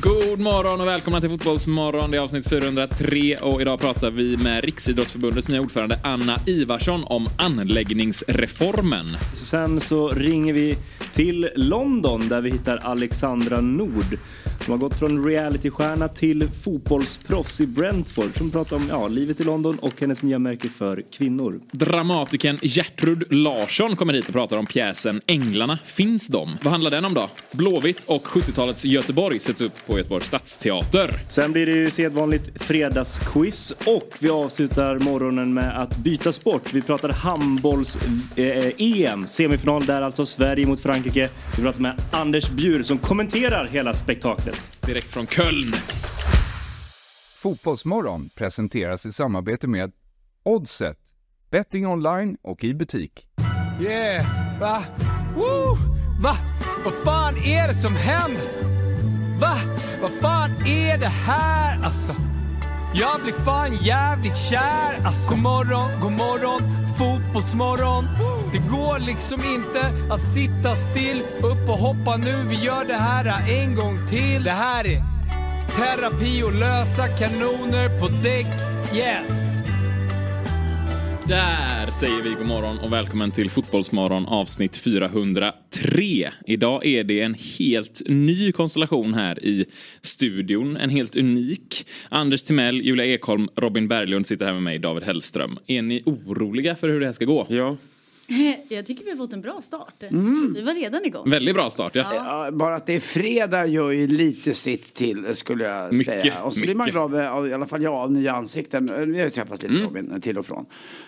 God morgon och välkomna till Fotbollsmorgon. Det är avsnitt 403 och idag pratar vi med Riksidrottsförbundets nya ordförande Anna Ivarsson om anläggningsreformen. Sen så ringer vi till London där vi hittar Alexandra Nord som har gått från realitystjärna till fotbollsproffs i Brentford som pratar om ja, livet i London och hennes nya märke för kvinnor. Dramatikern Gertrud Larsson kommer hit och pratar om pjäsen Änglarna, finns de? Vad handlar den om då? Blåvitt och 70-talets Göteborg sätts upp på Göteborgs stadsteater. Sen blir det ju sedvanligt fredagsquiz och vi avslutar morgonen med att byta sport. Vi pratar handbolls-EM, eh, semifinal där alltså, Sverige mot Frankrike. Vi pratar med Anders Bjur som kommenterar hela spektaklet. Direkt från Köln. Fotbollsmorgon presenteras i samarbete med Oddset, betting online och i butik. Yeah, va? Woo! Va? Vad fan är det som händer? Va? Vad fan är det här alltså? Jag blir fan jävligt kär alltså. God morgon, god morgon, fotbollsmorgon. Det går liksom inte att sitta still. Upp och hoppa nu, vi gör det här en gång till. Det här är terapi och lösa kanoner på däck. Yes! Där säger vi god morgon och välkommen till Fotbollsmorgon avsnitt 403. Idag är det en helt ny konstellation här i studion. En helt unik. Anders Timell, Julia Ekholm, Robin Berglund sitter här med mig, David Hellström. Är ni oroliga för hur det här ska gå? Ja. Jag tycker vi har fått en bra start. Mm. Vi var redan igång. Väldigt bra start, ja. Ja, bara att det är fredag gör ju lite sitt till skulle jag Mycket, säga. Och så blir man mycket. glad, av, i alla fall jag, av nya ansikten. Vi har ju träffats Mm. lite Robin, till och från.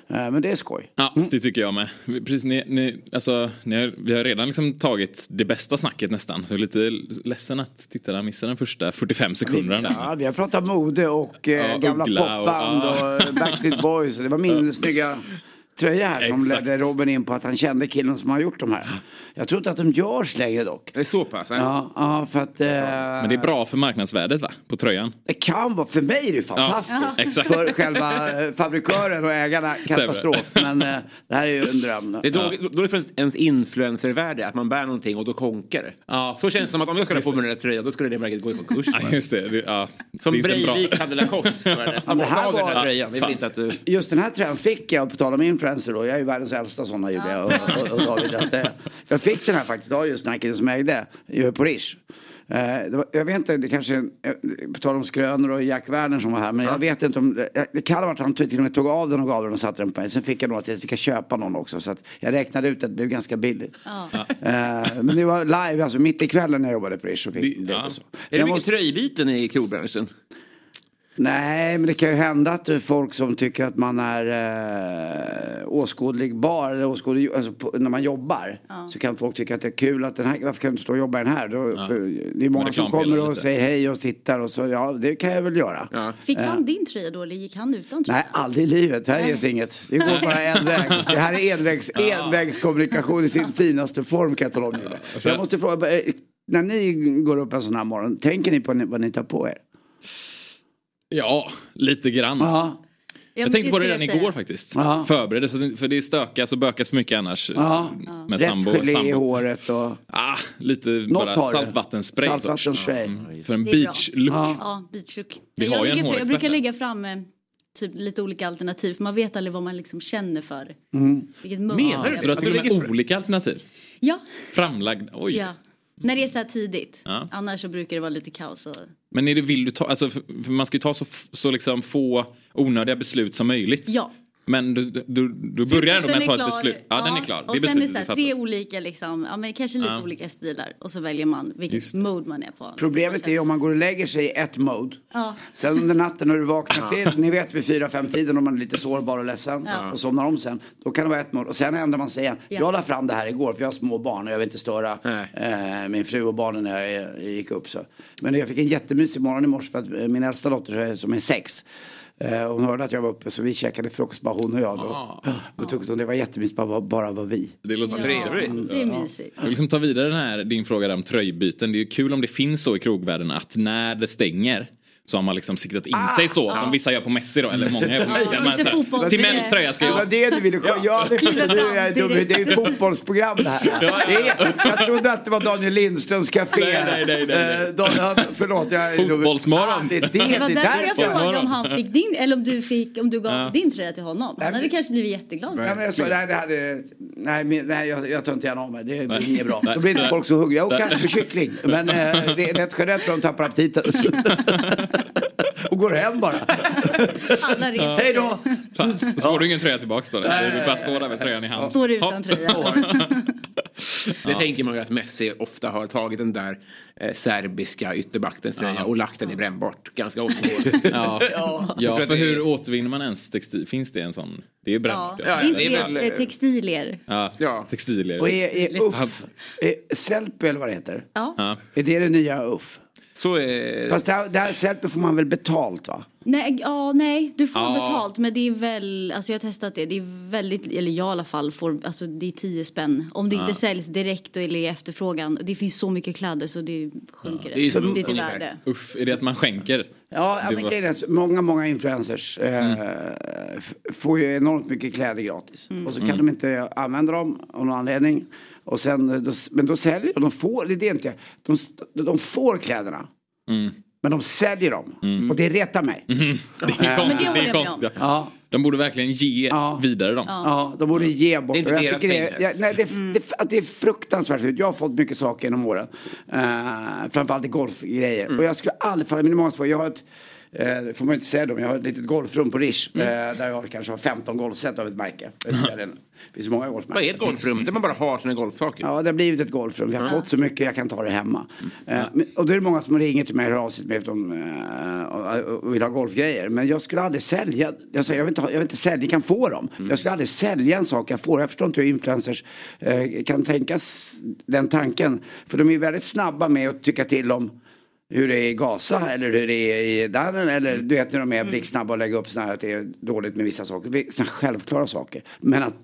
Eh, Men det är skoj. Ja, det tycker jag med. Precis, ni, ni, alltså, ni har, vi har redan liksom tagit det bästa snacket nästan. Så jag är lite ledsen att tittarna missar den första 45 sekunderna. där. Ja, vi har pratat mode och eh, Ja, gamla Uggla och- popband och, ja. Backstreet Boys. Och det var min snygga tröja här som Exakt. ledde Robin in på att han kände killen som har gjort de här. Jag tror inte att de görs längre dock. Det är så pass? Ja. Ja, ja för att... Eh, Men det är bra för marknadsvärdet va? På tröjan. Det kan vara, för mig är det ju fantastiskt. exakt. För själva eh, fabrikören och ägarna, katastrof. Men eh, det här är ju en dröm. Det är då, då är det för ens influencervärde att man bär någonting och då konkar det. Ja. Så känns det som att om jag skulle ha på mig den där tröjan då skulle det märket gå i konkurs. Ja, just det. det ja, Som Breivik hade Lacoste. var det. Ja, men det här Många av den var- här tröjan. Vi vill Fan. inte att du... Just den här tröjan fick jag, på tal om influencer då, jag är ju världens äldsta sådana Julia och, och, och David. Att, eh, jag fick den här faktiskt av just den här killen som ägde ju på Rish. Eh, var, jag vet inte, det kanske, eh, på tal om skrönor och Jack Werner som var här, men jag vet inte om, det- det kan ha varit att han till och med tog av den och gav den och satte den på mig. Sen fick jag nog att jag fick köpa någon också, så att jag räknade ut att det blev ganska billigt. Eh, men det var live, alltså mitt i kvällen när jag jobbade på Rish fick Det- ja. och så. Är det Jag mycket tröjbyten i krogbranschen? Nej, men det kan ju hända att det är folk som tycker att man är eh, åskådligbar. Eller åskådlig, alltså på, när man jobbar så kan folk tycka att det är kul att den här, varför kan du stå och jobba i den här? Då, för, det är många som kommer och lite. säger hej och tittar och så, ja det kan jag väl göra. Ja. Fick han din tröja då eller gick han utan tröja? Nej, aldrig i livet. Här ges inget. Det går bara en väg. Det här är envägs, envägskommunikation i sin finaste form kan jag tala om. Jag måste fråga, eh, när ni går upp en sån här morgon, tänker ni på vad ni tar på er? Ja, lite grann. Ja, Jag tänkte på det redan igår faktiskt. Ja. Förberedde, för det stökas och bökas för mycket annars. Ja. Med Rätt sambo. gelé i sambo. håret och... Ah, lite Något bara saltvattenspray. Saltvattenspray. Mm, För en beach-look. Ja, beachlook. Vi jag, har ju en fram- jag brukar lägga fram eh, typ lite olika alternativ för man vet aldrig vad man liksom känner för. Mm. Vilket. Menar du Så du har Att till och med olika alternativ? Ja, Framlagd? Oj. ja. När det är så här tidigt. Ja. Annars så brukar det vara lite kaos. Och... Men är det, vill du ta, alltså, man ska ju ta så, så liksom få onödiga beslut som möjligt. Ja. Men du, du, du börjar ändå med att ta ett beslut. Ja, den är klar. Och det är sen är det så tre olika liksom, ja men kanske lite Ja. olika stilar. Och så väljer man vilket mode man är på. Problemet är om man går och lägger sig i ett mode. Ja. Sen under natten när du vaknar till, ni vet vid fyra fem tiden om man är lite sårbar och ledsen Ja. och somnar om sen. Då kan det vara ett mode och sen ändrar man sig igen. Ja. Jag la fram det här igår för jag har små barn och jag vill inte störa eh, min fru och barnen när jag, eh, gick upp. Så. Men jag fick en jättemysig morgon i morse för att eh, min äldsta dotter som är sex hon hörde att jag var uppe så vi käkade frukost bara hon och jag. Då, Ah. då tyckte hon det var jättemysigt bara, bara var vi. Det låter Ja, trevligt. det är mysigt. Jag vill liksom ta vidare den här, din fråga där om tröjbyten. Det är ju kul om det finns så i krogvärlden att när det stänger så har man liksom siktat in sig så som vissa gör på Messi då, eller många gör på Ja, Messi. Man så fotboll. Till mäns tröja ska Det jag var det du ville komma Ja, det, det, är det är ett fotbollsprogram det här. Det är, jag trodde att det var Daniel Lindströms café. Nej, nej, nej, nej, nej. Eh, Dan, ja, förlåt, jag är dum. Fotbollsmorgon. Ah, det är det, Det det var är därför jag frågade om han fick din, eller om du fick, om du gav Ja. din tröja till honom. Han hade kanske blivit jätteglad. Nej, men jag sa, nej, det hade, nej, nej jag, jag tar inte gärna av mig. Det blir inget bra. Då blir inte folk så hungriga. Och kanske på kyckling. Men eh, det är rätt generellt för de tappar aptiten. och går hem bara. Alla reser Hej då! Så får du ingen tröja tillbaks då. Du bara står där med tröjan i hand. Står utan Hopp. tröja. Det tänker man ju att Messi ofta har tagit den där eh, serbiska ytterbaktens tröja och lagt den i brännbart ganska ofta. Ja, ja. Tror att för det är- hur återvinner man ens textil? Finns det en sån? Det är ju Ja. brännbart. Ja, Inte det är väl- det, textilier. Ja, Ja. textilier. Och är, är Uff, är Sellpy eller vad det heter. Ja. Ja. Är det det nya Uff? Så är... Fast det här, det här Sellpy får man väl betalt va? Nej, ja, nej, du får Ja. betalt men det är väl, alltså jag har testat det, det är väldigt, eller jag i alla fall får, alltså det är 10 spänn. Om det inte säljs direkt eller i efterfrågan, det finns så mycket kläder så det sjunker Det är kraftigt i värde. Uff, är det att man skänker? Ja, ja Det men grejen är många, många influencers eh, f- får ju enormt mycket kläder gratis. Och så kan de inte använda dem av någon anledning. Och sen, eh, då, men då säljer de, de får, det är det inte, de, de får kläderna. Men de säljer dem. Och det retar mig. Det är konstigt. det Det är konstigt. Ja. De borde verkligen ge Ja. vidare dem. Ja, de borde ge bort. Det är inte deras tycker det, pengar. jag, nej, det, det, att det är fruktansvärt fult. Jag har fått mycket saker genom åren. Uh, framförallt i golfgrejer. Och jag skulle aldrig falla, det är som får, jag har ett det får man inte säga då, men jag har ett litet golfrum på Rish. eh, där jag kanske har 15 golfset av ett märke. Jag det. Finns många Vad är golfmärken. ett golfrum? Där man bara har sina golfsaker. Ja, det har blivit ett golfrum. Vi har fått så mycket jag kan ta det hemma. Eh, men, och då är det många som ringer till mig och hör av sig eh, och, och vill ha golfgrejer. Men jag skulle aldrig sälja. Jag säger, jag vill inte, ha, jag vill inte sälja, ni kan få dem. Jag skulle aldrig sälja en sak jag får. Jag förstår inte hur influencers eh, kan tänkas den tanken. För de är väldigt snabba med att tycka till om hur det är i Gaza eller hur det är i Danen eller du vet när de är blixtsnabba och lägger upp sådana här att det är dåligt med vissa saker. Sådana självklara saker. Men att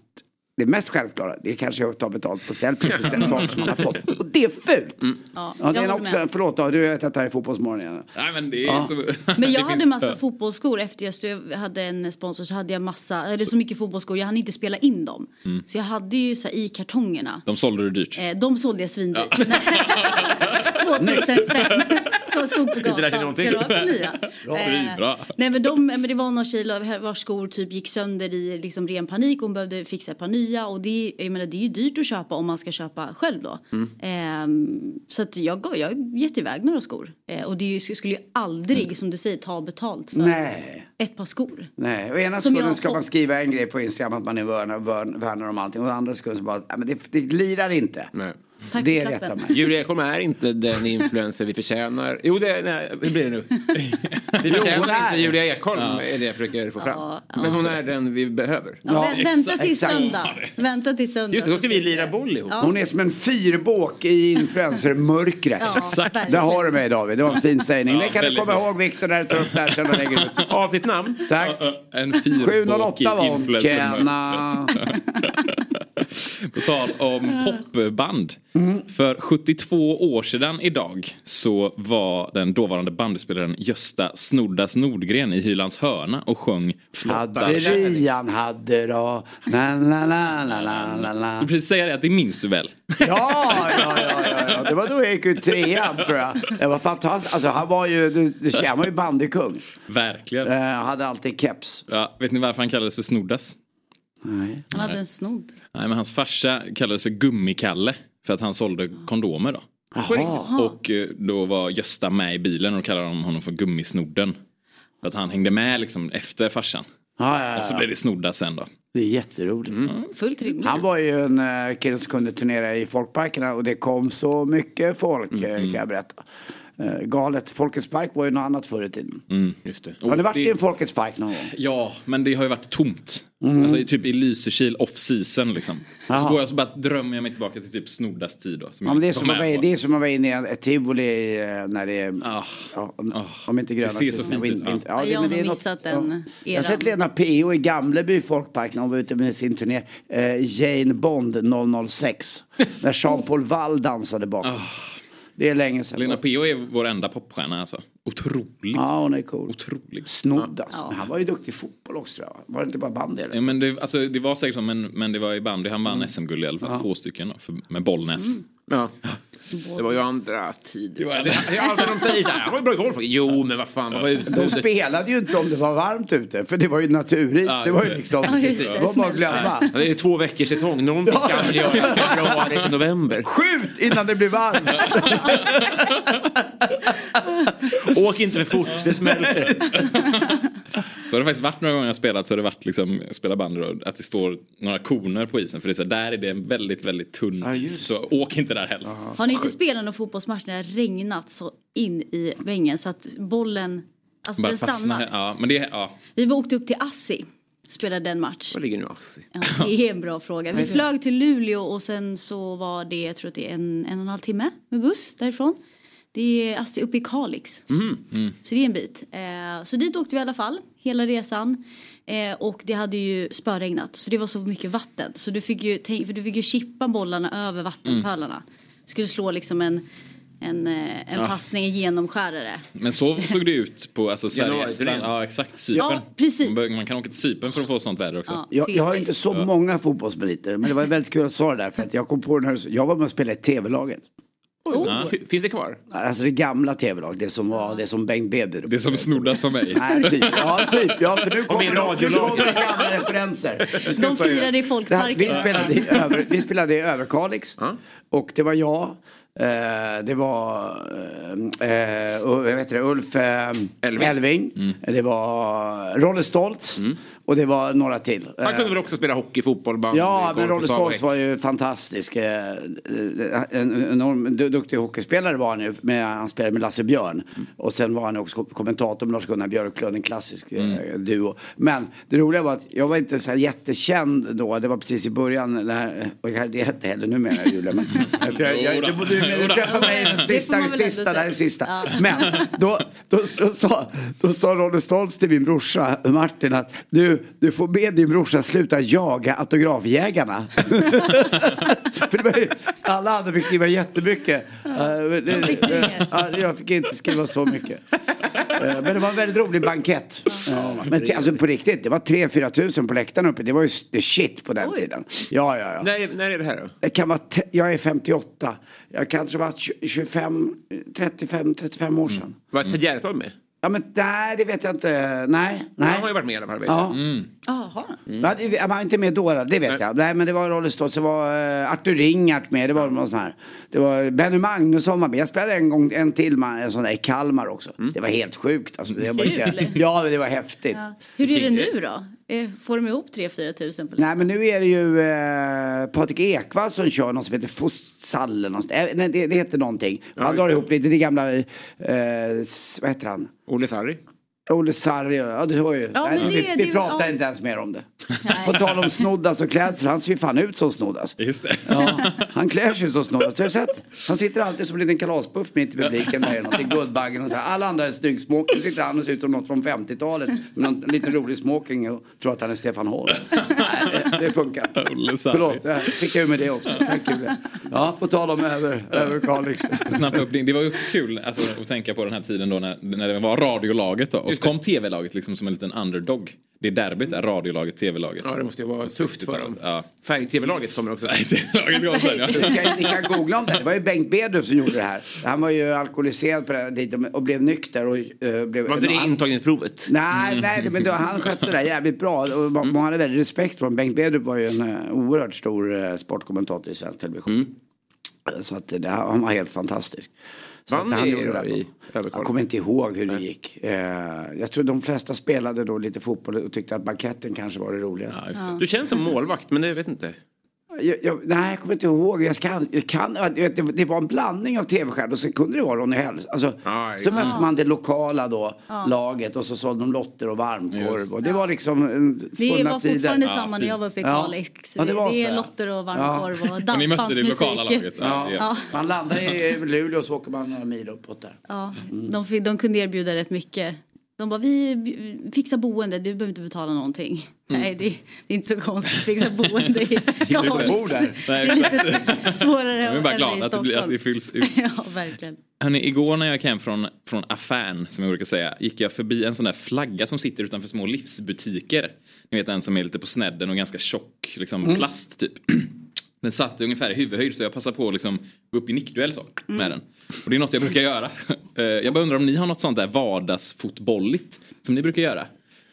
det mest självklara det är kanske att ta betalt på selfie på den saker som man har fått. Och det är fult! Ja, Ja, jag det är också, med. förlåt då, du vet att det här är fotbollsmorgon igen. Nej men det är Ja. så... Men det jag hade finns- massa fotbollsskor efter jag hade en sponsor så hade jag massa, eller så mycket fotbollsskor, jag hann inte spela in dem. Mm. Så jag hade ju så här, i kartongerna. De sålde du dyrt. Eh, de sålde jag svindyrt. 2000 spänn. Som stod på Inte gatan. nya? Nej men, de, men det var någon tjej vars skor typ gick sönder i liksom ren panik. Hon behövde fixa ett par nya. Och det, jag menar, det är ju dyrt att köpa om man ska köpa själv då. Ehm, så att jag, jag gett iväg några skor. Eh, och det ju, skulle ju aldrig som du säger ta betalt för Nej. ett par skor. Nej, å ena har ska man fått. skriva en grej på Instagram att man är värnar, värnar, om allting. Och andra sekunden så bara, nej, men det, det lirar inte. Nej. Tack det för klappen. mig. Julia Ekholm är inte den influencer vi förtjänar. Jo, det är, nej, hur blir det nu? Vi förtjänar inte Julia Ekholm, är det jag försöker få fram. Ja, ja. Men hon är den vi behöver. Ja, Ja, vä- vänta till söndag. Vänta till söndag. Just det, då ska vi lira boll ihop. Ja. Hon är som en fyrbåk i influencermörkret. Ja, Exakt. Där har du mig David, det var en fin sägning. Ja, det kan du komma bra. ihåg Viktor när du tar upp det här sen och lägger ut. Av sitt namn. Tack. En fyrbåkig 708 var hon. Tjena. På tal om popband. Mm. För 72 år sedan idag så var den dåvarande bandspelaren Gösta Snoddas Nordgren i Hylands hörna och sjöng Flotta Hade då. La, la, la, la, la, la. Jag skulle precis säga det, att det minns du väl? Ja, ja, ja, ja, ja. Det var då jag gick ut trean tror jag. Det var fantastiskt. Alltså han var ju, du, du han var ju bandykung. Verkligen. Uh, hade alltid keps. Ja, vet ni varför han kallades för Snoddas? Nej. Han hade en snodd. Nej, men hans farsa kallades för Gummikalle. För att han sålde kondomer då. Och eh, då var Gösta med i bilen och kallade de honom för Gummisnodden. För att han hängde med liksom efter farsan. Ja, ja, Och så ja. blev det Snodda sen då. Det är jätteroligt. Fullt rimligt. Han var ju en uh, kille som kunde turnera i folkparkerna och det kom så mycket folk eh, kan jag berätta. Eh, galet. Folkets park var ju något annat förr i tiden. Just det. Har ni Och varit det- i en Folkets park någon gång? Ja, men det har ju varit tomt. Mm. Alltså typ i Lysekil off season liksom. Så går jag så bara drömmer jag mig tillbaka till typ Snoddas tid då. Som Ja, men det, är som var i- på. det är som att vara inne i en- ett tivoli eh, när det är... Ah, Ja, om, Ah. om inte gröna Det ser så fint ut, vin- ja. det- Jag har nog något- missat den Jag har sett. Lena P.O. i Gamleby folkpark när hon var ute med sin turné eh, Jane Bond 006. När Jean-Paul Wall dansade bakom. Det är länge sedan. Lena P.O. är vår enda popstjärna alltså. Otrolig. Ja, hon är cool. Otrolig. Snodd alltså. Han var ju duktig i fotboll också tror jag. Var det inte bara bandy eller? Ja, men det, alltså, det var säkert så, men, men det var i bandy. Han vann SM-guld i alla fall. Två stycken då, för, med Bollnäs. Ja. Det var ju andra tider. Ja, det. ja, de säger så här, han var ju bra i golf. Jo, men vad fan, de var ute. De spelade ju inte om det var varmt ute. För det var ju naturis. Ja, det var ju liksom. Ja, det, det var bara att glömma. Det är två veckors säsong. Någonting Ja. kan väl göra i februari till november. Skjut innan det blir varmt. Åk inte för fort, det smälter. Så har det faktiskt varit några gånger jag spelat så har det varit liksom, jag spelar bandy då, att det står några koner på isen. För det är så, här, där är det en väldigt, väldigt tunn Ja, is. Så åk inte där helst. Har ni inte spelat någon fotbollsmatch när det har regnat så in i vängen så att bollen, alltså Bara den stannar? Ja, men det, ja. Vi var åkte upp till Assi, spelade en match. Var ligger nu Assi? Ja, det är en bra fråga. Vi flög till Luleå och sen så var det, jag tror att det är en, en och en halv timme med buss därifrån. Det är Assi uppe i Kalix. Så det är en bit. Eh, så dit åkte vi i alla fall, hela resan. Eh, och det hade ju spöregnat så det var så mycket vatten. Så du fick ju, tänk, för du fick ju chippa bollarna över vattenpölarna. Skulle slå liksom en, en, eh, en passning, en genomskärare. Men så såg det ut på alltså, Sverige, Estland, ja exakt, Cypern. Ja, precis. Man, man kan åka till Cypern för att få sånt väder också. Ja, Jag, jag har inte så många fotbollsmeriter. Men det var väldigt kul att svara där. För att jag kom på den här. Jag var med och spelade i tv-laget. Oj, Finns det kvar? Alltså det gamla tv-laget. Det som var det som Bengt Bedder. Det som snoddas för mig. Nej, typ. Ja, typ. Ja, för nu kommer radiolag. gamla referenser. De firade i folkparken. Vi spelade i, över, vi spelade i Överkalix. Och det var jag. Eh, det var eh, uh, jag vet det, Ulf eh, Elving. Elving. Det var Rolle Stoltz. Och det var några till. Han kunde väl också spela hockey, fotboll, bandy, Ja, men Rolle. Stoltz var ju fantastisk. eh, eh, En enorm du- duktig hockeyspelare var han ju. Med, han spelade med Lasse Björn. Och sen var han också kommentator med Lars-Gunnar Björklund, en klassisk eh, duo. Men det roliga var att jag var inte så här jättekänd då. Det var precis i början. När, och jag det är inte heller numera Julia. Men, för jag, jag, du, du, du, träffade mig den sista, sista, det här är säga. sista. Ja. Men då, då, då, sa, då sa Rolle Stoltz till min brorsa Martin att du, du får be din brorsa sluta jaga autografjägarna. För det var ju, alla andra fick skriva jättemycket. Eh, ja, jag fick inte skriva så mycket. Eh, Men det var en väldigt rolig bankett. Ja, Men alltså på riktigt, det var 3-4 tusen på läktaren uppe. Det var ju shit på den Oj. tiden. Ja, ja, ja. När, när är det här då? Det kan vara jag är 58. Jag kanske var 25, 35, 35 år sedan. Var Ted Gärdestad med? Ja men nej det vet jag inte. Nej. nej. Han har ju varit med i alla fall. Ja. jag. Jaha. Ja, det- Han var inte med då, det vet Nej. jag. Nej men det var Rolle Stoltz, det var uh, Artur Ringart med, det var någon sån här. Det var Benny Magnusson var med. Jag spelade en gång en till man, en sån där i Kalmar också. Det var helt sjukt. Alltså, det var inte, ja det var häftigt. Ja. Hur är det nu då? Eh, Får de ihop 3-4 tusen på Nej men nu är det ju eh, Patrik Ekwall som kör något som heter något. Eh, nej, det, det heter någonting. Han drar ihop lite, det gamla, eh, vad heter han? Olle Sarri. Olle Sarri, ja du hör ju. Ja, Nej, vi, det- vi det- pratar ja. inte ens mer om det. Nej. På tal om snoddas och klädsel, han ser ju fan ut som snoddas. Just det. Ja, han klär sig som snoddas. Har du sett? Han sitter alltid som en liten kalaspuff mitt i publiken. Där något, i Guldbaggen och så här. Alla andra är snygg smoking. Nu sitter han och ser ut som något från 50-talet. Med någon liten rolig smoking och tror att han är Stefan Holm. Nej, det, det funkar. Olle Sarri. Förlåt, jag fick ur med det också. Ja, på tal om över, över Kalix. Snappa upp din. Det var ju kul alltså, att tänka på den här tiden då när, när det var radiolaget då. Kom tv-laget liksom som en liten underdog. Det är derbyt där, radiolaget, tv-laget. Ja, det måste ju vara tufft för dem. Ja. Färg-tv-laget kommer också. TV-laget kom sen, ja. Ni kan, ni kan googla om det. Det var ju Bengt Bedrup som gjorde det här. Han var ju alkoholiserad på tiden och blev nykter. Och, eh, blev, Var inte det han- intagningsprovet? Nej, nej, men då, han skötte det där jävligt bra. Och man, man hade väldigt respekt för honom. Bengt Bedrup var ju en uh, oerhört stor uh, sportkommentator i svensk television. Så att det, han var helt fantastisk. Så Vann ni i. Överkalix? Jag kommer inte ihåg hur det gick. Eh, jag tror de flesta spelade då lite fotboll och tyckte att banketten kanske var det roligaste. Du känns som målvakt, men det vet inte. Jag, jag, nej, jag kommer inte ihåg. Jag kan, jag kan, det, det var en blandning av tv-stjärnor och så kunde det vara Ronny Hell. Alltså, Aj. så mötte man det lokala då, laget och så sålde de lotter och varmkorv. Och det var liksom en Det svunna var fortfarande tider. samma när jag var uppe i Ja. Kalix. Ja, det det, var det är ja. lotter och varmkorv och Och ni mötte det lokala dansbandsmusik. Ja, Ja. Man landar i Luleå och så åker man några mil uppåt där. Ja, Mm. de, fick- de kunde erbjuda rätt mycket De bara, vi vi fixar boende, du behöver inte betala någonting. Mm. Nej, det, det är inte så konstigt. Fixa boende i där. Det är lite svårare Jag är bara än glad i att det, blir, att det Stockholm. fylls ut. Ja, verkligen. Hörrni, igår när jag gick hem från, från affären, som jag brukar säga, gick jag förbi en sån där flagga som sitter utanför små livsbutiker. Ni vet en som är lite på snedden och ganska tjock, liksom plast typ. Den satt ungefär i huvudhöjd så jag passade på att liksom gå upp i nickduell så med den. Och det är något jag brukar göra. Eh, jag bara undrar om ni har något sånt där vardagsfotbolligt som ni brukar göra?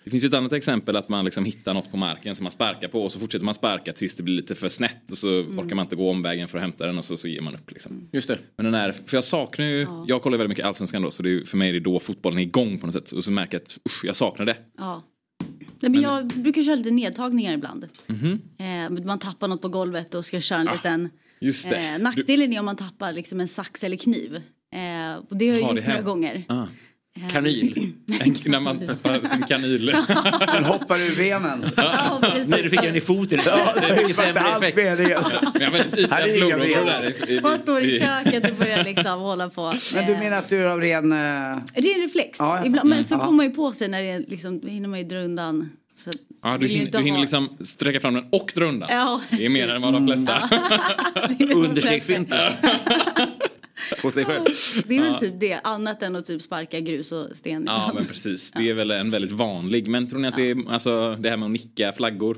Det finns ju ett annat exempel att man liksom hittar något på marken som man sparkar på och så fortsätter man sparka tills det blir lite för snett och så orkar man inte gå omvägen för att hämta den och så, så ger man upp liksom. Just det. Men den är, för jag saknar ju, jag kollar väldigt mycket allsvenskan då så det är, för mig är det då fotbollen är igång på något sätt. Och så märker jag att usch, jag saknar det. Ja. Nej, men jag brukar köra lite nedtagningar ibland. Mhm. Eh, man tappar något på golvet och ska köra en liten... Ah, just det. Eh, nackdelen är om man tappar liksom en sax eller kniv. Eh, och det har jag gjort några hänt? gånger. Ah. Kanyl. En, när man tappar sin kanyl. Den hoppar ur benen. Ja. Nej, du fick den i foten. Ja, det är mycket var sämre effekt. jag Här är ytliga blodådror Man står i köket och börjar liksom hålla på. Men du Eh, menar att du är av ren... eh, Det är en reflex. Ja, Ibland, men så kommer man ju på sig när det är liksom, hinner man ju dra undan. Så Ja, du inte du hinner ha- liksom sträcka fram den och dra undan. Ja. Det är mer än vad de flesta. Väl Understegsfinter. På sig själv. Det är väl typ det, annat än att typ sparka grus och sten. Ja men precis, det är väl en väldigt vanlig. Men tror ni att det är, alltså det här med att nicka flaggor,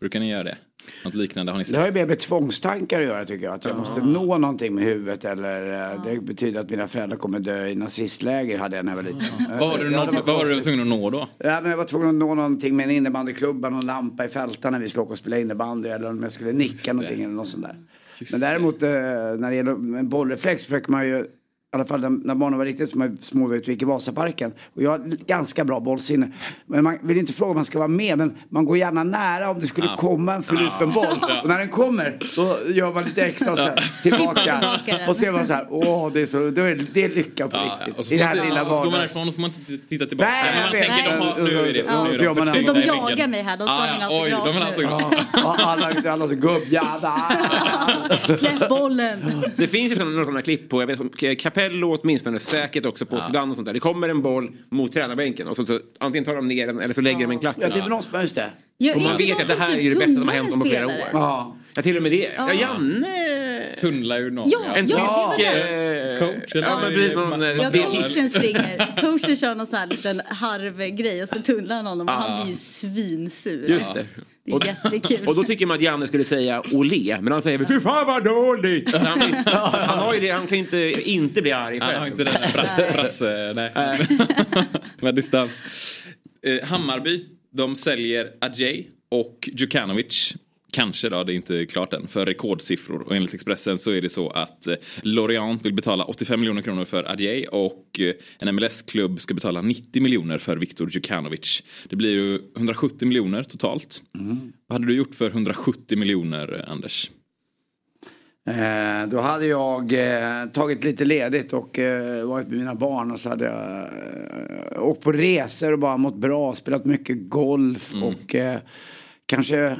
brukar ni göra det? Något liknande har ni Det sett? har ju mer med tvångstankar att göra tycker jag. Att jag måste nå någonting med huvudet eller eh, det betyder att mina föräldrar kommer dö i nazistläger hade jag när jag var liten. Vad var, du Ja, det var du tvungen att nå då? Ja, men jag var tvungen att nå någonting med en innebandyklubba, någon lampa i fältan när vi skulle åka och spela innebandy eller om jag skulle nicka någonting eller något sånt där. Just Men däremot eh, när det gäller en bollreflex försöker man ju i alla fall när barnen var riktigt små, små och gick i Vasaparken. Och jag har ganska bra bollsinne. Men man vill inte fråga om man ska vara med. Men man går gärna nära om det skulle Ja. komma en förlupen boll. Och när den kommer då gör man lite extra och så här, tillbaka. Och så är man så här, åh det är, så, då är det, det är lycka på Ja, ja. riktigt. I det här lilla och så går man vardags... därifrån och så får man inte titta tillbaka. Nej, Men jag man vet. tänker, de har, nu är det, Ja. nu är man förträngda De i jagar mig här, de ska Ah, ha ja, min Oj, de vill ha autograf autograf. Ja, alla, alla så gubbjävlar. Släpp bollen. Det finns ju några sådana klipp på, jag vet, Capello åtminstone, säkert också på Sudan och sånt där. Det kommer en boll mot tränarbänken och så, så antingen tar de ner den eller så lägger de en klack. Ja, det är väl någon som, just det. Jag Och man vet att det här typ är det bästa som har hänt på flera år. Ja. Ja, till och med det. Ja, Ja. Janne! Tunnlar ju någon. Ja, En ja, tysk eh, Coach eller- Ja, men precis. Någon, eh, Ja, coachen springer. Coachen kör någon sån här liten harvgrej och så tunnlar han honom och han blir ju svinsur. Just det. Det är jättekul. Och då tycker man att Janne skulle säga olé, men han säger fy fan vad dåligt! Han, han, har ju det, han kan ju inte, inte bli arg Han har själv. inte den där brasse, brasse nej. Med distans. Eh, Hammarby, de säljer Ajay och Djukanovic. Kanske då, det är inte klart än, för rekordsiffror. Och enligt Expressen så är det så att eh, Lorient vill betala 85 miljoner kronor för Adjei och eh, en MLS-klubb ska betala 90 miljoner för Viktor Djukanovic. Det blir ju 170 miljoner totalt. Vad hade du gjort för 170 miljoner, eh, Anders? Eh, då hade jag eh, tagit lite ledigt och eh, varit med mina barn och så hade jag eh, åkt på resor och bara mått bra, spelat mycket golf och eh, kanske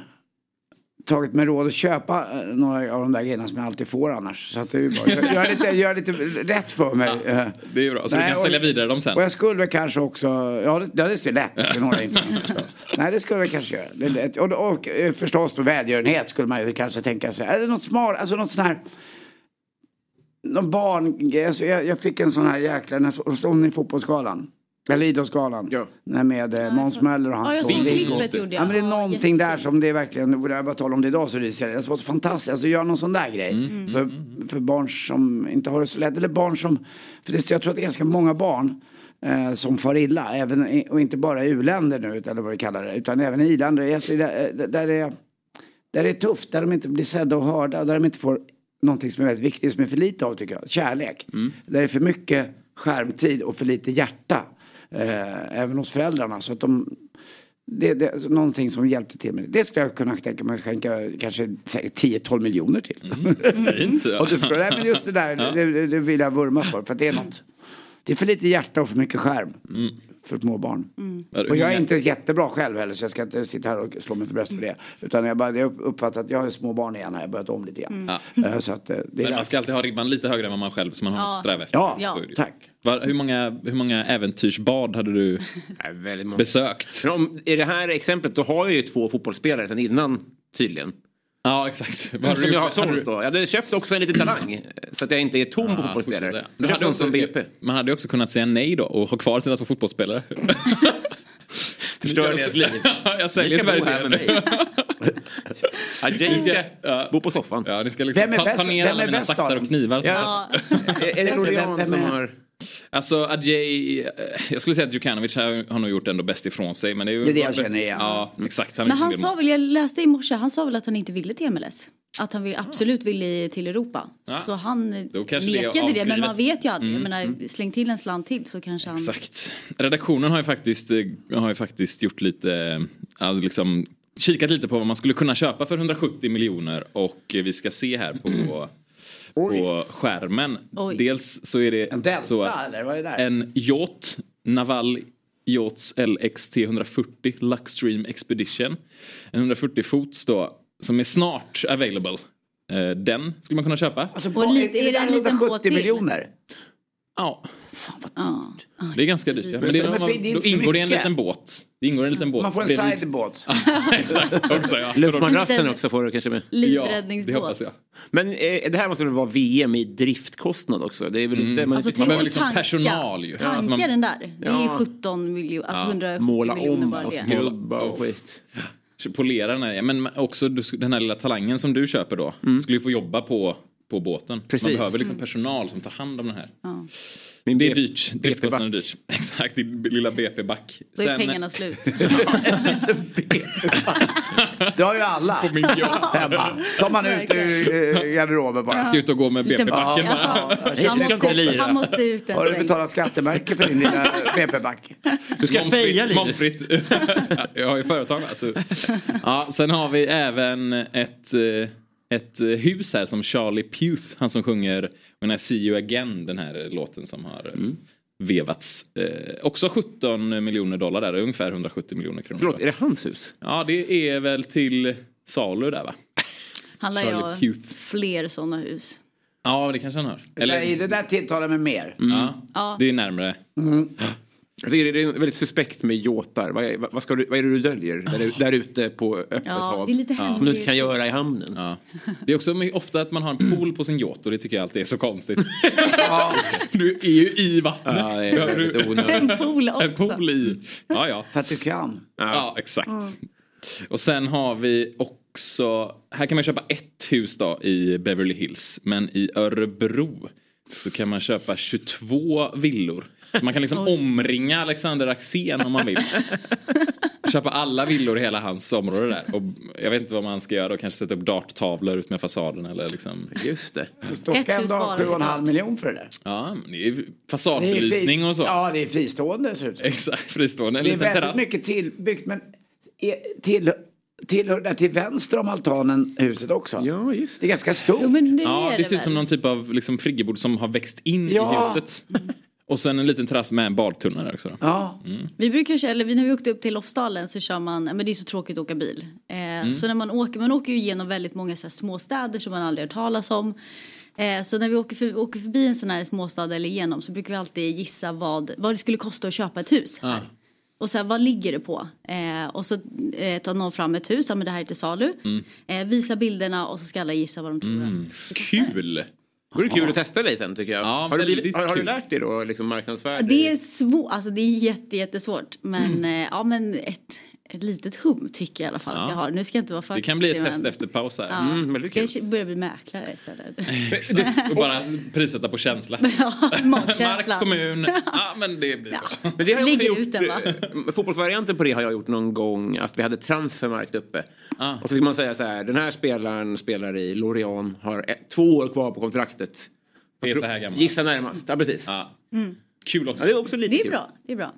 tagit mig råd att köpa eh, några av de där grejerna som jag alltid får annars. Så att det är ju bara, gör, lite, gör lite rätt för mig. eh. Det är bra, så Nej, du kan och- sälja vidare dem sen. Och jag skulle väl kanske också, ja det, ja, det är lätt för några. Nej det skulle jag kanske göra. Det är lätt. Och, och, eh, förstås då välgörenhet skulle man ju kanske tänka sig. Är det något smart, alltså något sånt här. Någon barn, alltså jag, jag fick en sån här jäkla, när så- såg ni fotbollsgalan? Eller Idrottsgalan. Ja. Nej, Med eh, Måns Möller och hans son såg Viggo. Ja men det är Ja, någonting där som det är verkligen, och jag bara talar om det idag så ryser jag. Det var så fantastiskt, alltså gör någon sån där grej. Mm. För, för barn som inte har det så lätt, eller barn som, för det, jag tror att det är ganska många barn eh, som far illa, även, och inte bara i u-länder nu, eller vad vi kallar det, utan även i i-länder. Alltså, där, där, det är, där det är tufft, där de inte blir sedda och hörda, där de inte får någonting som är väldigt viktigt, som är för lite av tycker jag, kärlek. Där det är för mycket skärmtid och för lite hjärta. Eh, även hos föräldrarna. Så att de, det, det är någonting som hjälpte till med det. Det skulle jag kunna tänka mig att skänka kanske säkert 10-12 miljoner till. Fint. Ja. och du, nej, men just det där, det, det, det vill jag vurma för. För att det är något. Det är för lite hjärta och för mycket skärm. För småbarn. Och jag är inte jättebra själv heller så jag ska inte sitta här och slå mig för bröstet för det. Utan jag, bara, jag uppfattar att jag har små barn igen här, jag har börjat om lite grann. Eh, Så att, eh, det är Men man ska alltid ha ribban lite högre än vad man själv som man har Ja. något att sträva efter. Ja, Ja. Så tack. Var, hur, många, hur många äventyrsbad hade du besökt? Om, I det här exemplet då har jag ju två fotbollsspelare sedan innan tydligen. Ja exakt. Hade Som du jag har? Hade sålt du- då. Jag hade köpt också en liten talang. Så att jag inte är tom på Ja, fotbollsspelare. Du köpte också BP. man hade ju också kunnat säga nej då och ha kvar sina två fotbollsspelare. Förstör deras liv. jag Ni säljer ska bo här med mig. Ja, ska Ja. bo på soffan. Ja, ni ska liksom Vem är ta, ta bäst- ner vem alla är mina saxar och knivar. som Ja. jag- Är det vem som har... Alltså Adjei, eh, jag skulle säga att Djukanovic har, har nog gjort ändå bäst ifrån sig. Men det är, ju, Det är det jag känner igen. Ja, exakt. Han Men han sa väl, jag läste i morse, han sa väl att han inte ville till MLS. Att han vill, absolut ville till Europa. Ja. Så han kanske det det, men man vet ju aldrig. Jag menar, släng till en slant till så kanske han... Exakt. Redaktionen har ju faktiskt, eh, har ju faktiskt gjort lite, eh, alltså liksom kikat lite på vad man skulle kunna köpa för 170 miljoner och vi ska se här på, på skärmen. Oj. Dels så är det En Delta så att eller vad är det där? en yacht, Naval Yachts LXT 140 Luxstream Expedition. En 140 fots då som är snart available. Eh, Den skulle man kunna köpa. Alltså, vad- lite- är det där en liten 170 båt till? miljoner? Ja, Ja. det är ganska dyrt. Ja. Men det, Men är, det då ingår det en liten båt. Det ingår en liten båt. Man får en sidebåt. Exakt, också ja. Luftmadrassen också får du kanske med. Ja, det Livräddningsbåt. hoppas jag. Men eh, det här måste väl vara VM i driftkostnad också? Det är väl inte... Man, Alltså Man behöver liksom tanka, personal ju. tanka Alltså man- den där. Det är Ja. 17 miljoner, alltså 170 måla miljoner om bara och skrubba och skit. Polera den här. Men också den här lilla talangen som du köper då. Skulle ju få jobba på, på båten. Precis. Man behöver liksom personal som tar hand om den här. Ja. Det är dyrt. Driftskostnaden är dyrt. Exakt, din lilla BP-back. Då är pengarna slut. Det har ju alla På min hemma. Tar man ut ur garderoben bara. Ska ut och gå med BP-backen. Ja. Han ska inte måste, han måste ut en Har du betalat skattemärke för din lilla BP-back? Du ska feja. Momsfritt. Ja, jag har ju företag alltså. Ja, sen har vi även ett, eh, ett eh, hus här som Charlie Puth, han som sjunger When I see you again, den här låten som har eh, Mm. vevats. Eh, också 17 miljoner dollar där, ungefär 170 miljoner kronor. Förlåt, är det hans hus? Ja, det är väl till salu där va? Han lär Charlie ju ha Puth. fler sådana hus. Ja, det kanske han har. Eller... Det där tilltalar mig mer. ja, Ja. det är närmare. Jag tycker det är väldigt suspekt med yachter. Vad, är- vad, ska du, vad är det du döljer där, där ute på öppet Ja, hav? det är lite Som du inte kan göra i hamnen. Ja. Det är också ofta att man har en pool på sin yacht och det tycker jag alltid är så konstigt. du är ju i vattnet. Ja, det är väldigt onödigt. En pool också. En pool i. Ja, ja. För att du kan. Ja, exakt. Och sen har vi också, här kan man köpa ett hus då i Beverly Hills. Men i Örebro så kan man köpa 22 villor. Man kan liksom omringa Alexander Axén om man vill. Köpa alla villor i hela hans område där. Och jag vet inte vad man ska göra. Och kanske sätta upp darttavlor ut med fasaden eller liksom. Just det. Då Ett ska jag ändå ha bara 7,5 till miljoner för det där. Ja, det är Det fasadbelysning och så. Ja, det är fristående dessutom. Exakt, fristående. En Det är liten väldigt terrass. mycket tillbyggt men till, tillhör där till vänster om altanen huset också. Ja, just Det är ganska stort. Jo men det Ja, är det ser ut som någon typ av liksom, friggebod som har växt in Ja. i huset. Och sen en liten terrass med en badtunna där också. Då. Ja. Vi brukar köra, eller när vi åkte upp till Lofsdalen så kör man, men det är så tråkigt att åka bil. Eh, Så när man åker, man åker ju igenom väldigt många så här småstäder som man aldrig hört talas om. Eh, så när vi åker, för, åker förbi en sån här småstad eller igenom så brukar vi alltid gissa vad, vad det skulle kosta att köpa ett hus här. Och sen vad ligger det på? Eh, och så eh, tar någon fram ett hus, ja men det här är till salu. Eh, visa bilderna och så ska alla gissa vad de tror. att- Kul! Det vore kul att testa dig sen tycker jag. Ja, har, du blivit, har, har du lärt dig då liksom marknadsföra dig? Det är svårt, alltså det är jätte, jättesvårt. Men eh, ja men ett, ett litet hum tycker jag i alla fall att jag har. Nu ska jag inte vara för Det kan bli ett test men- efter paus här. Ja, Mm, väldigt ska kul. jag börja bli mäklare istället? Och bara prissätta på känsla. ja, Marks kommun. Ja, men det blir så. Men det har jag gjort, ut den, va? eh, fotbollsvarianten på det har jag gjort någon gång. Att vi hade transfermarkt uppe. Ah. Och så fick man säga så här. Den här spelaren spelar i Lorient. Har ett, två år kvar på kontraktet. Det är så här gammal. Gissa närmast. Ja precis. Ja. Ja. Kul också. det är också lite Det är kul. bra, det är bra.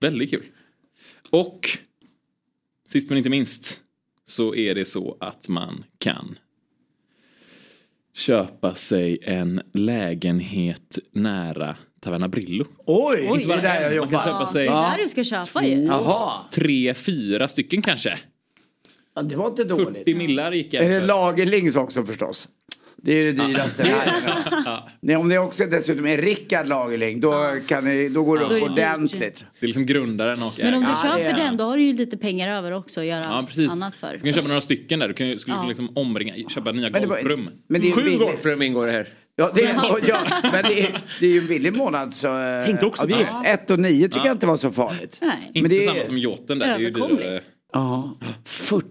Väldigt kul. Och sist men inte minst så är det så att man kan köpa sig en lägenhet nära Taverna Brillo. Oj, Oj. det är där jag Man kan jobbar. köpa Ja, sig det är där du ska köpa ju. Jaha, tre, fyra stycken kanske. Ja, det var inte 40 dåligt. millar gick Är det jag. Lagerlings också förstås? Det är det dyraste här. Nej, om det också dessutom är Rickard Lagerling då, kan det, då går det upp ordentligt. Det är liksom grundaren och Men om du. Ja, köper den då har du ju lite pengar över också att göra Ja precis. annat för. Du kan köpa några stycken där. Du kan, skulle Ja. liksom omringa, köpa nya Men det var- golfrum. Men det Sju golfrum ingår det här. Ja, det är, ja, men det är, det är ju en billig månads eh, Tänkte också avgift. det. 1 och 9 tycker jag inte var så farligt. Nej. Inte det är- samma som yachten där. Det är ju dyrare. Ja, 40.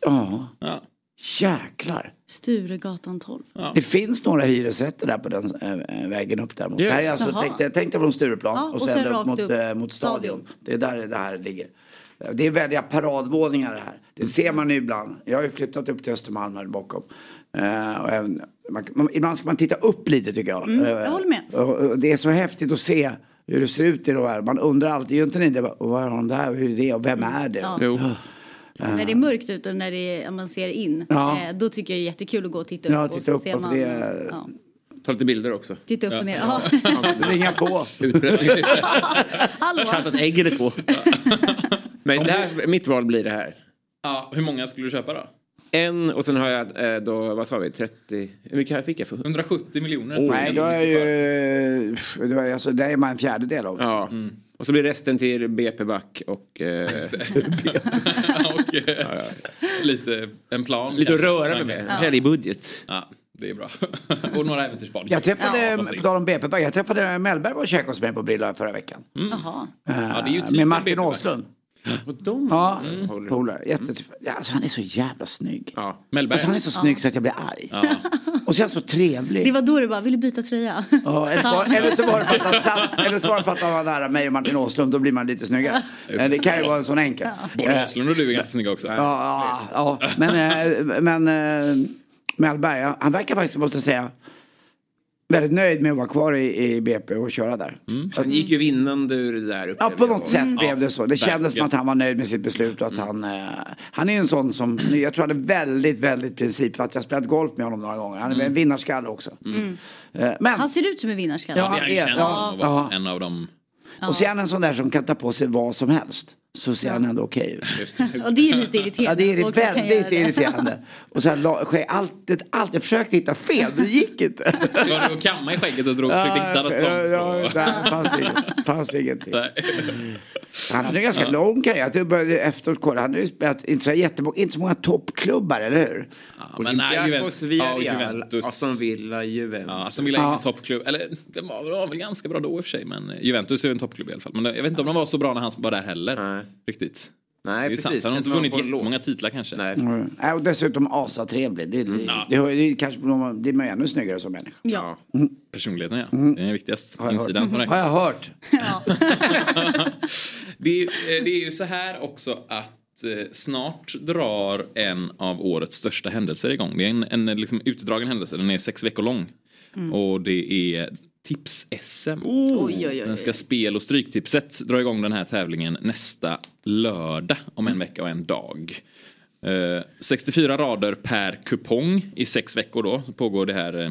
Ja, Ja. Jäklar. Sturegatan 12. Det finns några hyresrätter där på den äh, vägen upp där. Mot. Ja. Här är alltså, Jaha. tänk, jag tänkte från Stureplan Ja, och, och sen, sen upp mot, upp. eh, mot stadion. Stadion. Det är där det här ligger. Det är väldiga paradvåningar det här. Det ser man ju ibland. Jag har ju flyttat upp till Östermalm här bakom. Eh, och även, man, man, ibland ska man titta upp lite tycker jag. Mm, jag håller med. Och, och det är så häftigt att se hur det ser ut i de här. Man undrar alltid, gör inte ni det? Och vad har de där? Hur är det? Och vem är det? Ja. Jo. När det är mörkt ute och när det är, man ser in. Ja. Eh, då tycker jag det är jättekul att gå och titta upp. Ja, och titta så upp, ser man, det är- ja, Ta lite bilder också. titta upp och ner. Ja. Ringa på. Hallå! Ett ägg eller två. Men det här, mitt val blir det här. Ja, hur många skulle du köpa då? En och sen har jag eh, då, vad sa vi, 30, hur mycket här fick jag för? 170 miljoner. Nej, då är ju... alltså, det är man en fjärdedel av. Ja. Och så blir resten till BP Back och eh, och eh, lite en plan. lite att kanske. röra mig med. Helg budget. Ja, det är bra. och några äventyrsbad. Jag träffade, Ja, på tal om BP, jag träffade Mellberg och käkade hos mig på Brilla förra veckan. Jaha. Ja, det är ju Eh, typ med Martin. Åslund. Och de Ja, håller. polare. Ja, alltså, han är så jävla snygg. Ja. Mellberg. Alltså, han är så snygg så att jag blir arg. Ja. Och så är han så trevlig. Det var då du bara, vill du byta tröja? Ja, eller, så var, eller så var det för att han satt, eller så var det för att han var nära mig och Martin Åslund, då blir man lite snyggare. Eh, Det kan ju vara en sån enkel. Både Eh, Åslund och du är ganska snygga också. Ja, ja, ja. men, eh, men eh, Mellberg, ja, han verkar faktiskt, måste säga, väldigt nöjd med att vara kvar i, i BP och köra där. Han gick ju vinnande ur det där Ja, på jag. något sätt blev det så. Det kändes som att han var nöjd med sitt beslut och att han... Eh, han är ju en sån som, jag tror han är väldigt, väldigt princip. För att jag har spelat golf med honom några gånger. Han är en vinnarskalle också. Eh, men, Han ser ut som en vinnarskalle. Ja, Det är ju Ja, känns ja, som att vara ja. en av dem. och så är han en sån där som kan ta på sig vad som helst. Så ser han ändå okej ut. Och det är lite irriterande. Ja, det är väldigt det. irriterande. Och så här, la- allt, det- allt, jag försökte hitta fel, det gick inte. Var du och kamma i skägget och drog, försökte hitta något ja, ja, nej, det fanns, inget, fanns ingenting. Nej. Han hade en ganska lång karriär. Jag började efteråt kolla. Han hade ju spelat inte så, jättemånga, inte så många toppklubbar, eller hur? Ja, men nej, Juventus. Ja, Villarreal, Juventus. Aston Villa, Juventus. Ja, Aston Villa är ingen toppklubb. Eller den var, var väl ganska bra då i och för sig. Men Juventus är en toppklubb i alla fall. Men jag vet inte om de var så bra när han var där heller. Nej. Riktigt. Nej, det är sant. precis. Han har inte vunnit jättemånga titlar kanske. Nej. Mm. Ja, och dessutom asatrevlig. Det, det, Ja. det, det, kanske blir man ännu snyggare som människa. Ja. Personligheten ja. Det är viktigast. Har jag Insidan hört. som Har jag hört. det, är, eh, det är ju så här också att eh, snart drar en av årets största händelser igång. Det är en, en liksom utdragen händelse. Den är sex veckor lång. Och det är Tips-SM. Oj. Svenska Spel och Stryktipset drar igång den här tävlingen nästa lördag om en vecka och en dag. Eh, 64 rader per kupong i sex veckor då pågår det här eh,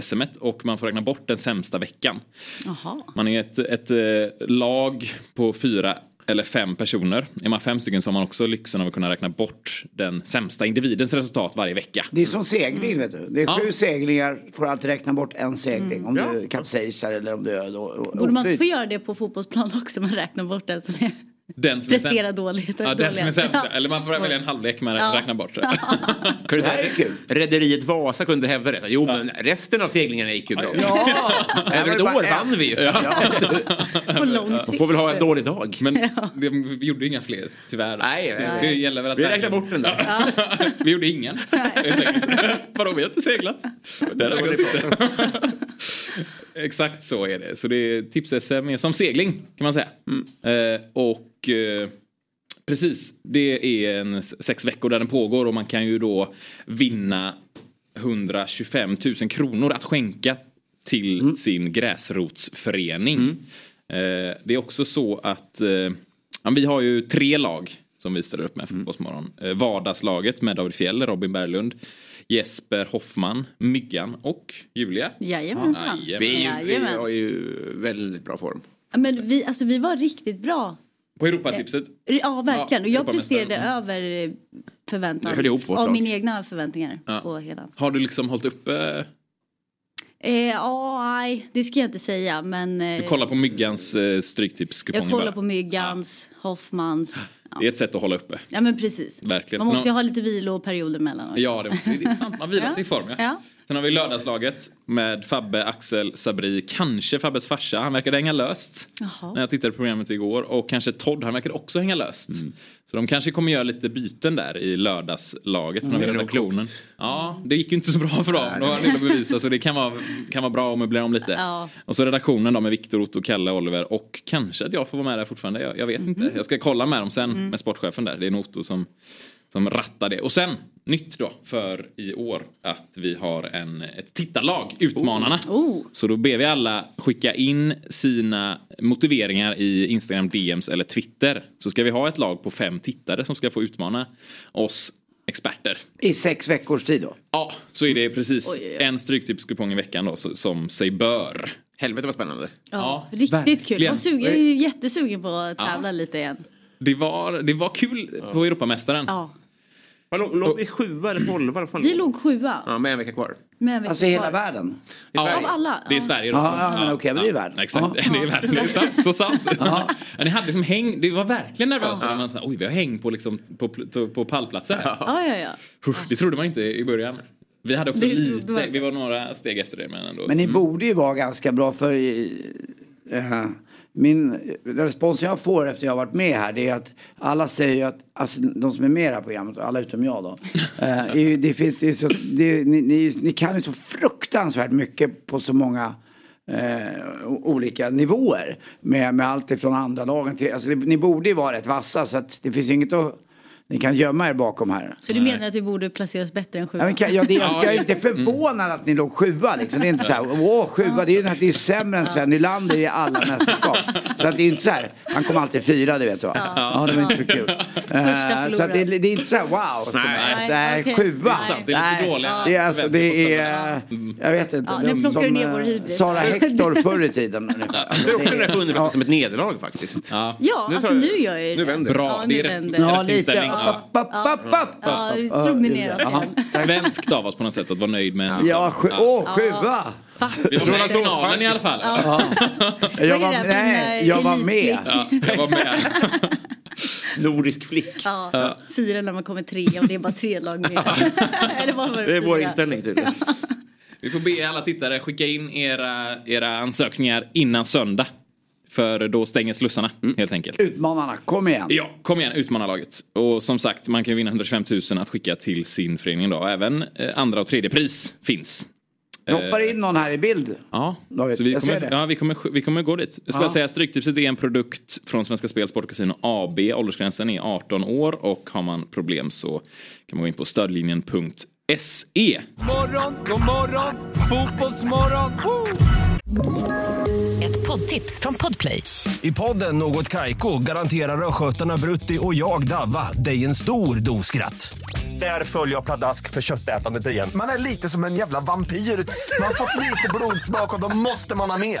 SMet och man får räkna bort den sämsta veckan. Jaha. Man är ett, ett eh, lag på fyra eller fem personer. Är man fem stycken så har man också lyxen av att kunna räkna bort den sämsta individens resultat varje vecka. Det är som segling vet du. Det är Ja. sju seglingar, får alltid räkna bort en segling. Om du kapsejsar eller om du är Borde man få göra det på fotbollsplan också? Man räknar bort den som är Den som är sämst. dåligt. Ja, den som är sämst. Ja. Eller man får välja en halvlek med att Ja. räkna bort. Du Det här är kul. Rederiet Vasa kunde hävda det. Jo, men resten av seglingarna gick ju bra. Ja! Över ett Det var år vann vi ju. På lång sikt. får väl ha en dålig dag. Men vi gjorde inga fler, tyvärr. Nej, nej, Det gäller väl att Vi räknar bort den där. vi gjorde ingen. Vadå, vi har inte seglat. Det räknas inte. Exakt så är det. Så det är tips-SM är som segling kan man säga. Eh, och eh, precis, det är en sex veckor där den pågår och man kan ju då vinna 125 000 kronor att skänka till sin gräsrotsförening. Eh, det är också så att eh, vi har ju tre lag som vi ställer upp med Fotbollsmorgon. Eh, vardagslaget med David Fjell, Robin Berglund, Jesper Hoffman, Myggan och Julia. Jajamensan. Ja, Vi, är ju, vi har ju väldigt bra form. Ja, Men vi, alltså, vi var riktigt bra. På Europatipset. Ja, verkligen. Ja, och jag presterade över eh, förväntan. Höll ihop vårt Av mina egna förväntningar Ja. på hela. Har du liksom hållit uppe? Eh, Ja, nej, det ska jag inte säga. Men eh, Du kollar på Myggans eh, stryktipskuponger jag kollar bara. på Myggans, Hoffmans. Det är ett sätt att hålla uppe. Ja, men precis. Verkligen. Man måste ju ha lite viloperioder mellan. också. Ja, det, det är sant. Man vilar Ja. sig i form. Ja. Sen har vi lördagslaget med Fabbe, Axel, Sabri, kanske Fabbes farsa. Han verkade hänga löst. Jaha. När jag tittade på programmet igår. Och kanske Todd, han verkade också hänga löst. Mm. Så de kanske kommer göra lite byten där i lördagslaget. Mm, det är nog redaktionen. Ja, det gick ju inte så bra för dem. Då har ni att bevisa. Så det kan vara, kan vara bra att möblera om lite. Ja. Och så redaktionen då med Viktor, Otto, Kalle, Oliver. Och kanske att jag får vara med där fortfarande. Jag, jag vet Mhm. inte. Jag ska kolla med dem sen Mm. med sportchefen där. Det är nog Otto som som rattar det. Och sen, nytt då för i år, att vi har en, ett tittarlag, Utmanarna. Oh. Så då ber vi alla skicka in sina motiveringar i Instagram DMs eller Twitter. Så ska vi ha ett lag på fem tittare som ska få utmana oss experter. I sex veckors tid då? Ja, så är det precis Oj, oj, oj. en stryktipskupong i veckan då som sig bör. Helvete vad spännande. Ja, Ja, riktigt kul. Jag, suger, jag är ju jättesugen på att tävla lite igen. Det var, det var kul på Europamästaren. Ja. Vad Låg, låg vi sjua eller tolva? Vi låg sjua Ja, med en vecka kvar. med en vecka Alltså i hela världen? I Sverige. Av alla? Det är Ja. Sverige då. Ja, ja, men okej, men det är världen. Exakt, Ja. det är världen. Det är sant, så sant. Ja, ni hade liksom häng, det var verkligen nervöst. Ja. Man, sa, Oj, vi har häng på, liksom, på, på, på pallplatser. Ja, ja, ja. Usch, Det trodde man inte i början. Vi hade också Det lite, man. vi var några steg efter det. Men, ändå. Men ni Mm. borde ju vara ganska bra för eh, min respons jag får efter jag har varit med här det är att alla säger att, alltså de som är med i det här programmet, alla utom jag då. eh, det finns, det är så, det, ni, ni, ni kan ju så fruktansvärt mycket på så många eh, olika nivåer. Med, med allt ifrån andra lagen till, alltså det, ni borde ju vara rätt vassa så att det finns inget att, ni kan gömma er bakom här. Så du menar att vi borde placeras bättre än Ja, sjua? men kan, ja, det, jag, jag är inte förvånad att ni låg sjua liksom. Det är inte så här, åh sjua, det är ju det är sämre än Sven Nylander i alla mästerskap. Så att det är inte så här, han kommer alltid fyra, det vet du va? Ja, det var inte så kul. Eh, så att det, det är inte så här, wow. Nej, Nej, okej. sjua. Det är sant, det är lite Nej, dåliga Det är alltså, det är, jag vet inte. Ja, nu plockar du som, ner eh, vår hybris. Sara Hector förr i tiden. där Det är- sjunde som ett nederlag faktiskt. Ja. Ja, Nu alltså nu gör jag ju nu det. vänder det. Bra, Ja, det nu är rätt. vänder Ja, lite. Ja. Slog ni ner oss igen. Svenskt av oss på något sätt att vara nöjd med en Ja, sju, åh, sjua! Vi var med i finalen i alla fall. Jag var, det? nej, Fin, jag var med. jag var med. Nordisk flick. Ja, fyra när man kommer tre och det är bara tre lag med. Eller vad var det? Det är vår inställning tydligen. Vi får be alla tittare skicka in era, era ansökningar innan söndag. För då stänger slussarna helt enkelt. Utmanarna, kom igen. Ja, kom igen, utmana laget. Och som sagt, man kan ju vinna 125 000 att skicka till sin förening då. Även eh, andra och tredje pris finns. Jag hoppar in någon här i bild. Ja, David, så vi jag kommer, det. ja, vi, kommer, vi kommer gå dit. Jag ska Ja. säga Stryktipset är en produkt från Svenska Spel, Sport Casino AB. Åldersgränsen är 18 år och har man problem så kan man gå in på stödlinjen.se. Morgon, god morgon, fotbollsmorgon. Woo! Ett poddtips från Podplay. I podden Något Kaiko garanterar östgötarna Brutti och jag, Davva, dig en stor dos skratt. Där följer jag pladask för köttätandet igen. Man är lite som en jävla vampyr. Man har fått lite blodsmak och då måste man ha mer.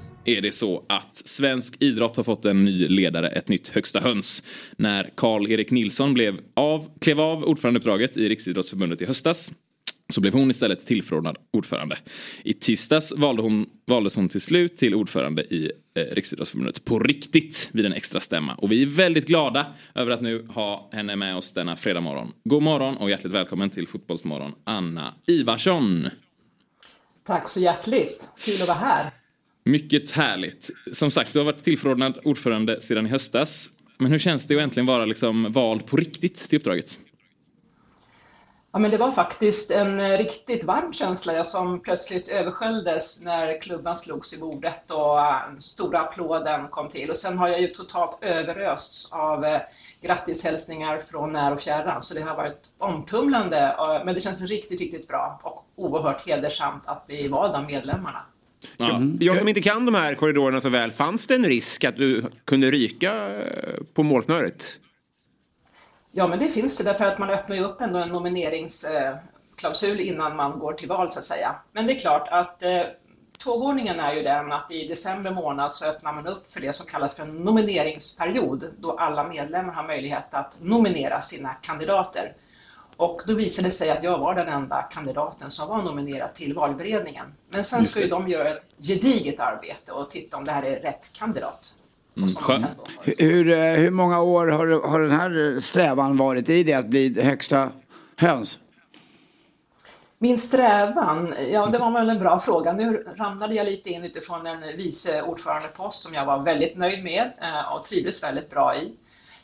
är det så att svensk idrott har fått en ny ledare, ett nytt högsta höns. När Karl-Erik Nilsson blev av, klev av ordförandeuppdraget i Riksidrottsförbundet i höstas så blev hon istället tillförordnad ordförande. I tisdags valde hon, valdes hon till slut till ordförande i eh, Riksidrottsförbundet på riktigt vid en extra stämma. Och vi är väldigt glada över att nu ha henne med oss denna fredag morgon. God morgon och hjärtligt välkommen till Fotbollsmorgon, Anna Ivarsson. Tack så hjärtligt. Kul att vara här. Mycket härligt. Som sagt, du har varit tillförordnad ordförande sedan i höstas. Men hur känns det att äntligen vara liksom vald på riktigt till uppdraget? Ja, men det var faktiskt en eh, riktigt varm känsla som plötsligt översköljdes när klubban slogs i bordet och eh, stora applåden kom till. Och sen har jag ju totalt överösts av eh, grattishälsningar från när och fjärran. Så det har varit omtumlande, men det känns riktigt, riktigt bra och oerhört hedersamt att bli vald av medlemmarna. Ja. Jag som inte kan de här korridorerna så väl, fanns det en risk att du kunde ryka på målsnöret? Ja, men det finns det därför att man öppnar ju upp ändå en nomineringsklausul innan man går till val så att säga. Men det är klart att eh, tågordningen är ju den att i december månad så öppnar man upp för det som kallas för en nomineringsperiod då alla medlemmar har möjlighet att nominera sina kandidater. Och då visade det sig att jag var den enda kandidaten som var nominerad till valberedningen. Men sen ska ju de göra ett gediget arbete och titta om det här är rätt kandidat. Mm, hur, eh, hur många år har, har den här strävan varit i det att bli högsta höns? Min strävan, ja det var väl en bra fråga. Nu ramlade jag lite in utifrån en vice ordförandepost som jag var väldigt nöjd med eh, och trivdes väldigt bra i.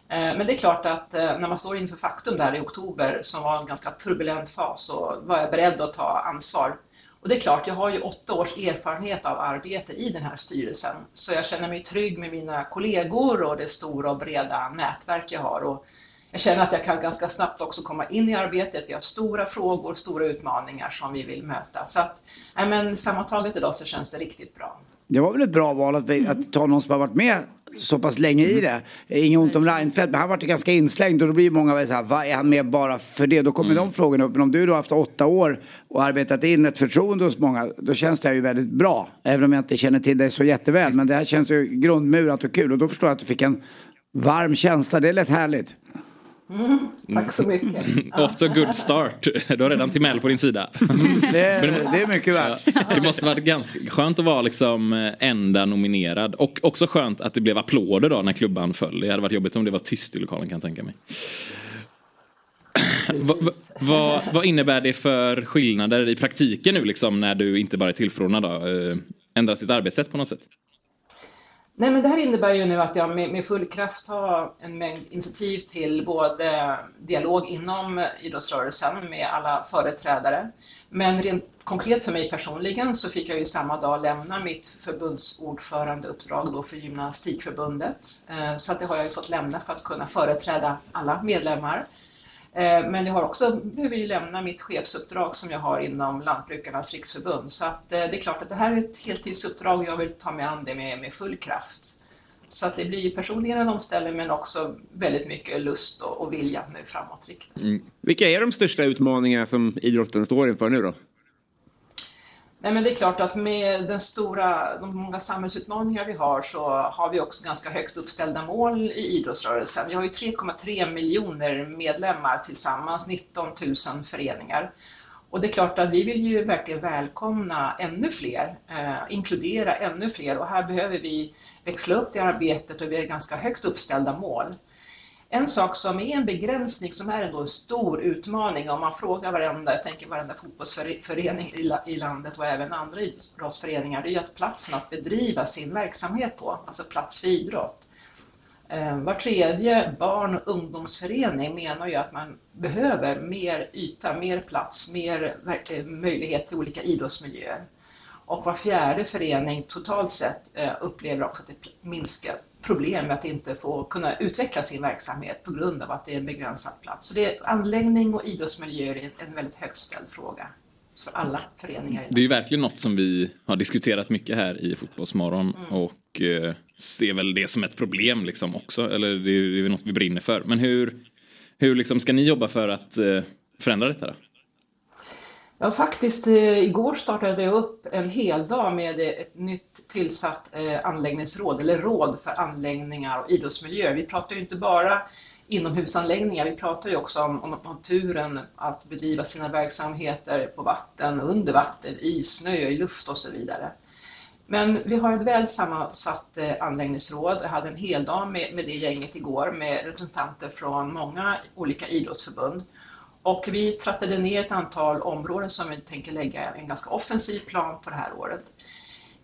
Eh, men det är klart att eh, när man står inför faktum där i oktober som var en ganska turbulent fas så var jag beredd att ta ansvar. Och det är klart, jag har ju åtta års erfarenhet av arbete i den här styrelsen, så jag känner mig trygg med mina kollegor och det stora och breda nätverk jag har. Och jag känner att jag kan ganska snabbt också komma in i arbetet. Vi har stora frågor, stora utmaningar som vi vill möta. Så att, men sammantaget idag så känns det riktigt bra. Det var väl ett bra val att, att ta någon som har varit med så pass länge i det. Inget ont om Reinfeldt, men han var ganska inslängd och då blir många så här, vad är han med bara för det? Då kommer mm. de frågorna upp. Men om du då haft åtta år och arbetat in ett förtroende hos många, då känns det ju väldigt bra. Även om jag inte känner till dig så jätteväl. Men det här känns ju grundmurat och kul och då förstår jag att du fick en varm känsla. Det är lätt härligt. Mm, tack så mycket. Off to a good start. Du har redan Timell på din sida. det, är, det är mycket värt. Det måste varit ganska skönt att vara liksom eh, enda nominerad. Och också skönt att det blev applåder då när klubban föll. Det hade varit jobbigt om det var tyst i lokalen kan jag tänka mig. vad, vad, vad, innebär det för skillnader i praktiken nu liksom när du inte bara är tillförordnad då? Eh, ändrar sitt arbetssätt på något sätt? Nej, men det här innebär ju nu att jag med, med, full kraft har en mängd initiativ till både dialog inom idrottsrörelsen med alla företrädare. Men rent konkret för mig personligen så fick jag ju samma dag lämna mitt förbundsordförandeuppdrag då för Gymnastikförbundet. Eh, så att det har jag ju fått lämna för att kunna företräda alla medlemmar. Eh, men jag har också, behöver ju lämna mitt chefsuppdrag som jag har inom Lantbrukarnas riksförbund. Så att eh, det är klart att det här är ett heltidsuppdrag och jag vill ta mig an det med, med full kraft. Så att det blir personligen en omställning men också väldigt mycket lust och, och vilja nu framåtriktat. Mm. Vilka är de största utmaningarna som idrotten står inför nu då? Nej, men det är klart att med den stora, de många samhällsutmaningar vi har så har vi också ganska högt uppställda mål i idrottsrörelsen. Vi har ju 3,3 miljoner medlemmar tillsammans, 19 000 föreningar. Och det är klart att vi vill ju verkligen välkomna ännu fler, eh, inkludera ännu fler och här behöver vi växla upp det arbetet och vi har ganska högt uppställda mål. En sak som är en begränsning som är ändå en stor utmaning om man frågar varenda, jag tänker varenda fotbollsförening i landet och även andra idrottsföreningar, det är ju att platsen att bedriva sin verksamhet på, alltså plats för idrott. Eh, var tredje barn och ungdomsförening menar ju att man behöver mer yta, mer plats, mer möjlighet till olika idrottsmiljöer. Och var fjärde förening totalt sett eh, upplever också att det minskar problem med att inte få kunna utveckla sin verksamhet på grund av att det är en begränsad plats. Så det är anläggning och idrottsmiljöer är en väldigt högt ställd fråga för alla föreningar. Det är ju verkligen något som vi har diskuterat mycket här i Fotbollsmorgon mm. och eh, ser väl det som ett problem liksom också. Eller det är, det är något vi brinner för. Men hur, hur liksom ska ni jobba för att eh, förändra detta? Då? Ja, faktiskt eh, igår startade jag upp en hel dag med eh, ett nytt tillsatt eh, anläggningsråd, eller råd för anläggningar och idrottsmiljöer. Vi pratar ju inte bara inomhusanläggningar, vi pratar ju också om, om naturen, att bedriva sina verksamheter på vatten, under vatten, i snö, i luft och så vidare. Men vi har ett väl sammansatt anläggningsråd. Jag hade en hel dag med, med det gänget igår med representanter från många olika idrottsförbund. Och vi trattade ner ett antal områden som vi tänker lägga en ganska offensiv plan på det här året.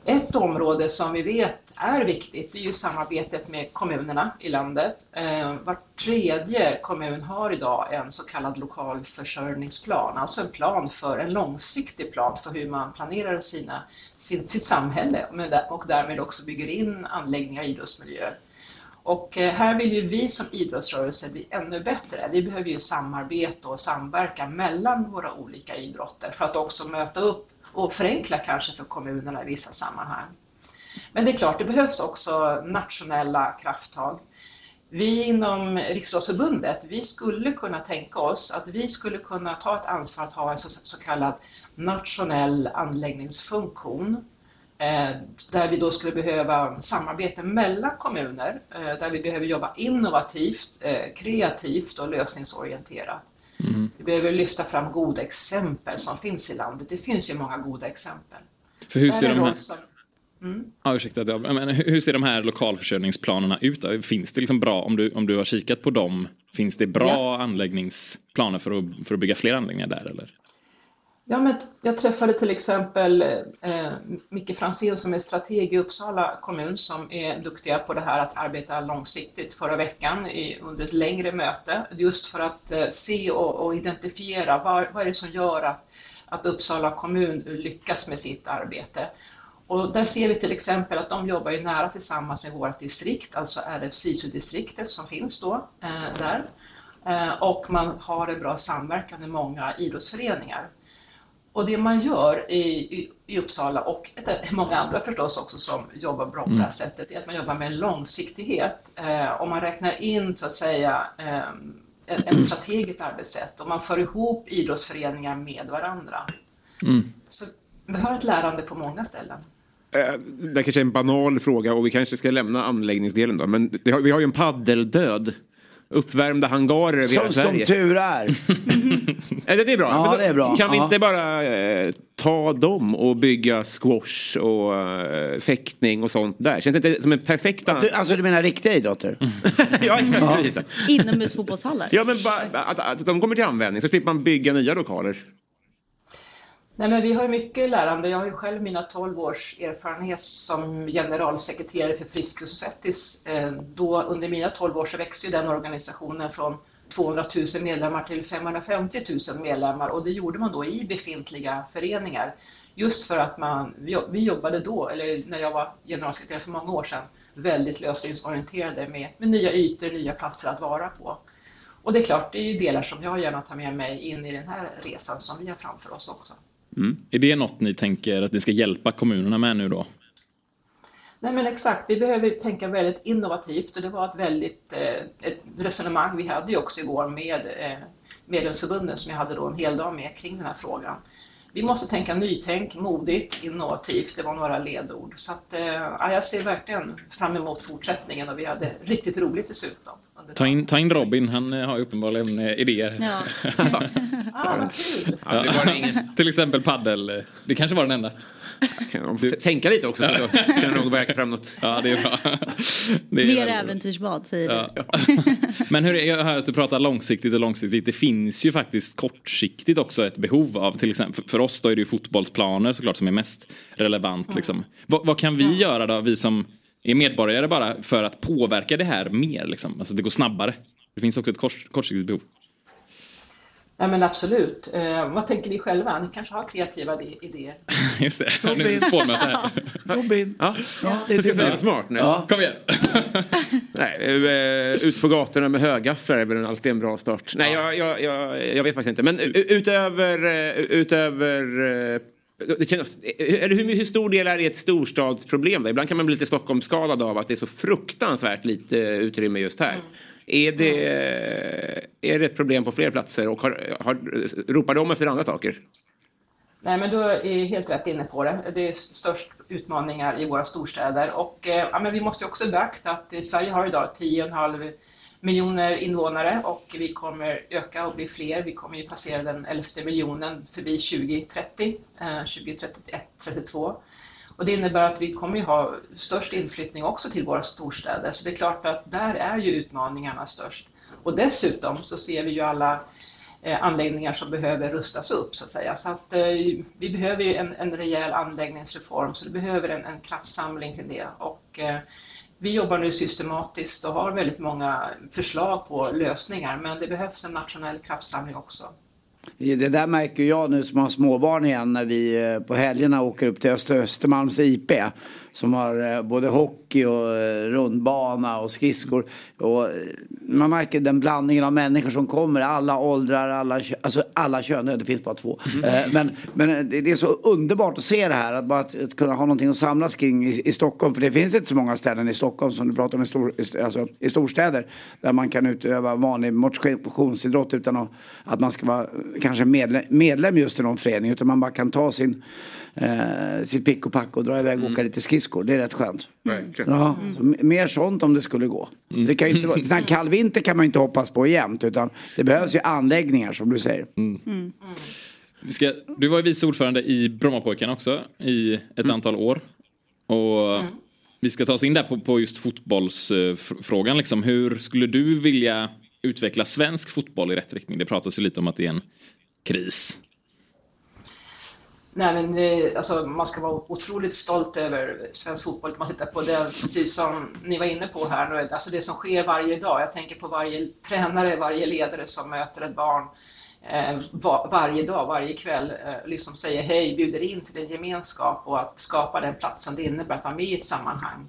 Ett område som vi vet är viktigt är ju samarbetet med kommunerna i landet. Eh, var tredje kommun har idag en så kallad lokal försörjningsplan, alltså en plan för en långsiktig plan för hur man planerar sina, sitt, sitt samhälle och därmed också bygger in anläggningar i idrottsmiljöer. Och eh, här vill ju vi som idrottsrörelse bli ännu bättre. Vi behöver ju samarbeta och samverka mellan våra olika idrotter för att också möta upp och förenkla kanske för kommunerna i vissa sammanhang. Men det är klart, det behövs också nationella krafttag. Vi inom Riksidrottsförbundet, vi skulle kunna tänka oss att vi skulle kunna ta ett ansvar att ha en så, så kallad nationell anläggningsfunktion där vi då skulle behöva samarbete mellan kommuner, eh, där vi behöver jobba innovativt, eh, kreativt och lösningsorienterat. Mm. Vi behöver lyfta fram goda exempel som finns i landet. Det finns ju många goda exempel. För hur ser de här... Mm. Ja, ursäkta, men hur ser de här lokalförsörjningsplanerna ut? Finns det liksom bra, om du, om du har kikat på dem, finns det bra ja. anläggningsplaner för att, för att bygga fler anläggningar där eller? Ja, men jag träffade till exempel eh, Micke Franzén som är strateg i Uppsala kommun som är duktiga på det här att arbeta långsiktigt förra veckan i, under ett längre möte just för att eh, se och, och identifiera vad, vad är det som gör att, att Uppsala kommun lyckas med sitt arbete. Och där ser vi till exempel att de jobbar ju nära tillsammans med vårt distrikt, alltså RF SISU-distriktet som finns då eh, där. Eh, och man har en bra samverkan med många idrottsföreningar. Och det man gör i, i, i Uppsala och många andra förstås också som jobbar bra på det här mm. sättet är att man jobbar med en långsiktighet. Eh, och man räknar in så att säga eh, ett strategiskt arbetssätt och man för ihop idrottsföreningar med varandra. Mm. Så vi har ett lärande på många ställen. Eh, det kanske är en banal fråga och vi kanske ska lämna anläggningsdelen då. Men har, vi har ju en paddeldöd uppvärmda hangarer som, Sverige. Som tur är. det är bra. Ja, det är bra. Kan vi ja. inte bara eh, ta dem och bygga squash och eh, fäktning och sånt där? Känns det inte som en perfekt... Du, alltså du menar riktiga idrotter? ja, exakt. Ja. Inomhusfotbollshallar? Ja, men bara, att, att de kommer till användning så slipper man bygga nya lokaler. Nej, men vi har mycket lärande. Jag har ju själv mina 12 års erfarenhet som generalsekreterare för Friskis och Svettis. Eh, då under mina 12 år så växte ju den organisationen från 200 000 medlemmar till 550 000 medlemmar och det gjorde man då i befintliga föreningar. Just för att man, vi jobbade då, eller när jag var generalsekreterare för många år sedan, väldigt lösningsorienterade med, med nya ytor, nya platser att vara på. Och det är klart, det är ju delar som jag gärna tar med mig in i den här resan som vi har framför oss också. Mm. Är det något ni tänker att ni ska hjälpa kommunerna med nu då? Nej men exakt, vi behöver tänka väldigt innovativt och det var ett väldigt eh, ett resonemang vi hade ju också igår med eh, medlemsförbunden som jag hade då en hel dag med kring den här frågan. Vi måste tänka nytänk, modigt, innovativt, det var några ledord. Så att, eh, ja, jag ser verkligen fram emot fortsättningen och vi hade riktigt roligt dessutom. Ta in, ta in Robin, han eh, har uppenbarligen eh, idéer. Ja. ah. Ja, Till exempel paddel. Det kanske var den enda. Du, tänka lite också så kan det nog verka fram något. Ja, det är bra. Det är Mer äventyrsbad säger ja. du. Men hur är, jag hör att du pratar långsiktigt och långsiktigt. Det finns ju faktiskt kortsiktigt också ett behov av till exempel för oss då är det ju fotbollsplaner såklart som är mest relevant. Mm. Liksom. Vad, vad, kan vi göra då, vi som är medborgare bara för att påverka det här mer? Liksom? Alltså det går snabbare. Det finns också ett kort, kortsiktigt behov. Ja men absolut. Eh, vad tänker ni själva? Ni kanske har kreativa idéer? Just det, Robin. spårmöte här. Robin. Ja. Ja, det ska säga det smart nu. Ja. Kom igen. Nej, eh, ut på gatorna med högafflar är väl alltid en bra start. Nej, jag, jag, jag, jag vet faktiskt inte. Men utöver, eh, utöver eh, det eller hur, hur stor del är det ett storstadsproblem? Då? Ibland kan man bli lite Stockholmsskadad av att det är så fruktansvärt lite utrymme just här. Mm. Är det, är det ett problem på fler platser och har, har, ropar de efter andra saker? Nej, men du är helt rätt inne på det. Det är störst utmaningar i våra storstäder och eh, ja, men vi måste också beakta att Sverige har idag 10,5 miljoner invånare och vi kommer öka och bli fler. Vi kommer ju passera den elfte miljonen förbi 2030, 2031, 32. Och det innebär att vi kommer ha störst inflyttning också till våra storstäder. Så det är klart att där är ju utmaningarna störst. Och dessutom så ser vi ju alla eh, anläggningar som behöver rustas upp så att säga. Så att eh, vi behöver ju en, en rejäl anläggningsreform så det behöver en, en kraftsamling till det. Och, eh, vi jobbar nu systematiskt och har väldigt många förslag på lösningar men det behövs en nationell kraftsamling också. Det där märker jag nu som har småbarn igen när vi eh, på helgerna åker upp till Öster Östermalms IP. Som har eh, både hockey och eh, rundbana och skridskor. Och man märker den blandningen av människor som kommer. Alla åldrar, alla, alltså alla kön. Det finns bara två. Mm. Men, men det är så underbart att se det här. Att bara att kunna ha någonting att samlas kring i, i Stockholm. För det finns inte så många ställen i Stockholm som du pratar om i, stor, alltså, i storstäder. Där man kan utöva vanlig motionsidrott utan att, att man ska vara kanske medlem, medlem just i någon förening. Utan man bara kan ta sin eh, sitt pick och pack och dra iväg och åka lite skridskor. Det är rätt skönt. Ja, så mer sånt om det skulle gå. Det kan ju inte vara, sån här kall vinter kan man ju inte hoppas på jämt utan det behövs ju anläggningar som du säger. Ska, du var ju vice ordförande i Brommapojkarna också i ett antal år. Och vi ska ta oss in där på, på just fotbollsfrågan. Liksom. Hur skulle du vilja utveckla svensk fotboll i rätt riktning? Det pratas ju lite om att det är en kris. Nej, men det, alltså, man ska vara otroligt stolt över svensk fotboll. Man tittar på det, precis som ni var inne på här nu, alltså det som sker varje dag. Jag tänker på varje tränare, varje ledare som möter ett barn eh, var, varje dag, varje kväll, eh, liksom säger hej, bjuder in till en gemenskap och att skapa den platsen det innebär att vara med i ett sammanhang.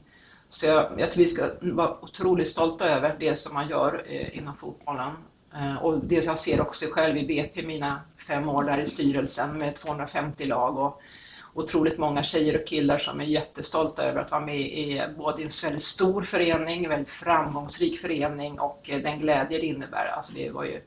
Så jag, jag tror vi ska vara otroligt stolta över det som man gör eh, inom fotbollen. Eh, och det jag ser också själv i BP, mina fem år där i styrelsen med 250 lag och otroligt många tjejer och killar som är jättestolta över att vara med i både en väldigt stor förening, en väldigt framgångsrik förening och eh, den glädje det innebär. Alltså det var ju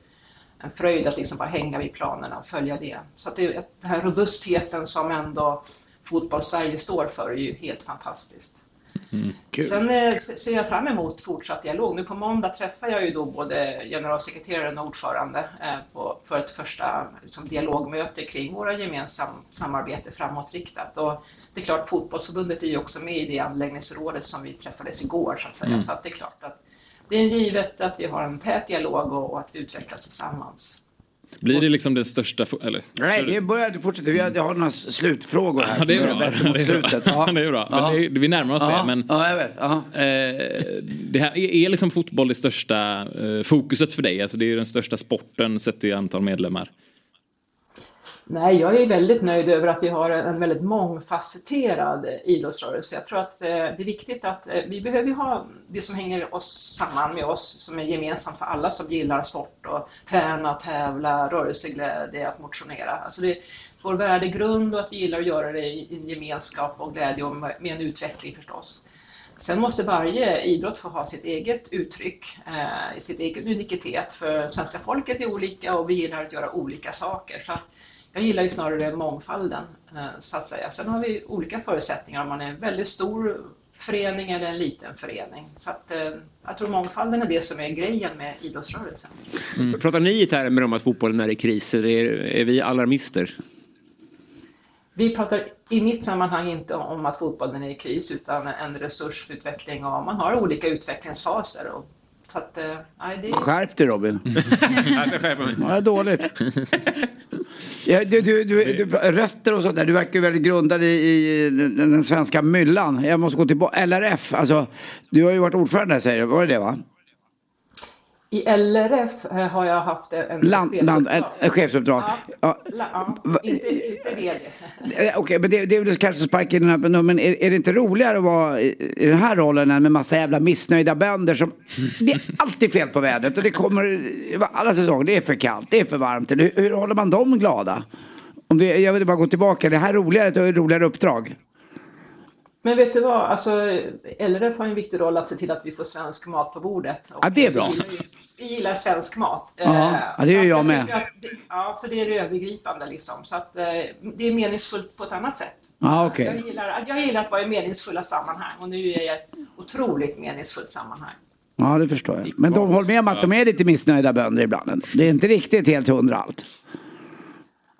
en fröjd att liksom bara hänga vid planerna och följa det. Så att det, den här robustheten som ändå fotboll-Sverige står för är ju helt fantastiskt. Mm. Sen eh, ser jag fram emot fortsatt dialog. Nu på måndag träffar jag ju då både generalsekreteraren och ordförande eh, på, för ett första liksom, dialogmöte kring våra gemensamma samarbete framåtriktat. Och det är klart, fotbollsförbundet är ju också med i det anläggningsrådet som vi träffades igår så att säga. Mm. Så att det är klart att det är givet att vi har en tät dialog och, och att vi utvecklas tillsammans. Blir det liksom den största... Eller? Nej, det börjar fortsätta. Vi har, jag har några slutfrågor här. Ja, det är bra. Det är bra. Ja. det är bra. Ja. Det, vi närmar oss ja. det. Men, ja, jag vet. Ja. Eh, det här är liksom fotboll det största eh, fokuset för dig? Alltså det är den största sporten sett i antal medlemmar. Nej, jag är väldigt nöjd över att vi har en väldigt mångfacetterad idrottsrörelse. Jag tror att eh, det är viktigt att eh, vi behöver ha det som hänger oss samman med oss som är gemensamt för alla som gillar sport och träna, tävla, rörelseglädje, att motionera. Alltså det är vår värdegrund och att vi gillar att göra det i en gemenskap och glädje och med en utveckling förstås. Sen måste varje idrott få ha sitt eget uttryck, eh, sitt egen unikitet för svenska folket är olika och vi gillar att göra olika saker. Så jag gillar ju snarare mångfalden eh, så att säga. Sen har vi olika förutsättningar om man är en väldigt stor förening eller en liten förening. Så att, eh, jag tror mångfalden är det som är grejen med idrottsrörelsen. Mm. Pratar ni i termer om att fotbollen är i kris eller är, är vi alarmister? Vi pratar i mitt sammanhang inte om att fotbollen är i kris utan en resursutveckling och man har olika utvecklingsfaser. Och, så att, nej, det... Skärp dig Robin! ja, det är dåligt. Ja, du, du, du, du, rötter och sånt där, du verkar ju väldigt grundad i, i den, den, svenska myllan. Jag måste gå tillbaka, LRF, alltså du har ju varit ordförande där säger du, var det det va? I LRF eh, har jag haft en land, chefsuppdrag. En, chefsuppdrag. Ja, ja. ja inte, inte VD. Okej, okay, men det, det är väl kanske spark i den här, men är, är, det inte roligare att vara i, i den här rollen än med massa jävla missnöjda bönder som... Det är alltid fel på vädret och det kommer alla säsonger. Det är för kallt, det är för varmt. Hur, hur håller man dem glada? Om det, jag vill bara gå tillbaka, det här är roligare, ett roligare uppdrag. Men vet du vad, alltså, LRF har en viktig roll att se till att vi får svensk mat på bordet. ja, det är bra. Vi gillar, vi gillar svensk mat. Ja, ja det gör jag, med. Ja, så det är det övergripande liksom. Så att det är meningsfullt på ett annat sätt. Ja, okay. jag, gillar, jag gillar att vara i meningsfulla sammanhang och nu är jag i ett otroligt meningsfullt sammanhang. Ja, det förstår jag. Men de håller med om att de är lite missnöjda bönder ibland. Det är inte riktigt helt hundra allt.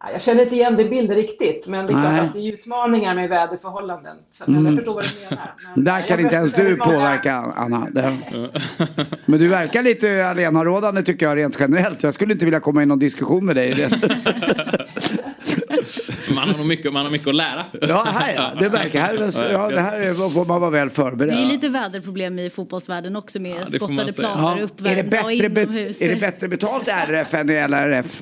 Ja, Jag känner inte igen det bilden riktigt, men det är Nej. klart att det är utmaningar med väderförhållanden. Så men jag förstår vad du menar. Men, Där kan inte ens du många- påverka Anna. Det. Men du verkar lite allenarådande tycker jag rent generellt. Jag skulle inte vilja komma i någon diskussion med dig. Man har nog mycket, man har mycket att lära. Ja, här ja. Det verkar. Här, är- ja, det här är, får man vara väl förberedd. Det är lite väderproblem i fotbollsvärlden också med man skottade planer, Ja. Är, det uppvärmda och bättre, inomhus. är det bättre betalt i RF än i LRF?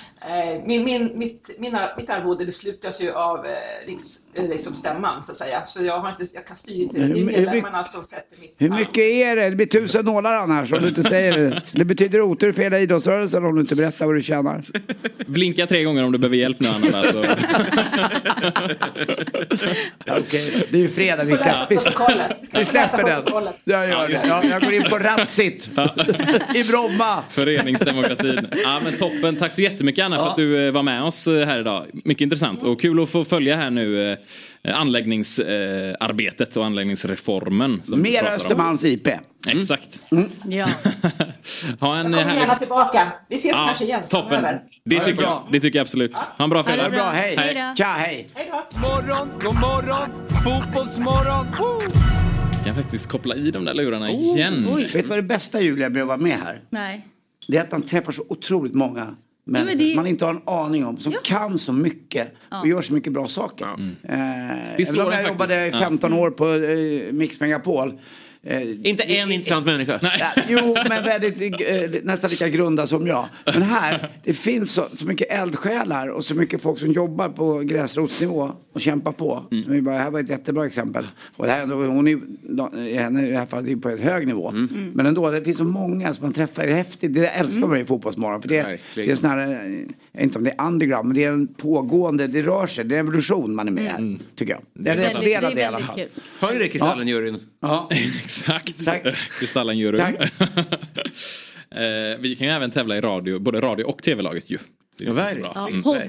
Min, min, mitt, mina, mitt arvode beslutas ju av eh, riks, eh, liksom stämman så att säga. Så jag, har inte, jag kan styra inte. Det är Hur- medlemmarna som sätter mitt Hur mycket är det? Det blir tusen nålar annars om du inte säger det. Det betyder otur för hela idrottsrörelsen om du inte berättar vad du tjänar. Blinka tre gånger om du behöver hjälp nu Anna. Alltså. Okej, det är ju fredag. Vi, släpper, vi, släpper den. Jag gör det. Ja, jag går in på Ratsit i Bromma. Föreningsdemokratin. Ja, men toppen. Tack så jättemycket Anna för Ja. att du eh, var med oss eh, här idag. Mycket intressant och kul att få följa här nu eh, anläggningsarbetet och anläggningsreformen. Mer. Östermalms IP. Exakt. Ja. ha en Jag kommer gärna tillbaka. Vi ses Ja, kanske igen toppen. Det Ja, tycker, jag. det tycker jag absolut. Ha en bra Ha det fredag. Bra, hej. Hej. Tja, hej. Hej. Morgon, god morgon, fotbollsmorgon. Woo! Jag kan faktiskt koppla i de där lurarna igen. Oj. Vet du vad det bästa Julia med att vara med här? Nej. Det är att man träffar så otroligt många människor det- som man inte har en aning om. Som Ja. kan så mycket och gör så mycket bra saker. Eh, även om en jag jobbade i Ja. 15 år på eh, Mix Megapol. Eh, Inte en intressant människa. Ja, jo, men väldigt, eh, nästan lika grunda som jag. Men här, det finns så, så mycket eldsjälar och så mycket folk som jobbar på gräsrotsnivå och kämpar på. Mm. Bara, det här var ett jättebra exempel. Och det här, hon är, henne i det här fallet är på ett hög nivå. Mm. Men ändå, det finns så många som man träffar. Det är häftigt. Det älskar man i Fotbollsmorgon. För det, det är sån här, eh, inte om det är underground, men det är en pågående, det rör sig. Det är en revolution man är med i, tycker jag. Det är Väldigt, det är det i alla väldigt kul. Hör ni det Kristallen-juryn? Ja. Exakt. Tack. Kristallen-juryn. Tack. eh, vi kan ju även tävla i radio, både radio och tv-laget ju. Det är Ja, så verkligen. bra. Ja, Mm. podd,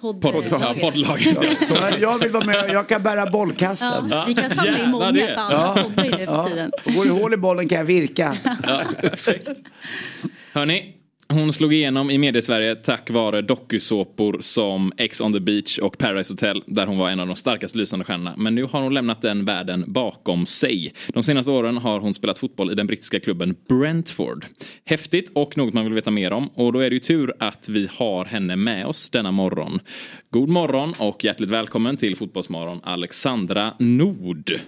podd, Podd, ja, poddlaget. Ja. Så jag vill vara med, jag kan bära bollkassen. Ja, vi kan samla in Gärna många det. för alla poddar ju nu för tiden. Och går det hål i bollen kan jag virka. Ja, perfekt. Hörni, hon slog igenom i mediesverige tack vare dokusåpor som Ex on the beach och Paradise Hotel där hon var en av de starkast lysande stjärnorna. Men nu har hon lämnat den världen bakom sig. De senaste åren har hon spelat fotboll i den brittiska klubben Brentford. Häftigt och något man vill veta mer om och då är det ju tur att vi har henne med oss denna morgon. God morgon och hjärtligt välkommen till Fotbollsmorgon Alexandra Nord.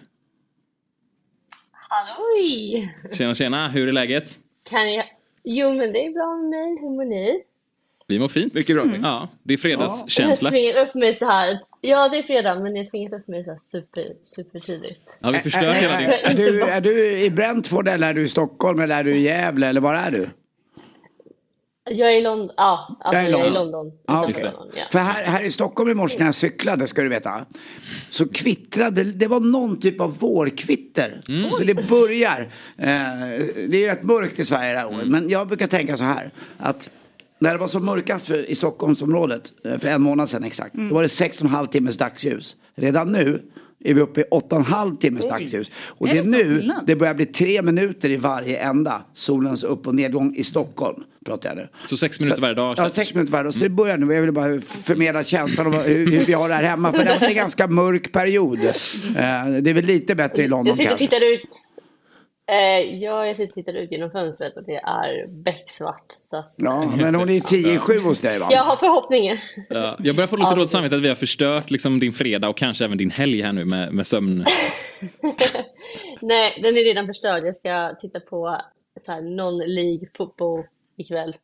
Halloj! Tjena tjena, hur är läget? Kan jag... Jo men det är bra med mig, hur mår ni? Vi mår fint. Mycket bra. Ja, det är Jag fredagskänsla. har tvingat upp mig så här. Ja det är fredag men jag har tvingat upp mig så här super, super tidigt. Ja, vi förstör är, hela din... är, är, du, är du i Brentford eller är du i Stockholm eller är du i Gävle eller var är du? Jag är i London. Ja, alltså Jag är är i London. Ja, okej. London, ja. För här, här i Stockholm i morse när jag cyklade ska du veta. Så kvittrade, det var någon typ av vårkvitter. Så det börjar. Eh, det är rätt mörkt i Sverige det här året. Men jag brukar tänka så här. Att när det var som mörkast för, i Stockholmsområdet, eh, för en månad sedan exakt. Då var det 6,5 timmes dagsljus. Redan nu är vi uppe i 8,5 timmes dagsljus. Och Är det är det så nu det börjar bli tre minuter i varje ända. Solens upp och nedgång i Stockholm. Pratar jag nu. Så sex minuter varje dag? Ja, sex minuter varje dag. Så det börjar nu. Jag vill bara förmedla känslan av hur, hur vi har det här hemma. För det varit en ganska mörk period. Eh, Det är väl lite bättre i London och kanske. tittar ut. Eh, ja, jag sitter ut genom fönstret och det är becksvart. Så att Ja, men hon är ju 10 i 7 hos dig va? jag har förhoppningen. Ja, jag börjar få lite dåligt samvete att vi har förstört liksom, din fredag och kanske även din helg här nu med, med sömn. Nej, den är redan förstörd. Jag ska titta på så här non-league fotboll ikväll.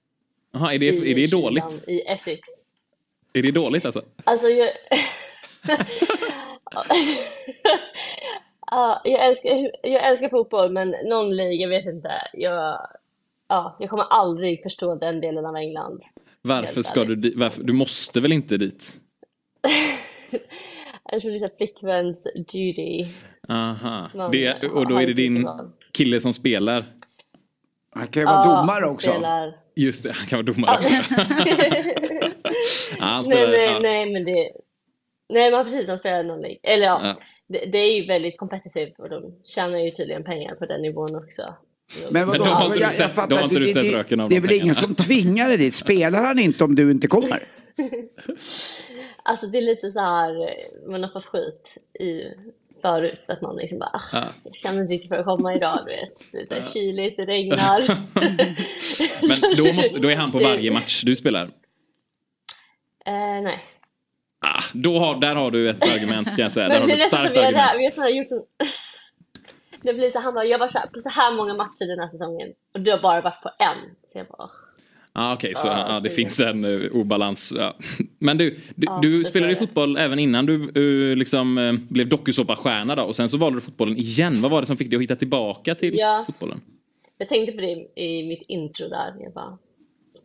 Jaha, är det, i är det kylan dåligt? I Essex. Är det dåligt alltså? Alltså jag... ja, jag, älskar, jag älskar fotboll men någon lig, jag vet inte. Jag, ja, jag kommer aldrig förstå den delen av England. Varför ska du ärligt. dit? Varför? Du måste väl inte dit? Jag tror det är flickväns duty. Aha. Man Det, och då är det din kille som spelar? Han kan ju vara Ja, domare också. Spelar... Just det, han kan vara domare också. ja, han spelar, nej, nej, ja. nej, men det... Nej, men precis, han spelar någon lig. Eller ja, Ja. Det, det är ju väldigt competitive och de tjänar ju tydligen pengar på den nivån också. Men vadå? Men då har inte du Jag- jag sett- fattar inte, du det- sett det- röken av Det är de väl ingen som tvingar dig dit? Spelar han inte om du inte kommer? Alltså det är lite så här, man har fått skit i förut. Att man liksom bara, ah, Ja. jag känner inte riktigt för att komma idag. Du vet. Det är kyligt, det regnar. Men då, måste, då är han på varje match du spelar. Eh, nej. Ah, då har, där har du ett argument kan jag säga. Där har du ett starkt har, argument. där- vi har gjort en... Det blir så han bara, jag var så här, på så här många matcher den här säsongen och du har bara varit på en. Så jag bara, Ah, Okej, så Ja, ja, det finns en uh, obalans. Ja. Men du, du, Ja, du spelade ju fotboll även innan du uh, liksom, uh, blev dokusåpastjärna då och sen så valde du fotbollen igen. Vad var det som fick dig att hitta tillbaka till Ja. fotbollen? jag tänkte på det i mitt intro där. Jag bara,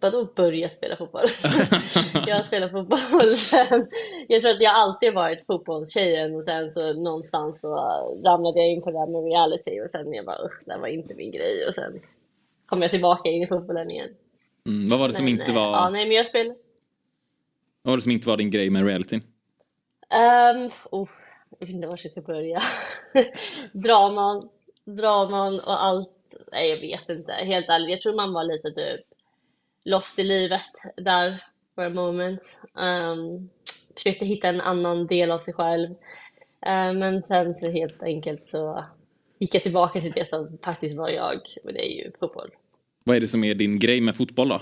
vadå börja spela fotboll? jag har spelat fotboll sen. Jag tror att jag alltid varit fotbollstjejen och sen så någonstans så ramlade jag in på det här med reality och sen jag bara, usch, det var inte min grej och sen kom jag tillbaka in i fotbollen igen. Mm, vad var det som Men, inte eh, var, Ja, nej men jag spelar vad var det som inte var din grej med realityn? Um, oh, jag vet inte var jag ska börja. draman, draman och allt. Nej, jag vet inte. Helt ärligt, jag tror man var lite typ lost i livet där for a moment. Um, försökte hitta en annan del av sig själv. Eh, men sen så helt enkelt så gick jag tillbaka till det som faktiskt var jag och det är ju fotboll. Vad är det som är din grej med fotboll då?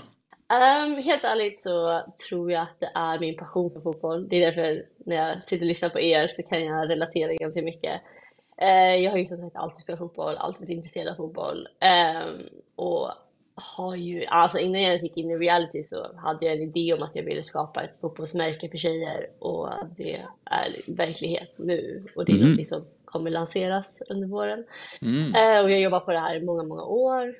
Ehm, helt ärligt så tror jag att det är min passion för fotboll. Det är därför när jag sitter och lyssnar på er så kan jag relatera ganska mycket. Eh, jag har ju som sagt alltid spelat fotboll, alltid varit intresserad av fotboll. Ehm, och har ju, alltså innan jag gick in i reality så hade jag en idé om att jag ville skapa ett fotbollsmärke för tjejer och det är verkligen nu och det är Mhm. något som kommer lanseras under våren. Mm. Eh, och jag jobbar på det här i många, många år.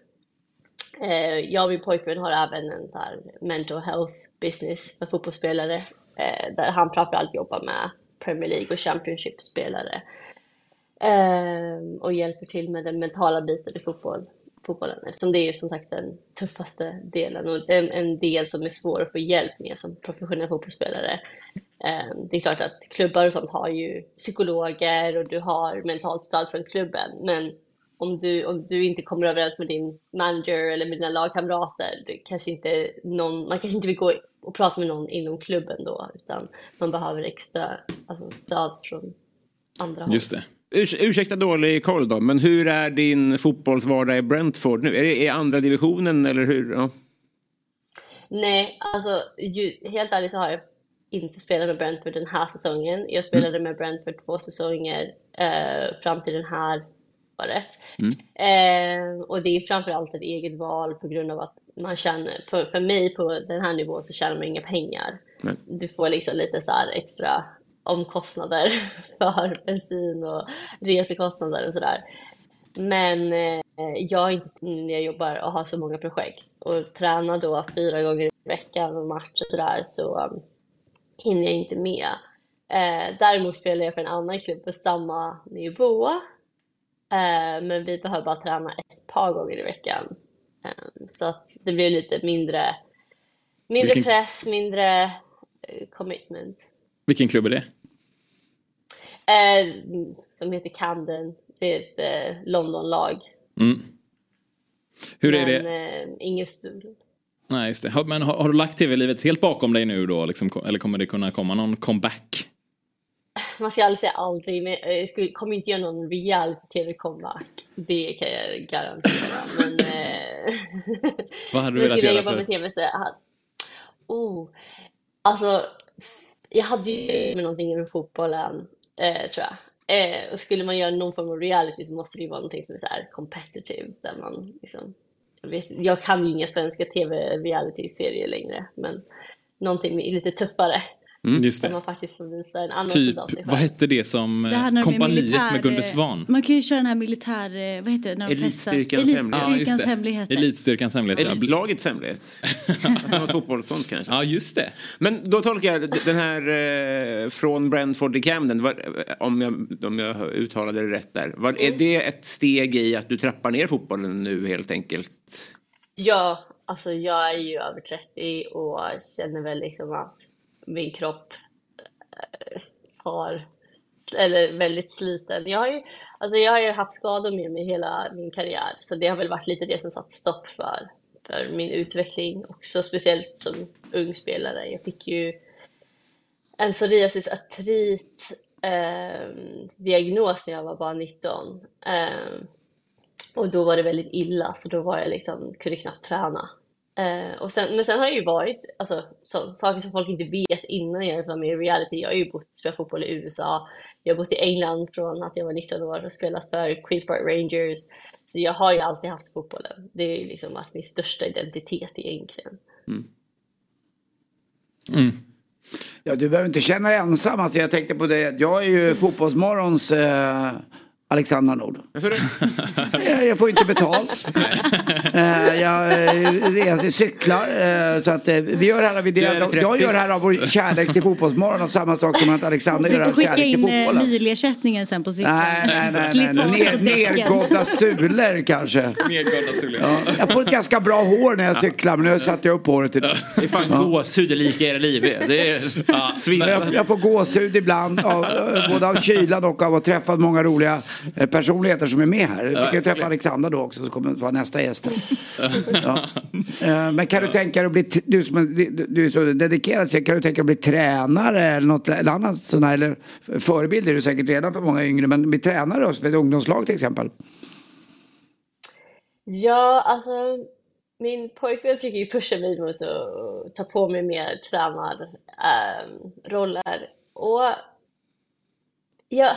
Eh, jag och min pojkvän har även en så här mental health business för fotbollsspelare eh, där han framförallt jobbar med Premier League och Championship-spelare eh, och hjälper till med den mentala biten i fotboll, fotbollen eftersom det är som sagt den tuffaste delen och en, en del som är svår att få hjälp med som professionell fotbollsspelare. Eh, det är klart att klubbar och sånt har ju psykologer och du har mentalt stöd från klubben men om du, om du inte kommer överens med din manager eller med dina lagkamrater, det kanske inte någon, man kanske inte vill gå och prata med någon inom klubben då, utan man behöver extra alltså stöd från andra håll. Just det. Urs ursäkta dålig koll då, men hur är din fotbollsvardag i Brentford nu? Är det i andra divisionen eller hur? Ja. Nej, alltså ju, helt ärligt så har jag inte spelat med Brentford den här säsongen. Jag spelade med Brentford två säsonger eh, fram till den här året. Eh, och det är framförallt ett eget val på grund av att man känner, för, för mig på den här nivån så tjänar man inga pengar. Nej. Du får liksom lite så här extra omkostnader för bensin och resekostnader och sådär. Men eh, jag är inte när jag jobbar och har så många projekt och tränar då fyra gånger i veckan och match och sådär så um, hinner jag inte med. Eh, däremot spelar jag för en annan klubb på samma nivå. Eh, men vi behöver bara träna ett par gånger i veckan. Eh, så att det blir lite mindre, mindre Vilken- press, mindre commitment. Vilken klubb är det? Eh, de heter Camden. Det är ett eh, Londonlag. Mm. Hur är men, det? Eh, ingen studio. Nej, just det. Har- Men har, har du lagt tv-livet helt bakom dig nu då? Liksom, eller kommer det kunna komma någon comeback? Man ska aldrig säga aldrig, men eh, jag skulle, kommer inte göra någon reality-tv comeback. Det kan jag garantera. Men, eh, Vad hade du velat göra för? med tv så jag hade... Oh, alltså, jag hade ju med någonting inom fotbollen, eh, tror jag. Eh, och skulle man göra någon form av reality så måste det ju vara någonting som är så här competitive, där man liksom... Jag, vet, jag kan ju inga svenska tv-reality-serier längre, men någonting lite tuffare. Mm, just Där det. man faktiskt får visa en annan Typ, sida av sig själv. vad hette det som Det kompaniet militär, med Gunde eh, Svan? Man kan ju köra den här militär, eh, vad heter det, när de? Elitstyrkans hemlighet. Ja, just Elitstyrkans det. hemligheter. Elitstyrkans hemligheter. Elitlagets hemlighet. Fotbollssånt kanske. Ja, just det. Men då tolkar jag den här eh, från Brentford till Camden, var, om, jag, om jag uttalade det rätt där. Var, är det ett steg i att du trappar ner fotbollen nu helt enkelt? Ja, alltså jag är ju över 30 och känner väl liksom att min kropp eh, har eller väldigt sliten. Jag har, ju, alltså jag har ju haft skador med mig hela min karriär, så det har väl varit lite det som satt stopp för, för min utveckling också, speciellt som ung spelare. Jag fick ju en psoriasis artrit eh, diagnos när jag var bara 19. Eh, och då var det väldigt illa, så då var jag liksom, kunde knappt träna. Eh, och sen, men sen har jag ju varit, alltså så, saker som folk inte vet innan jag ens var med i reality. Jag har ju bott, spelat fotboll i USA, jag har bott i England från att jag var 19 år och spelat för Queens Park Rangers. Så jag har ju alltid haft fotbollen. Det är ju liksom varit min största identitet egentligen. Ja, du behöver inte känna dig ensam. Alltså, jag tänkte på det. Jag är ju Fotbollsmorgons eh, Alexandra Nord. jag, jag får inte betalt. eh, jag eh, reser, cyklar. Eh, så att vi gör det här, vi Du är delar, 30. jag gör det här av vår kärlek till Fotbollsmorgon och samma sak som att Alexander Du gör det får av skicka kärlek till in eh, fotbollen. milersättningen sen på cykeln. Nej, nej, nej. nej. Ner, nergådda sulor kanske. Sulor. Ja, jag får ett ganska bra hår när jag cyklar men nu satte jag upp håret idag. Det är fan gåshud det lika era liv är. Det är svindlande. Jag, jag får gåshud ibland, av, både av kylan och av att träffa många roliga personligheter som är med här. Vi kan ju träffa Alexander då också, som kommer att vara nästa gäst. Ja. Eh, Men kan du tänka dig att bli, du som är, du- är så dedikerad, så kan du tänka dig att bli tränare eller något eller annat sånt här, eller förebild är du säkert redan för många yngre, men bli tränare då, för ett ungdomslag till exempel. Ja, alltså min pojkvän försöker ju pusha mig mot att ta på mig mer tränarroller. och ja,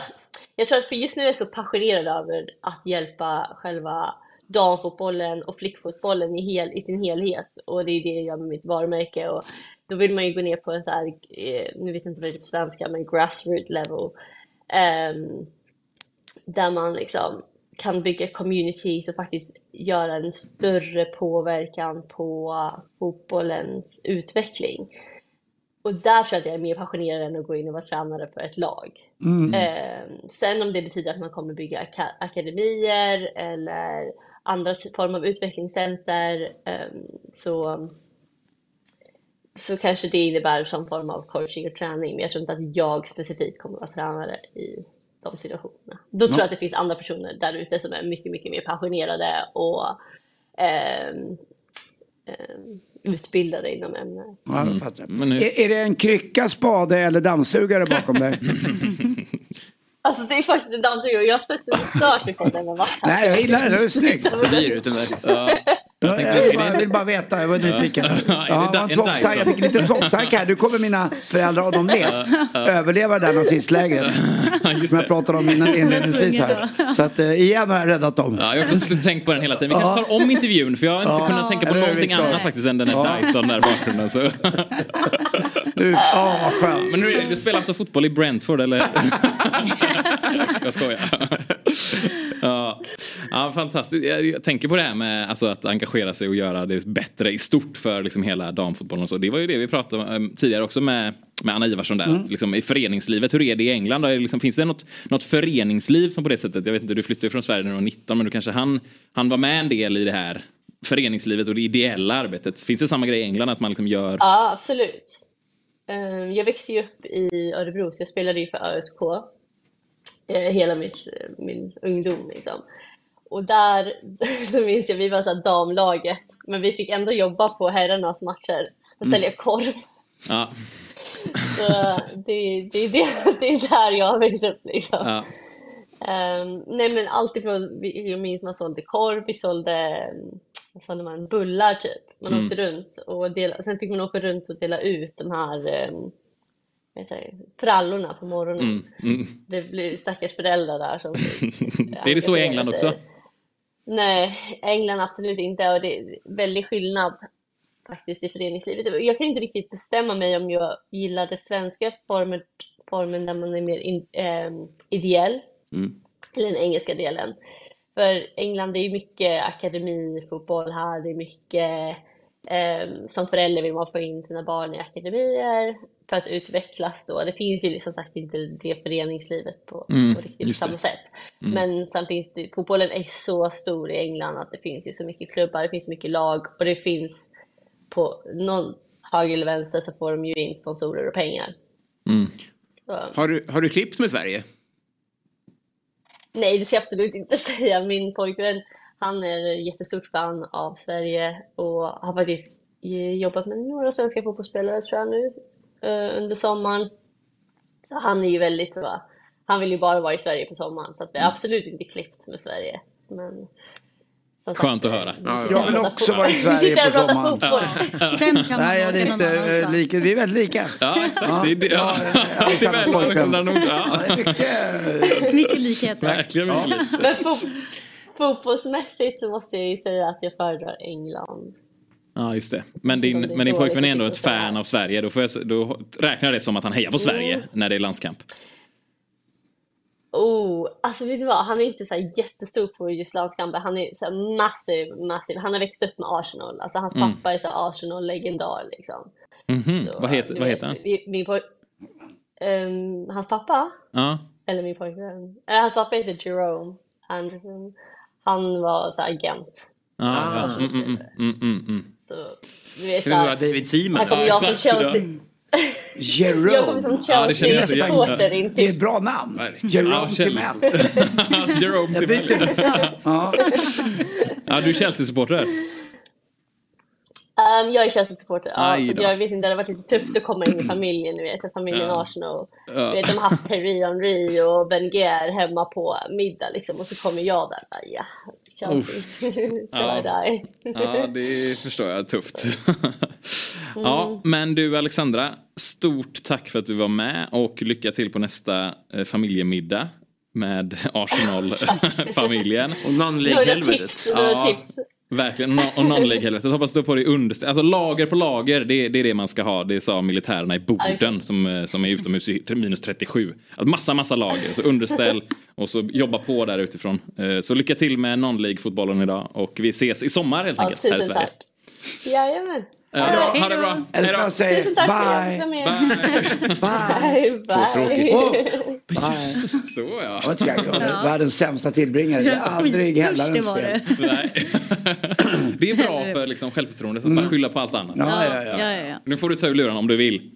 jag tror att för just nu är jag så passionerad över att hjälpa själva damfotbollen och flickfotbollen i, hel, i sin helhet. Och det är det jag gör med mitt varumärke. Och då vill man ju gå ner på en så här, eh, nu vet jag inte vad det är på svenska, men grassroot level. Um, där man liksom kan bygga communities och faktiskt göra en större påverkan på fotbollens utveckling. Och där tror jag att jag är mer passionerad än att gå in och vara tränare för ett lag. Mm. Eh, sen om det betyder att man kommer bygga aka- akademier eller andra former av utvecklingscenter eh, så, så kanske det innebär som form av coaching och träning. Men jag tror inte att jag specifikt kommer vara tränare i de situationerna. Då tror jag att det finns andra personer där ute som är mycket, mycket mer passionerade och ehm, utbildade inom ämnet. Ja, jag fattar. Men hur- Är, är det en krycka, spade eller dammsugare bakom dig? Alltså det är faktiskt en dammsugare jag har suttit och stört mig på den och varit här. Nej, jag gillar det. Det är snyggt. Förbi ute med. Ja, jag vill bara, vill bara veta, jag var nyfiken. Ja, det jag fick en liten tvångstanke här. Nu kommer mina föräldrar, om de vet, överleva det där nazistlägret. Som jag pratade om innan inledningsvis här. Så att eh, igen har jag räddat dem. Ja, jag har också suttit och tänkt på den hela tiden. Vi kanske tar om intervjun för jag har inte Ja. kunnat tänka på det någonting annat faktiskt än den här Ja. Dyson där i bakgrunden. Så. Du, Ja, vad skönt. Men nu, du spelar alltså fotboll i Brentford eller? jag skojar. Ja. ja, fantastiskt. Jag, jag tänker på det här med alltså, att engagera sig och göra det bättre i stort för liksom, hela damfotbollen och så. Det var ju det vi pratade om um, tidigare också med, med Anna Ivarsson där. Mm. Liksom, I föreningslivet, hur är det i England? Det Liksom, finns det något, något föreningsliv som på det sättet? Jag vet inte, du flyttade från Sverige när du var 19 men du kanske han, han var med en del i det här föreningslivet och det ideella arbetet. Finns det samma grej i England att man liksom gör Ja, absolut. Ehm, Jag växte ju upp i Örebro, så jag spelade ju för ÖSK eh, hela mitt, min ungdom. Liksom. Och där, då minns jag, vi var så damlaget, men vi fick ändå jobba på herrarnas matcher och Mm. sälja korv. Ja. Så det, det, det, det är där jag har växt upp liksom. Ja. Ehm, nej men alltifrån, vi- jag minns man sålde korv, vi sålde, mm, sålde man, bullar typ. Man Mm. åkte runt och dela, sen fick man åka runt och dela ut de här heter det, frallorna på morgonen. Mm, mm. Det blir stackars föräldrar där som Är det så i England också? Nej, England absolut inte och det är väldigt skillnad faktiskt i föreningslivet. Jag kan inte riktigt bestämma mig om jag gillar det svenska formen, formen där man är mer in, ehm, ideell eller den engelska delen. För England det är ju mycket akademifotboll här, det är mycket ehm, som förälder vill man få in sina barn i akademier för att utvecklas då. Det finns ju som sagt inte det föreningslivet på, Mm, på riktigt samma sätt. Mm. Men sen finns det, fotbollen är så stor i England att det finns ju så mycket klubbar, det finns så mycket lag och det finns på någon höger eller vänster så får de ju in sponsorer och pengar. Mm. Har, du, har du klippt med Sverige? Nej, det ska jag absolut inte säga. Min pojkvän, han är jättestort fan av Sverige och har faktiskt eh, jobbat med några svenska fotbollsspelare tror jag nu eh, under sommaren. Så han är ju väldigt så, han vill ju bara vara i Sverige på sommaren så att vi är absolut inte klippt med Sverige. Men sagt, Skönt att höra. vi Jag vill också vara i Sverige sitter på och pratar sommaren. fotboll. Sen kan man Nej, jag är eh, annanstans. lika. Vi är väldigt lika. Ja, exakt. Det är det. Ja, Ja, ja, det är Nord. Ja. Det är mycket. Likheter. Verkligen mycket likt. Fotbollsmässigt så måste jag ju säga att jag föredrar England. Ja, just det. Men din, Det men din pojkvän är ändå ett fan av Sverige. Då, får jag, då räknar jag det som att han hejar på Sverige Mm. när det är landskamp. Oh, alltså vet du vad? Han är inte så jättestor på just landskamper. Han är så massiv, massiv. Han har växt upp med Arsenal. Alltså hans Mm. pappa är så Arsenal-legendar liksom. Mhm. Så, Vad heter, vad heter han? Min, min Ehm, hans pappa, Ja. eller min pojkvän. Eh, hans pappa heter Jerome Anderson. Han var så här agent. Ah. Mm, mm, mm, mm, mm. Så, du vet, så Det var här, David Seaman. här kommer Ja, jag som Chelsea. Jerome. Jag kommer som Ja, Chelsea-supporter in Det är till ett bra namn. Jerome. Timell. Jerome. Ja. Ja, du är Chelsea-supporter. Um, jag är Chelsea-supporter, ja, så jag vet inte, det har varit lite tufft att komma in i familjen nu. Familjen Ja. Arsenal. Ja. Vet, de har haft Terry Henry och Wenger hemma på middag liksom, och så kommer jag där. Bara, ja, Chelsea. så Ja. Ja, det förstår jag. Tufft. Ja, men du Alexandra, stort tack för att du var med och lycka till på nästa eh, familjemiddag med Arsenal-familjen. Och non-league-helvetet. tips, några Ja. tips. Verkligen, No- och non-league-helvetet. Hoppas du har på dig underställ. Alltså lager på lager, det, det är det man ska ha. Det sa militärerna i Boden som, eh, som är utomhus i minus 37. Alltså massa, massa lager. Så underställ och så jobba på där utifrån. Eh, Så lycka till med non-league-fotbollen idag och vi ses i sommar helt Ja, enkelt här i Sverige. tack. Jajamän. Eh, bra, ha det bra. Eller då. jag att bye. Bye. Bye, bye. Så ja. Är världens sämsta tillbringare. Jag har aldrig var fel. Det är bra för liksom självförtroendet att bara skylla på allt annat. Ja, Ja, ja, ja, ja. ja, ja. Nu får du ta ur lurarna om du vill.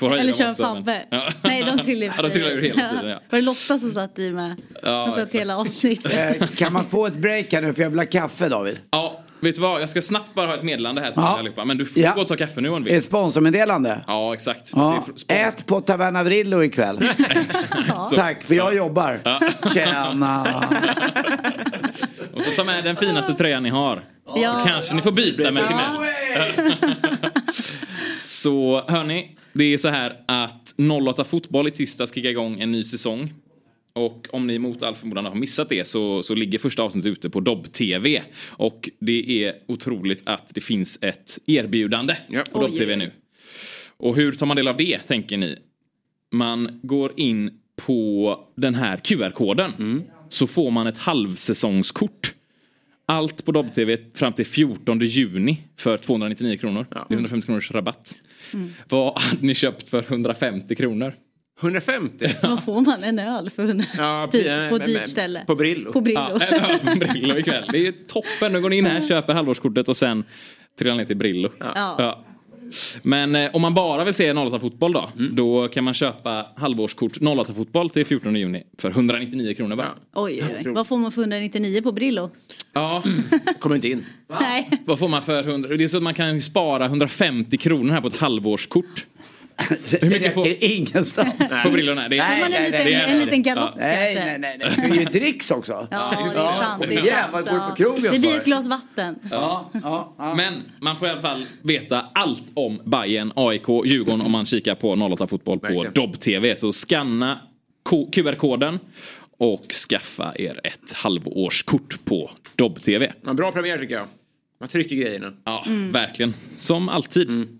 Ha Eller köra Fabbe. Ja. Nej, de trillar för Ja, de trillar ur hela tiden. Ja. Var det Lotta som satt i med? Ja, satt hela avsnittet. Eh, Kan man få ett break här nu för jag vill ha kaffe David? Ja, vet du vad? Jag ska snabbt bara ha ett meddelande här till Ja. allihopa. Men du får Ja. gå och ta kaffe nu om du Ett vill. sponsormeddelande? Ja, exakt. Ja. Ät på Taverna ikväll. Så. Tack, för jag jobbar. Tjena. Och så ta med den finaste tröjan ni har. Ja. Så kanske ni får byta med Timell. Så hörni, det är så här att 08 Fotboll i tisdags kickar igång en ny säsong. Och om ni mot all förmodan har missat det så, så ligger första avsnittet ute på Dobb-TV. Och det är otroligt att det finns ett erbjudande på Oj. Dobb-TV nu. Och hur tar man del av det, tänker ni? Man går in på den här QR-koden. Så får man ett halvsäsongskort. Allt på Dobb-TV fram till 14 juni för 299 kronor. Det är 150 kronors rabatt. Vad hade ni köpt för 150 kronor? 150? Vad får man? En öl för 100? Ja, typ, på ett dyrt ställe. På Brillo. På Brillo. Ja, en öl på Brillo ikväll. Det är toppen. Nu går ni in här, köper halvårskortet och sen trillar ner till Brillo. Ja. Men eh, om man bara vill se 08 fotboll då, då kan man köpa halvårskort 08 fotboll till 14 juni för 199 kronor bara. Oj, oj, oj. Vad får man för 199 på Brillo? Ja, Kommer inte in. Nej. vad får man för 100? Det är så att man kan spara 150 kronor här på ett halvårskort. Hur mycket får... Det är ingenstans. På Brillorna? Det är... Nej, liten, det är- en liten galopp Nej, kanske? nej, nej. nej. Ska vi ge dricks också? Ja, det är det. sant. Det är sant. går det på ja. krogen Det blir ett glas vatten. Ja, ja, ja. Men man får i alla fall veta allt om Bayern, AIK, Djurgården om man kikar på 08 Fotboll på. Dobb-TV. Så scanna QR-koden och skaffa er ett halvårskort på Dobb-TV. Ja, bra premiär tycker jag. Man trycker grejerna. Ja, verkligen. Som alltid.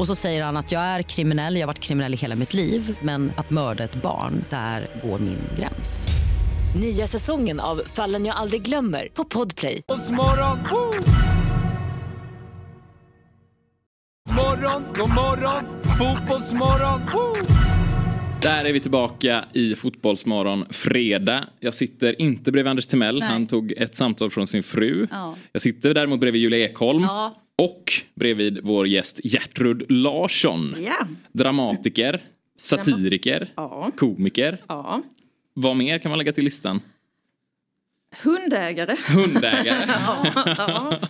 Och så säger han att jag är kriminell, jag har varit kriminell i hela mitt liv men att mörda ett barn, där går min gräns. Nya säsongen av Fallen jag aldrig glömmer på Podplay. Morgon, woo! morgon, god morgon, fotbollsmorgon. Woo! Där är vi tillbaka i Fotbollsmorgon fredag. Jag sitter inte bredvid Anders Timell. Nej. Han tog ett samtal från sin fru. Ja. Jag sitter däremot bredvid Julia Ekholm. Ja. Och bredvid vår gäst Gertrud Larsson. Ja. Dramatiker, satiriker, Ja. komiker. Ja. Vad mer kan man lägga till listan? Hundägare. Hundägare. ja, ja.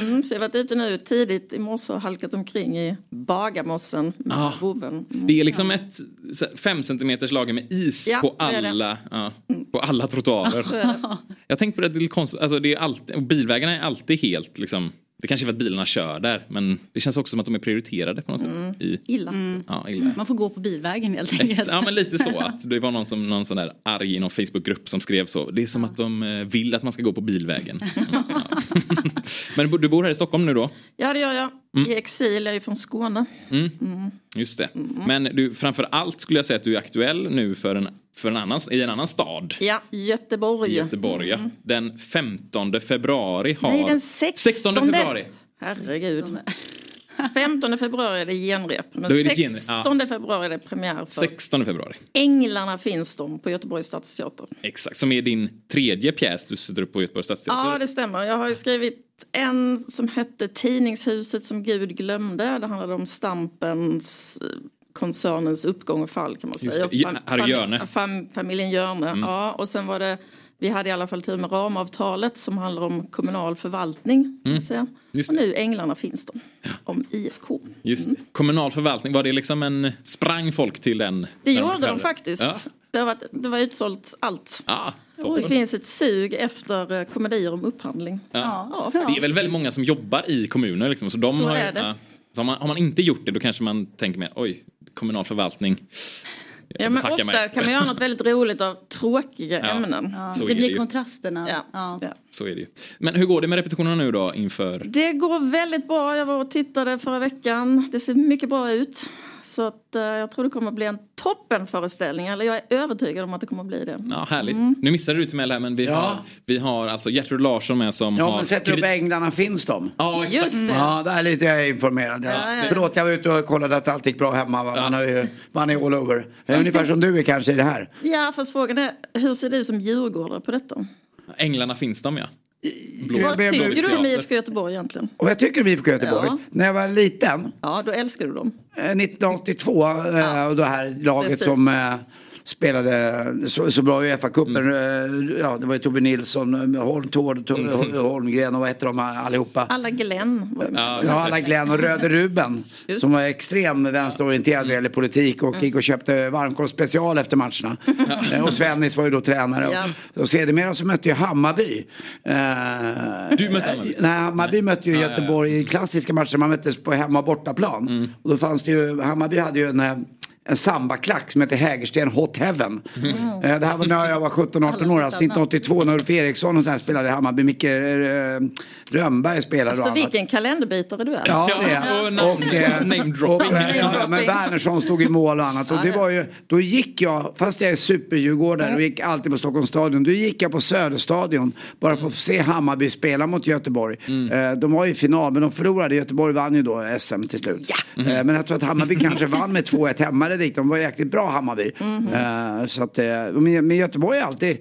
Mm, så jag har varit ute nu tidigt i morse och halkat omkring i Bagarmossen med Ah. vovven. Mm. Det är liksom ett så här, fem centimeters lager med is Ja, på, alla, ja, på alla trottoarer. Jag tänkte på det, det är konstigt, alltså det är alltid, bilvägarna är alltid helt liksom, det kanske är för att bilarna kör där men det känns också som att de är prioriterade på något sätt. I, Illa. ja, illa. Man får gå på bilvägen helt enkelt. Ja men lite så att det var någon, som, någon sån där arg i någon Facebookgrupp som skrev så. Det är som att de eh, vill att man ska gå på bilvägen. Ja. men du bor här i Stockholm nu då? Ja det gör jag. Mm. I exil, jag är från Skåne. Mm. Just det. Men du, framför allt skulle jag säga att du är aktuell nu för en, för en annan, i en annan stad. Ja, Göteborg. Göteborg, ja. Den 15 februari har... Nej, den 16. 16 februari. Herregud. 15 februari är det genrep. Men det 16 genrep, ja. februari är det premiär för 16 februari. Änglarna finns de på Göteborgs stadsteater. Exakt, som är din tredje pjäs du sätter upp på Göteborgs stadsteater. Ja, det stämmer. Jag har ju skrivit en som hette Tidningshuset som Gud glömde. Det handlade om Stampens eh, koncernens uppgång och fall kan man säga. det. Ja, Fam- Harry fam- familjen Hjörne, Mm. ja. Och sen var det, vi hade i alla fall tur med ramavtalet som handlar om kommunal förvaltning. Mm. Och nu Änglarna finns de. Om IFK. Just det. Kommunal förvaltning, var det liksom en... Sprang folk till den? Det gjorde de faktiskt. Ja. Det, har varit, det var utsålt allt. Ah, det toppen. finns ett sug efter eh, komedier om upphandling. Ja. Ja, Det är väl väldigt många som jobbar i kommuner liksom, så de Så har är det. ja. Så har man, har man inte gjort det då kanske man tänker mer, oj, kommunal förvaltning. Ja, men Tacka ofta mig. kan man göra något väldigt roligt av tråkiga Ja. ämnen. Ja. Det det blir ju. kontrasterna. Ja. Ja. Så är det ju. Men hur går det med repetitionerna nu då inför? Det går väldigt bra. Jag var och tittade förra veckan. Det ser mycket bra ut. Så att, eh, jag tror det kommer att bli en toppenföreställning. Eller jag är övertygad om att det kommer att bli det. Ja, härligt. Mm. Nu missade du till mig här men vi, Ja. har, vi har alltså Gertrud Larsson med som Ja, har men sätter upp skri- Änglarna finns de. Ja, exakt. Just det. Ja, där är lite jag informerad. Ja. Ja, ja. Förlåt, jag var ute och kollade att allt gick bra hemma. Va? Man, har ju, man är all over. Ungefär som du är kanske i det här. Ja, fast frågan är hur ser du som djurgårdare på detta? Änglarna finns de ja. Blå- Vad tycker du om. IFK Göteborg egentligen? Och jag tycker om IFK Göteborg. Ja. När jag var liten, Ja, då älskar du dem. Eh, 1982, eh, och det här laget Precis. som eh, spelade så, så bra i Uefa-cupen. Mm. Eh, ja, det var ju Tobbe Nilsson, eh, Holm, Tord, Tord, Mm. Holmgren och vad heter de allihopa? Alla Glenn. Ja, Ja, alla Glenn och Röde Ruben Just. som var extrem vänsterorienterad när det gäller politik och gick och köpte varmkorv special efter matcherna. Eh, Och Svennis var ju då tränare. Ja. Och, och sedermera så mötte ju Hammarby. Eh, Du mötte Hammarby? Nej, Hammarby mötte ju Ja, ja, ja. Göteborg i klassiska matcher. Man möttes på hemma och bortaplan. Mm. Och då fanns det ju, Hammarby hade ju en eh, en sambaklack som heter Hägersten Hot Heaven. Eh, Det här var när jag var 17-18 år, alltså 1982 när Ulf Eriksson och så här spelade i Hammarby. Micke eh, Rönnberg spelade och Alltså annat. vilken kalenderbitare du är. Ja, det är och jag. namn- Och, eh, och, eh, ja, Men Wernersson stod i mål och annat. Och det var ju, då gick jag, fast jag är superdjurgårdare och gick alltid på Stockholms stadion. Då gick jag på Söderstadion bara för att få se Hammarby spela mot Göteborg. Eh, De var i final men de förlorade. Göteborg vann ju då SM till slut. Eh, Men jag tror att Hammarby kanske vann med 2-1 hemma eller dit. De var jäkligt bra Hammarby. Eh, Så att, eh, men Göteborg är alltid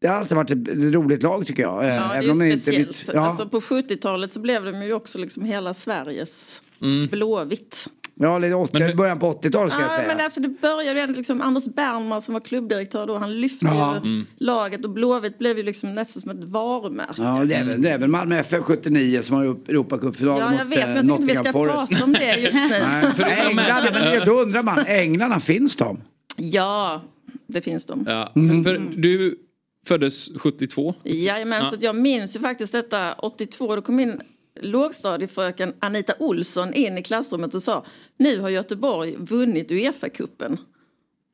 det har alltid varit ett roligt lag tycker jag. Eh, Ja, det är även ju inte speciellt. mitt- ja. Alltså på 70-talet så blev de ju också liksom hela Sveriges Mm. blåvitt. Ja, lite 80, början på 80-talet ska jag Ja, säga. men alltså det började ju liksom Anders Bernman som var klubbdirektör då, han lyfte Ja. ju Mm. laget och Blåvitt blev ju liksom nästan som ett varumärke. Ja, det är, väl, det är väl Malmö FF 79 som har upp Europacupfinalen Ja, jag mot vet, eh, men jag tänkte vi ska Forest. prata om det just nu. Nej, Änglarna, men då undrar man, Änglarna, finns de? Ja, det finns de. Ja. Mm. För du föddes 72? Jajamän, Ja. så att jag minns ju faktiskt detta 82, då kom min lågstadiefröken Anita Olsson in i klassrummet och sa nu har Göteborg vunnit Uefa-cupen.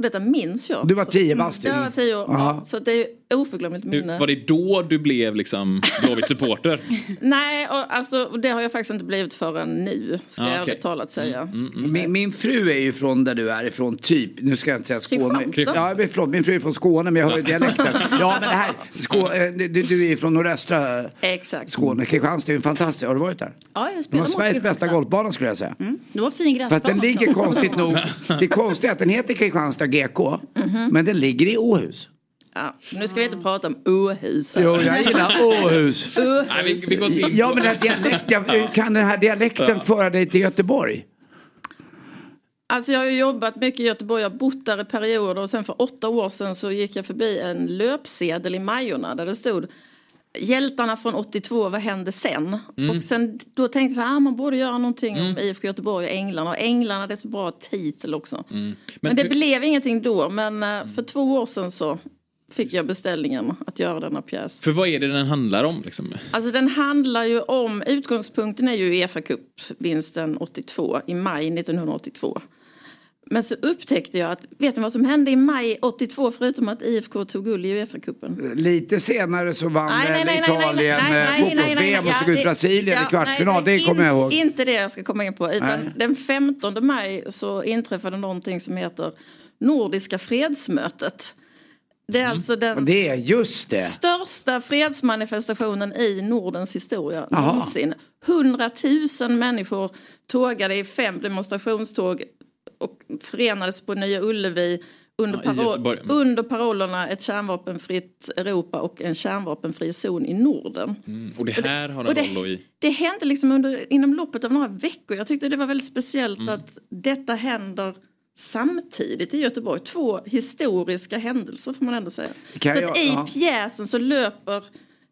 Detta minns jag. Du var tio bast. Jag var tio år. Ja. Så det är oförglömligt minne. var det då du blev liksom Blåvitt-supporter? Nej, och, alltså, det har jag faktiskt inte blivit förrän nu. Ska Ah, jag ärligt talat säga. Min, min fru är ju från där du är ifrån, typ. Nu ska jag inte säga Skåne. Ja, men förlåt, min fru är från Skåne men jag hör ju dialekten. Ja, men det här, Skå, eh, du, du är ju från nordöstra Exakt. Skåne. Kristianstad är ju fantastiskt. Har du varit där? Ja, jag Det var mot Sveriges bästa golfbana skulle jag säga. Det var fin gräsbana Fast den ligger konstigt nog. Det är konstigt att den heter Kristianstad GK. Men den ligger i Åhus. Ja, nu ska vi inte prata om Åhus. Jo, jag gillar Åhus. Nej, vi, vi går inte in Ja, men den här dialekten, kan den här dialekten föra dig till Göteborg? Alltså jag har ju jobbat mycket i Göteborg, jag har bott där i perioder och sen för åtta år sedan så gick jag förbi en löpsedel i Majorna där det stod Hjältarna från 82, vad hände sen? Mm. Och sen då tänkte jag så här, ah, man borde göra någonting om IFK Göteborg och Änglarna. Och Änglarna det är så bra titel också. Mm. Men, det hur- blev ingenting då, men eh, för två år sedan så fick jag beställningen att göra denna pjäs. För vad är det den handlar om? Liksom? Alltså den handlar ju om, utgångspunkten är ju Uefa Cup-vinsten 82 i maj 1982. Men så upptäckte jag att, vet ni vad som hände i maj 82 förutom att IFK tog guld i Uefa-cupen? Lite senare så vann Nej, nej, Italien fotbolls-VM och slog ut Brasilien ja, i kvartsfinal. det kommer jag ihåg. Inte det jag ska komma in på. Utan Nej. den 15 maj så inträffade någonting som heter Nordiska fredsmötet. Det är alltså den Mm. Det är största fredsmanifestationen i Nordens historia Jaha. någonsin. 100 000 människor tågade i fem demonstrationståg och förenades på Nya Ullevi under, Ja, parol- under parollerna ett kärnvapenfritt Europa och en kärnvapenfri zon i Norden. Mm. Och det här har och en det- roll i... Det hände liksom under, inom loppet av några veckor. Jag tyckte det var väldigt speciellt Mm. att detta händer samtidigt i Göteborg. Två historiska händelser får man ändå säga. Kan så jag- att i ja. pjäsen så löper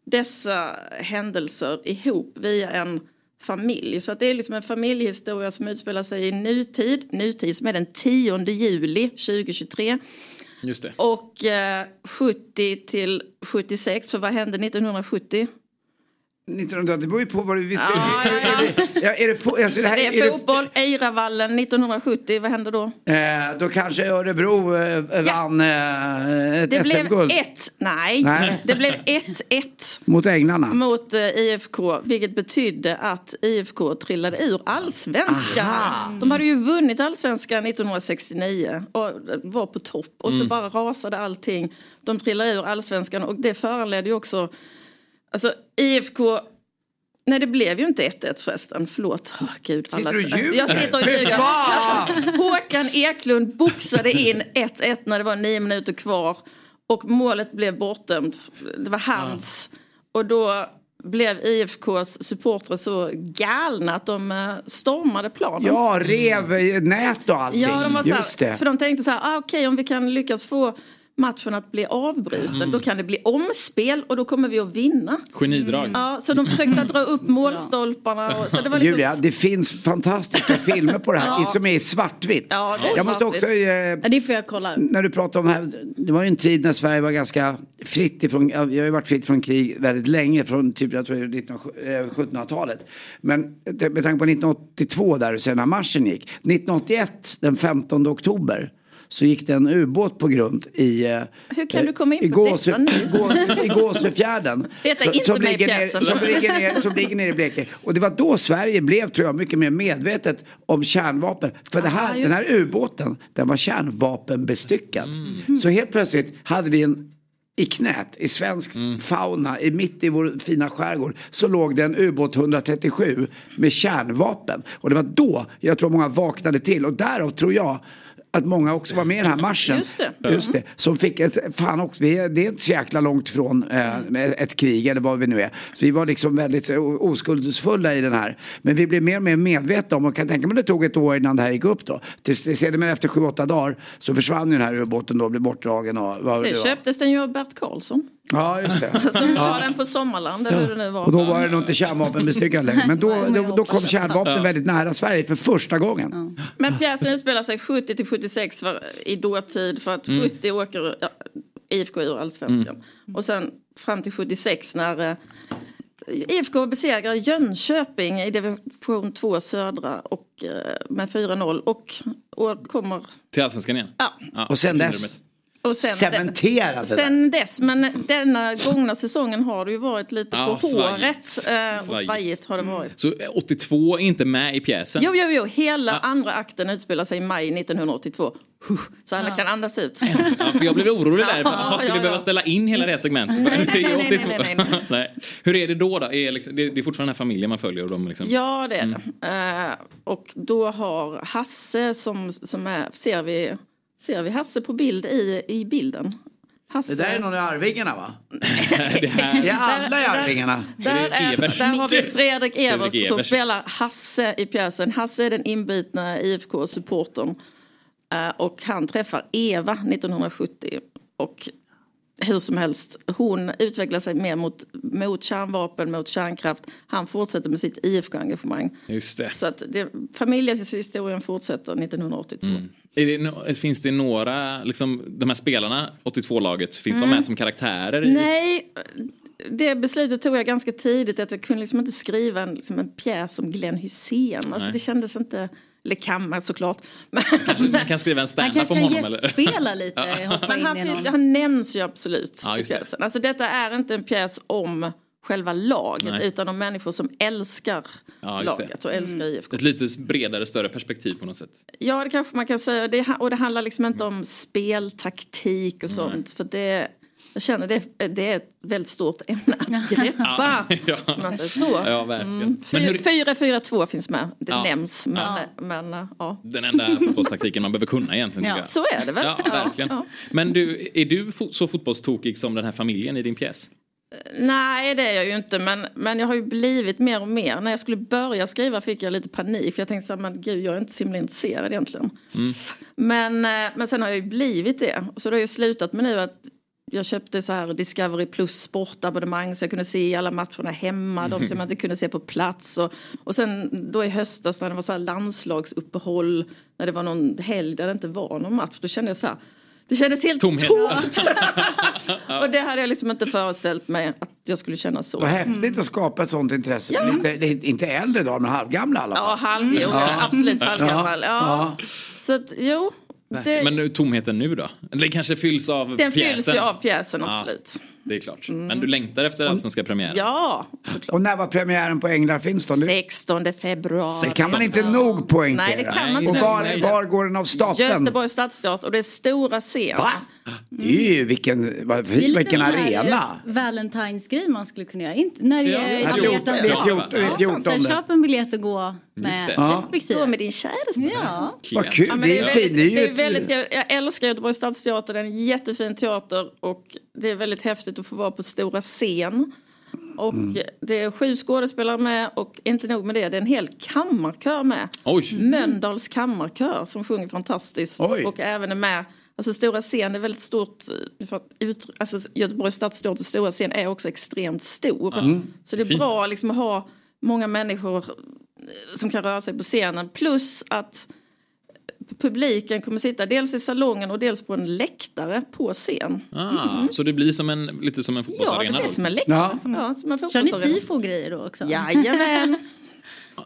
dessa händelser ihop via en familj. Så att det är liksom en familjehistoria som utspelar sig i nutid. Nutid som är den 10 juli 2023. Just det. Och eh, 70 till 76, för vad hände 1970? 1900, det beror ju på vad du vill Ja, ja, ja. Ja, är det, fo- alltså det här, det är, är fotboll, Eiravallen 1970, vad hände då? eh, då kanske Örebro eh, vann eh, ett Det blev SM-guld 1, nej, Nej. det blev 1-1 mot Änglarna. mot eh, IFK, vilket betydde att IFK trillade ur allsvenskan. De hade ju vunnit allsvenskan 1969 och var på topp och så Mm. bara rasade allting. De trillade ur allsvenskan och det föranledde ju också, alltså IFK Nej det blev ju inte 1-1 förresten, förlåt. Oh, Gud, Sitter du och ljuger? Jag sitter och ljuger. Håkan Eklund boxade in 1-1 när det var nio minuter kvar. Och målet blev bortdömt. Det var hans. Och då blev IFKs supportrar så galna att de eh, stormade planen. Ja, rev nät och allting. Ja, de var så här, för de tänkte så här, ah, okej om vi kan lyckas få matchen att bli avbruten, Mm. då kan det bli omspel och då kommer vi att vinna. Genidrag. Ja, så de försökte dra upp målstolparna. Och, så det var liksom Julia, det finns fantastiska filmer på det här Ja. som är i svartvitt. Ja, det är jag måste svartvitt. också, eh, Ja, det får jag kolla. när du pratar om det här, det var ju en tid när Sverige var ganska fritt ifrån, jag har ju varit fritt från krig väldigt länge, från typ jag tror det är 19, eh, 1700-talet. Men med tanke på 1982 där, sen när marschen gick. 1981, den 15 oktober, så gick det en ubåt på grund i, eh, Hur kan du komma in i, på Gåsö, detta nu? i, i Gåsöfjärden. Som ligger ner- pjäsen. Som ligger, ner, som ligger ner i Blekinge. Och det var då Sverige blev, tror jag, mycket mer medvetet om kärnvapen. För det här, Aha, just den här ubåten, den var kärnvapenbestyckad. Så helt plötsligt hade vi en i knät, i svensk fauna, i mitt i vår fina skärgård, så låg det en ubåt 137 med kärnvapen. Och det var då jag tror många vaknade till och därav tror jag att många också var med i den här marschen. Just det. Just det. Som fick ett, fan också, vi är, det är inte så jäkla långt från eh, ett krig eller vad vi nu är. Så vi var liksom väldigt oskuldsfulla i den här. Men vi blev mer och mer medvetna om, och kan tänka mig det tog ett år innan det här gick upp då. Tills det sedermera efter sju, åtta dagar så försvann ju den här ubåten då, blev bortdragen och vad det köptes den ju av Bert Karlsson. Ja, just det. Som Ja. var den på Sommarland eller hur det nu var. Och då var det nog inte kärnvapenbestyckad längre. Men då, då, då kom kärnvapnen väldigt nära Sverige för första gången. Men pjäsen utspelar sig 70 till 76 för, i dåtid för att Mm. 70 åker ja, IFK ur allsvenskan. Och sen fram till 76 när eh, IFK besegrar Jönköping i division 2 södra och, eh, med 4-0 och och kommer... Till Allsvenskan igen? Ja. Och sen dess? Och sen, Cementerade Sen dess, men denna gångna säsongen har det ju varit lite Ja, på svajigt. håret. eh, Och Svajigt. svajigt har det varit. Så eh, 82 är inte med i pjäsen? Jo, jo, jo. Hela andra akten utspelar sig i maj 1982. Huh, Så alla kan andas ut. Ja, för jag blev orolig där. Ja, ska ja, vi ja. behöva ställa in hela det här segmentet? Nej, nej, nej, 82. nej, nej, nej. Nej. Hur är det då? då? Är liksom, det, det är fortfarande den här familjen man följer? Och de liksom... Ja, det är Mm. det. Eh, och då har Hasse som, som är, ser vi, ser vi Hasse på bild i, i bilden? Hasse. Det där är någon i Arvingarna va? det här... Det är alla i Där- Arvingarna. Där, är, Evers? där har vi Fredrik Evers som spelar Hasse i pjäsen. Hasse är den inbitna IFK-supportern. Eh, och han träffar Eva 1970. Och hur som helst, hon utvecklar sig mer mot, mot kärnvapen, mot kärnkraft. Han fortsätter med sitt IFK-engagemang. Just det. Så att det, familjehistorien fortsätter 1982. Mm. Är det finns det några, liksom, de här spelarna, 82-laget, finns de Mm. med som karaktärer? I... Nej, det beslutet tog jag ganska tidigt att jag kunde liksom inte skriva en, liksom en pjäs om Glenn Hysén. Alltså det kändes inte, eller kan man såklart. Kanske man kan skriva en stand-up kanske om kan honom? Eller? gästspela lite, hoppa Men han, finns, han nämns ju absolut Ja, i just det. pjäsen. Alltså detta är inte en pjäs om själva laget Nej. utan om människor som älskar Ja, laget och älskar Mm. IFK. Ett lite bredare, större perspektiv på något sätt. Ja, det kanske man kan säga. Det, och det handlar liksom inte om speltaktik och sånt. För det, jag känner det, det är ett väldigt stort ämne att greppa. Ja. om man säger så. Ja, verkligen. Mm. Men hur- 4-4-2 finns med. Det Ja. nämns. Men, Ja. men ja. Den enda fotbollstaktiken man behöver kunna egentligen. Ja, så är det väl. Ja, Ja, verkligen. ja. Men du, är du fo- så fotbollstokig som den här familjen i din pjäs? Nej, det är jag ju inte. Men, men jag har ju blivit mer och mer. När jag skulle börja skriva fick jag lite panik. För jag tänkte så här, men gud, jag är inte så himla intresserad egentligen. Mm. Men, eh, men sen har jag ju blivit det. Så det har ju slutat med nu att jag köpte så här Discovery Plus sportabonnemang så jag kunde se alla matcherna hemma, de som jag inte kunde se på plats. Och, och sen då i höstas när det var så här landslagsuppehåll, när det var någon helg där det inte var någon match, då kände jag så här, det kändes helt Tomhet. tomt. och det hade jag liksom inte föreställt mig att jag skulle känna så. Vad häftigt att skapa ett sånt intresse. Ja. Lite, det är inte äldre då, men halvgamla i alla fall. Ja, halv, jo, Ja. absolut halvgammal. Ja. Ja. Så att, jo. Det, Men nu, tomheten nu då? Den kanske fylls av den pjäsen? fylls ju av pjäsen, Ja, absolut. det är klart. Men du längtar efter allsvenska premiären? Ja, Och när var premiären på Änglar Finnston? 16 februari. Det kan man inte nog poängtera. Nej, det kan man Och inte. var, var går den av stapeln? Göteborgs stadsteater och det är stora scen. Va? Det är ju vilken, vad- Det är lite vilken arena. eh, Valentine's-grej man skulle kunna göra. Inte, när det Ja, är ja, alla det är hjärtans Det är dag. 14, det är Ja, 14. så här, köp en biljett och gå med. Ja. respektive. Gå med din käresta. Ja. Vad kul, Ja, det är. Det är ju det är ett- väldigt, jag, jag älskar Göteborgs stadsteater, det är en jättefin teater och det är väldigt häftigt att få vara på stora scen. Och Mm. det är sju skådespelare med och inte nog med det, det är en hel kammarkör med. Oj. Mölndals kammarkör som sjunger fantastiskt. Oj. Och även är med, alltså stora scen är väldigt stort, för att ut, alltså Göteborgs stadsteaters stora scen är också extremt stor. Så det är bra liksom att ha många människor eh, som kan röra sig på scenen. Plus att publiken kommer sitta dels i salongen och dels på en läktare på scen. Ah, Så det blir som en, lite som en Ja, det fotbollsarena blir då? som en läktare. Ja. Ja, som en Kör ni fotbollsarena. tifo grejer då också? Jajamän.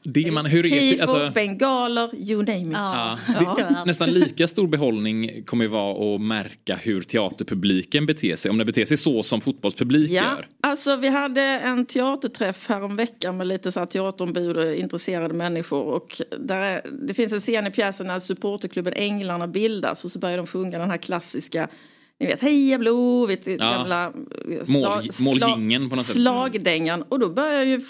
Det man, hur är Alltså, bengaler, you name it. Ja. Ja, det, nästan lika stor behållning kommer ju vara att märka hur teaterpubliken beter sig. Om den beter sig så som fotbollspublik Ja, gör. alltså vi hade en teaterträff här om veckan med lite så här teaterombud och intresserade människor. Och där är, det finns en scen i pjäsen när supporterklubben Änglarna bildas och så börjar de sjunga den här klassiska ni vet, heja Blåvitt, ja. gamla eh, Mål- målgingen på något sätt. slagdängan. Och då börjar ju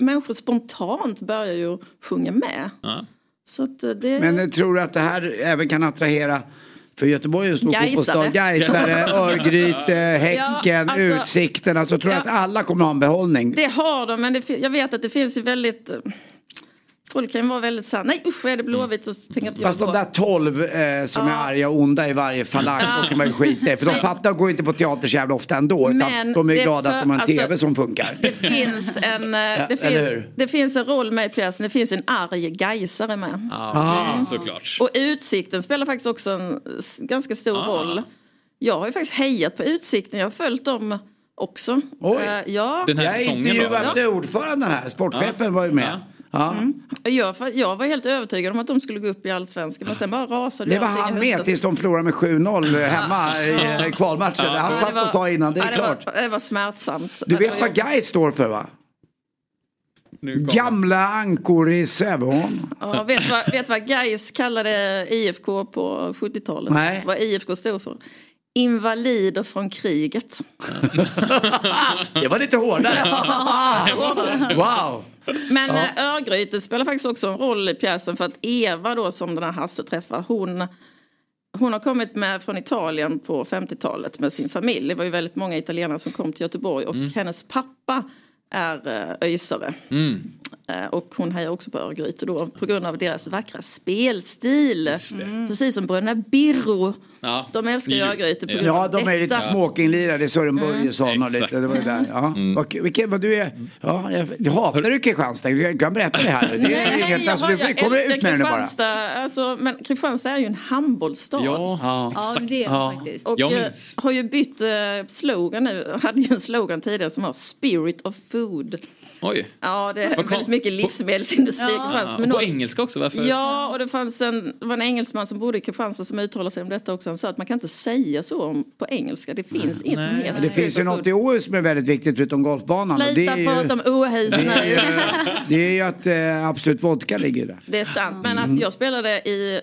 människor spontant börjar ju sjunga med. Ja. Så att eh, det... Men eh, tror du att det här även kan attrahera för Göteborg är en stor fotbollsstad. Gaisare, Örgryte, Häcken, Ja, alltså- Utsikten. Alltså tror du Ja. att alla kommer ha en behållning? Det har de, men det, jag vet att det finns ju väldigt... eh, Folk kan vara väldigt såhär, nej usch är det Blåvitt? Och så tänker jag att jag Fast de där tolv eh, som är arga och onda i varje falang, då kan man ju skita i. För de fattar går inte på teater så jävla ofta ändå. Utan Men de är ju det glada för- att de har en alltså- tv som funkar. Det finns en, eh, det, eller finns, det finns en roll med i pjäsen, det finns en arg gaisare med. Ja, såklart. Och Utsikten spelar faktiskt också en ganska stor Ah. roll. Jag har ju faktiskt hejat på Utsikten, jag har följt dem också. Oj. Eh, ja. Den här Jag säsongen då? intervjuade ordföranden här, sportchefen var ju med. Ja. Jag, jag var helt övertygad om att de skulle gå upp i allsvenskan men sen bara rasade Det var han med tills de förlorade med 7-0 hemma i eh, kvalmatchen. Ja, Han det satt var- och sa innan, det är ja, klart. Var, det var smärtsamt. Du Det vet vad. Gais står för va? Gamla ankor i Sävehof. Ja, vet vad, vet vad Gais kallade IFK på 70-talet? Nej. Vad IFK stod för? Invalider från kriget. Det var lite hårdare. Wow. Men Ja. ja. Örgryte spelar faktiskt också en roll i pjäsen för att Eva då som den här Hasse träffar hon hon har kommit med från Italien på 50-talet med sin familj. Det var ju väldigt många italienare som kom till Göteborg och Mm. hennes pappa är eh, öisare. Mm. Eh, Och hon hejar också på Örgryte då på grund av deras vackra spelstil. Mm. Precis som Bröderna Birro. Ja. De älskar ju Örgryte på grund Ja, av de är lite detta. småkinglirare, Sören Börjesson och lite. Det var där. Ja. Och, vilken, vad du är, ja, jag, du hatar du Kristianstad? Du kan berätta det här. Det är Nej, inget, jag, alltså, har, du får jag komma ut med det bara. Alltså, men Kristianstad är ju en handbollsstad. Ja, Ja, exakt. det är det Ja. faktiskt. Och Jag eh, har ju bytt eh, slogan nu. Hade ju en slogan tidigare som var Spirit of Food. Oj. Ja, det är kom- väldigt mycket livsmedelsindustri i Ja. Kristianstad. Ja, Men och på engelska också, varför? Ja, och det fanns en, det var en engelsman som bodde i Kristianstad som uttalade sig om detta också. Han sa att man kan inte säga så om, på engelska. Det finns inget som heter det finns ju något i OS som är väldigt viktigt förutom golfbanan. Sluta prata om Åhus det är nu. ju, det är ju att eh, Absolut Vodka ligger där. Det är sant. Men Mm. alltså, jag spelade i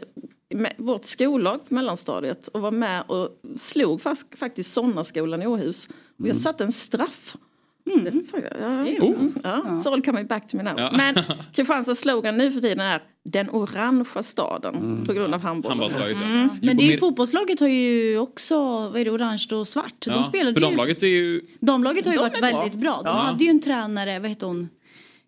med vårt skollag på mellanstadiet och var med och slog fast, faktiskt Sonnaskolan i Åhus. Och Mm. jag satte en straff. Det, ja, ja, Oh. ja, it's all coming back to me now. Ja. Men Kristianstads slogan nu för tiden är den orangea staden Mm. på grund av handbollen. Handbollslaget, ja. Mm. Men det är ju fotbollslaget har ju också, vad är det, orange och svart. Ja, De spelade för ju, damlaget är ju... damlaget har ju De varit bra. väldigt bra. De Ja. hade ju en tränare, vad heter hon?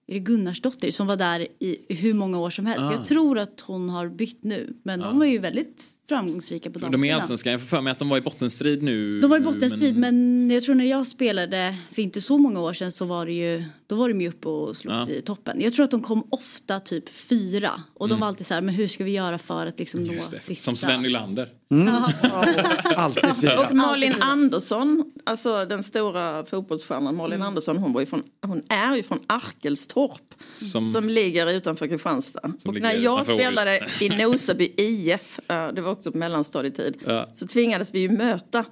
Är det Gunnarsdotter som var där i hur många år som helst. Ah. Jag tror att hon har bytt nu. Men de var ju väldigt framgångsrika på De är damsidan. allsvenskan. Jag får för mig att de var i bottenstrid nu. De var i bottenstrid men... jag tror när jag spelade för inte så många år sedan så var det ju då var de ju uppe och slog Ja. i toppen. Jag tror att de kom ofta typ fyra och de Mm. var alltid så här men hur ska vi göra för att liksom nå det. sista. Som Sven Nylander. Alltid fyra. Och Malin Andersson, alltså den stora fotbollsstjärnan Malin Mm. Andersson, hon, var ju från, hon är ju från Arkelstorp. Som- Som, ligger utanför Kristianstad. och när jag spelade i Nosaby IF, det var också på mellanstadietid, Ja. så tvingades vi ju möta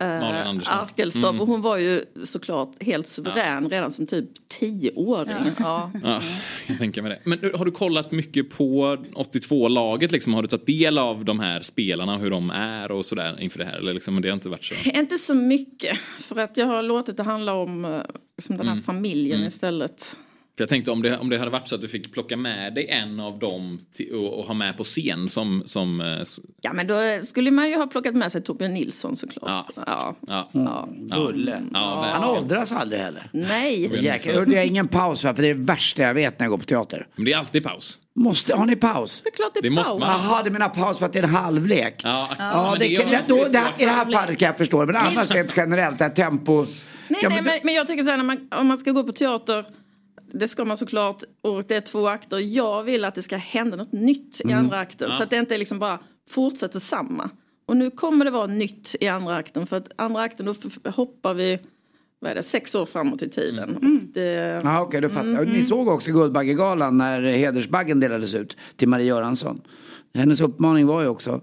eh. Arkelstorp. Mm. Och hon var ju såklart helt suverän redan som typ tioåring. Ja. Ja, jag kan tänka mig det. Men har du kollat mycket på 82-laget? Liksom? Har du tagit del av de här spelarna, hur de är och sådär inför det här? Eller liksom, det har inte varit så? Inte så mycket, för att jag har låtit det handla om eh, liksom den här Mm. familjen Mm. istället. För jag tänkte om det, om det hade varit så att du fick plocka med dig en av dem till, och, och ha med på scen som... som eh, Ja men då skulle man ju ha plockat med sig Torbjörn Nilsson såklart. Ja. Ja. ja. Ja. Bulle. Ja, Han åldras aldrig heller. Nej. Jäklar, det är ingen paus va? För det är det värsta jag vet när jag går på teater. Men det är alltid paus. Måste, har ni paus? Det är klart det är Det paus. man. Jaha, det menar paus för att det är en halvlek. Ja, Ja, men det, gör det, man. då, det, I det här fallet kan jag förstå men annars rent generellt, det här tempo. Nej, Ja, nej men men, men jag tycker så här, när man, om man ska gå på teater, det ska man såklart, och det är två akter. Jag vill att det ska hända något nytt i Mm. andra akten. Ja. Så att det inte liksom bara fortsätter samma. Och nu kommer det vara nytt i andra akten. För att andra akten, då hoppar vi, vad är det, sex år framåt i tiden. Och det, Ja, okej, då fattar jag. Ni såg också Guldbaggegalan när hedersbaggen delades ut till Marie Göransson. Hennes uppmaning var ju också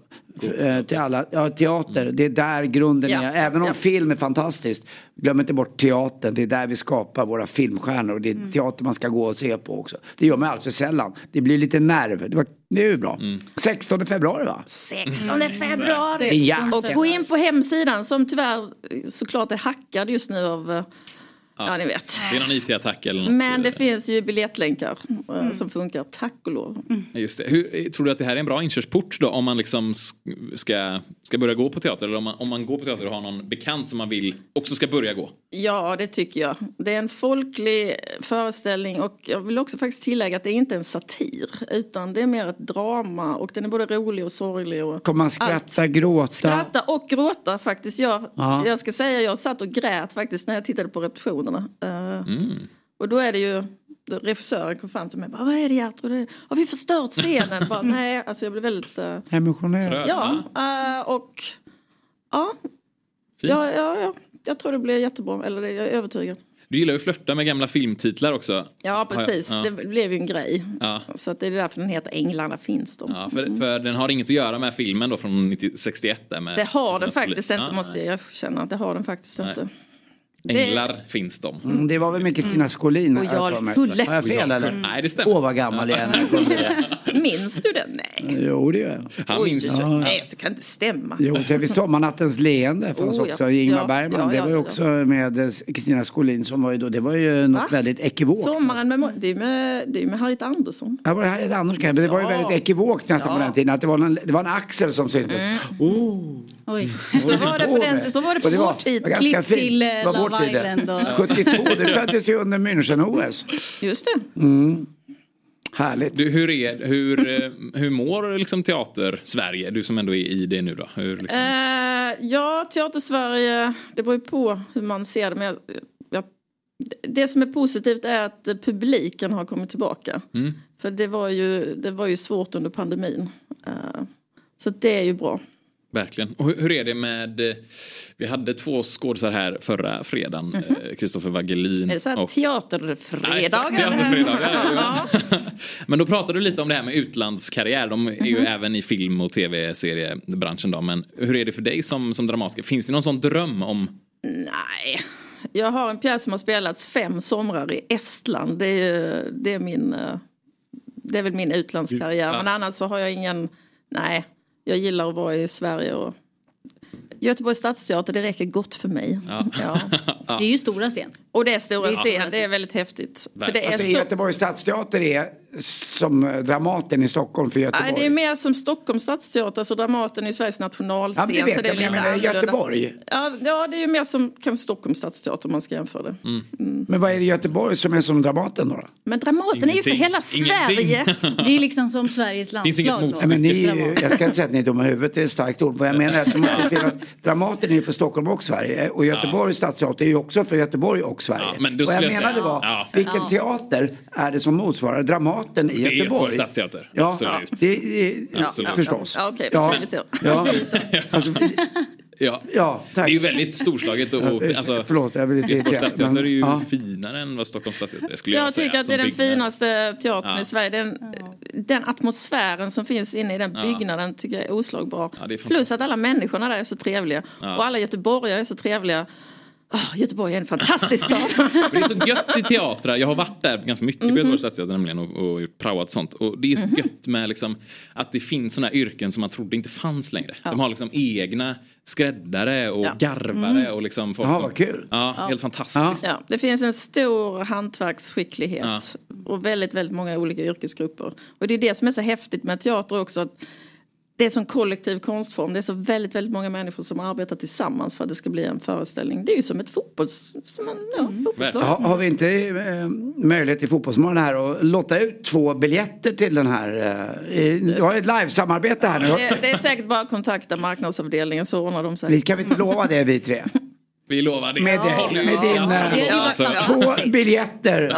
eh, till alla, ja teater, det är där grunden Ja, är. Även om ja. film är fantastiskt, glöm inte bort teatern. Det är där vi skapar våra filmstjärnor och det är teater man ska gå och se på också. Det gör man allt för sällan. Det blir lite nerv. Det, var, det är ju bra. 16 februari va? 16 februari. Ja. Och gå in på hemsidan som tyvärr såklart är hackad just nu av, eh, ja, ni vet. Det är någon IT-attack eller något. Men det eh, finns ju biljettlänkar eh, som funkar, tack och lov. Just det. Hur, tror du att det här är en bra inkörsport då om man liksom sk- ska, ska börja gå på teater? Eller om man, om man går på teater och har någon bekant som man vill också ska börja gå? Ja, det tycker jag. Det är en folklig föreställning och jag vill också faktiskt tillägga att det är inte en satir utan det är mer ett drama och den är både rolig och sorglig. Och Kommer man allt. skratta, gråta? Skratta och gråta faktiskt. Jag, Ja. jag ska säga jag satt och grät faktiskt när jag tittade på repetitionerna. Eh, Mm. Och då är det ju regissören kom fram till mig bara, vad är det Gertrud? Har vi förstört scenen? bara, Nej, alltså jag blev väldigt... eh, Emotionell. ja, eh, och ja, Fint. ja, ja, ja, jag tror det blir jättebra. Eller jag är övertygad. Du gillar ju att flörta med gamla filmtitlar också. Ja precis, Ja. det blev ju en grej. Ja. Så att det är därför den heter Änglarna finns de. Ja, för, för den har inget att göra med filmen då från 90 61 där med Det har den faktiskt inte måste jag erkänna. Det har den faktiskt Nej. inte. Det- Änglar finns de. Mm, det var väl med Kristina Skolin? Och har jag Jarl. Kulle. Har jag fel Och eller? Kulle. Nej, det stämmer. Åh vad gammal jag är när jag kunde det. Minns du den? Nej. Jo det gör jag. Han minns Ja. Nej, så kan det inte stämma. Jo, så vi Sommarnattens leende fanns Oh, ja. också. Ingmar Ja, Bergman. ja, det ja, var ju ja. också med eh, Kristina Skolin som var ju då. Det var ju något Va? väldigt ekivokt. Sommaren med, det är med, det är med Harriet Andersson. Ja, var det här ett Anders kanske? Men det var ju Ja. väldigt ekivokt nästan på den tiden. Att det var, en, det var en axel som syntes. Oh. Oj. Så var det på, den, så var det på Och det vår tid. Klipp till, Det var vår Love tid det. Island och- 72, det föddes ju under München-OS. Just det. Mm. Härligt. Du, hur, är, hur, eh, hur mår liksom teater Sverige? Du som ändå är i det nu då. Hur, liksom? Eh, ja, Teatersverige, det beror ju på hur man ser det. Men jag, jag, det som är positivt är att publiken har kommit tillbaka. Mm. För det var ju, det var ju svårt under pandemin. Eh, så det är ju bra. Verkligen. Och hur, är det med... eh, Vi hade två skådisar här förra fredagen. eh, Kristoffer Wagelin Mhm. Är det så här och... teaterfredagar? Ja, exakt, teaterfredagar. Men då pratade du lite om det här med utlandskarriär. De är ju Mhm. även i film och tv-seriebranschen då. Men hur är det för dig som, som dramatiker? Finns det någon sån dröm om... Nej. Jag har en pjäs som har spelats fem somrar i Estland. Det är, det är min... eh, Det är väl min utlandskarriär. Ja. Men annars så har jag ingen... Nej. Jag gillar att vara i Sverige och... Göteborgs stadsteater, det räcker gott för mig. Ja. Ja. Det är ju stora scen. Och det är stora Det är scen, det är väldigt häftigt. För det är Alltså, så... Göteborgs stadsteater är som Dramaten i Stockholm för Göteborg. Nej, det är mer som Stockholms stadsteater, så Dramaten är Sveriges nationalscen. Ja, men det vet så det jag, är men lite jag menar. Göteborg. Ja, ja, det är ju mer som kanske Stockholms stadsteater om man ska jämföra det. Men vad är det i Göteborg som är som Dramaten då? Men Dramaten är ju för Ingenting. hela Sverige. Det är liksom som Sveriges landslag. Nej, men ni, jag ska inte säga att ni är dumma i huvudet, det är ett starkt ord. Vad jag menar är att måste finnas, Dramaten är ju för Stockholm och Sverige. Och Göteborgs stadsteater är ju också för Göteborg och Sverige. Ja, men Vad jag jag menade säga- var, Ja. vilken Ja. teater är det som motsvarar Dramaten i Det är Göteborgs Göteborg? stadsteater. Ja, Absolut. det är, Absolut. förstås. Ja, okej, Ja. precis så. Ja. Så. Alltså, Ja. ja, Det är ju väldigt storslaget och... och Ja, alltså, Förlåt, jag blir lite Göteborgs stadsteater är ju ja. finare än vad Stockholms stadsteater är skulle jag, Jag säga. tycker att det är den byggnad. finaste teatern Ja. i Sverige. Den, den atmosfären som finns inne i den Ja. byggnaden tycker jag är oslagbar. Ja, det är Plus att alla människorna där är så trevliga. Ja. Och alla göteborgare är så trevliga. Oh, Göteborg är en fantastisk stad. Det är så gött i teatrar. Jag har varit där ganska mycket på Mhm. Göteborgs stadsteater nämligen och, och gjort praoat och sånt. Och det är så Mhm. gött med liksom att det finns sådana yrken som man trodde inte fanns längre. De har liksom egna skräddare och Ja. garvare Mm. och liksom folk Jaha, som... kul. Ja, Ja. helt fantastiskt. Ja, det finns en stor hantverksskicklighet Ja. och väldigt, väldigt många olika yrkesgrupper. Och det är det som är så häftigt med teater också. Att det är som kollektiv konstform. Det är så väldigt, väldigt många människor som arbetar tillsammans för att det ska bli en föreställning. Det är ju som ett fotbolls... Som en, ja, fotbollslag. Ha, har vi inte eh, möjlighet i Fotbollsmorgon här att lotta ut två biljetter till den här? Eh, vi har ett livesamarbete här nu. Det, det är säkert bara att kontakta marknadsavdelningen så ordnar de sig. Vi kan vi inte lova det vi tre? Vi lovar det. Med, Ja. med din Ja. eh, Ja, så- två biljetter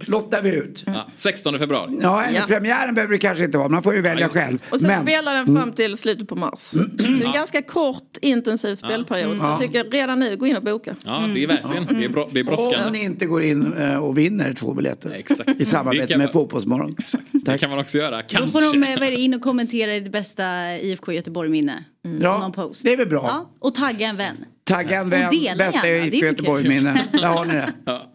lottar vi ut. Ja, 16 februari. Ja, Ja. premiären behöver det kanske inte vara. Man får ju välja det. själv. Och sen Men- spelar den fram till slutet på mars. Så det är en ganska kort intensiv spelperiod. Så Ja. jag tycker redan nu, gå in och boka. Ja, det är verkligen. Det är, bra, det är Om brådskande. ni inte går in eh, och vinner två biljetter Exakt. i Det samarbete med Fotbollsmorgon. Det kan man också göra. Då Kanske. får de eh, vad är det, in och kommentera det bästa IFK Göteborg-minne. Ja, Någon post. det är väl bra. Ja, och tagga en vän. Tagga en vän, bästa IFK för Göteborg-minnen. Där har ni det. Ja.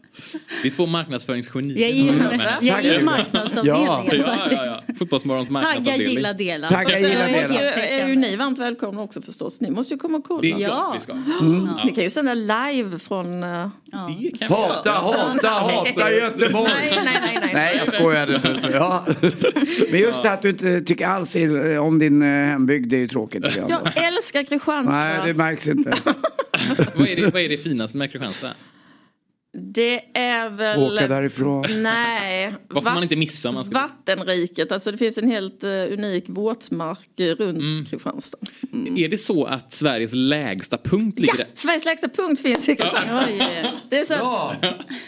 Det är två marknadsföringsgenier. Jag Men- jag Tack. marknadsavdelningen Ja. Ja, ja, ja. Fotbollsmorgons Tagga, marknadsavdelning. gilla, dela. Tagga, gilla, dela. måste ju- är ju ni varmt välkomna också förstås. Ni måste ju komma och kolla. Det är klart Ja. vi ska. Mm. Ni kan ju sända live från... eh, Ja. Det kan vi Hata, hata, hata Göteborg! Nej, nej, nej, nej. Nej, jag skojade. Ja. Men just det att du inte tycker alls om din eh, hembygd, det är ju tråkigt. Jag älskar Kristianstad. Nej, det märks inte. vad, är det, vad är det finaste med Kristianstad? Det är väl... Åka därifrån. Nej. Vad får man inte missa om man ska... Vattenriket, alltså det finns en helt eh, unik våtmark runt Mm. Kristianstad. Är det så att Sveriges lägsta punkt ligger Ja, där? Sveriges lägsta punkt finns i Kristianstad. Oj. Det är så att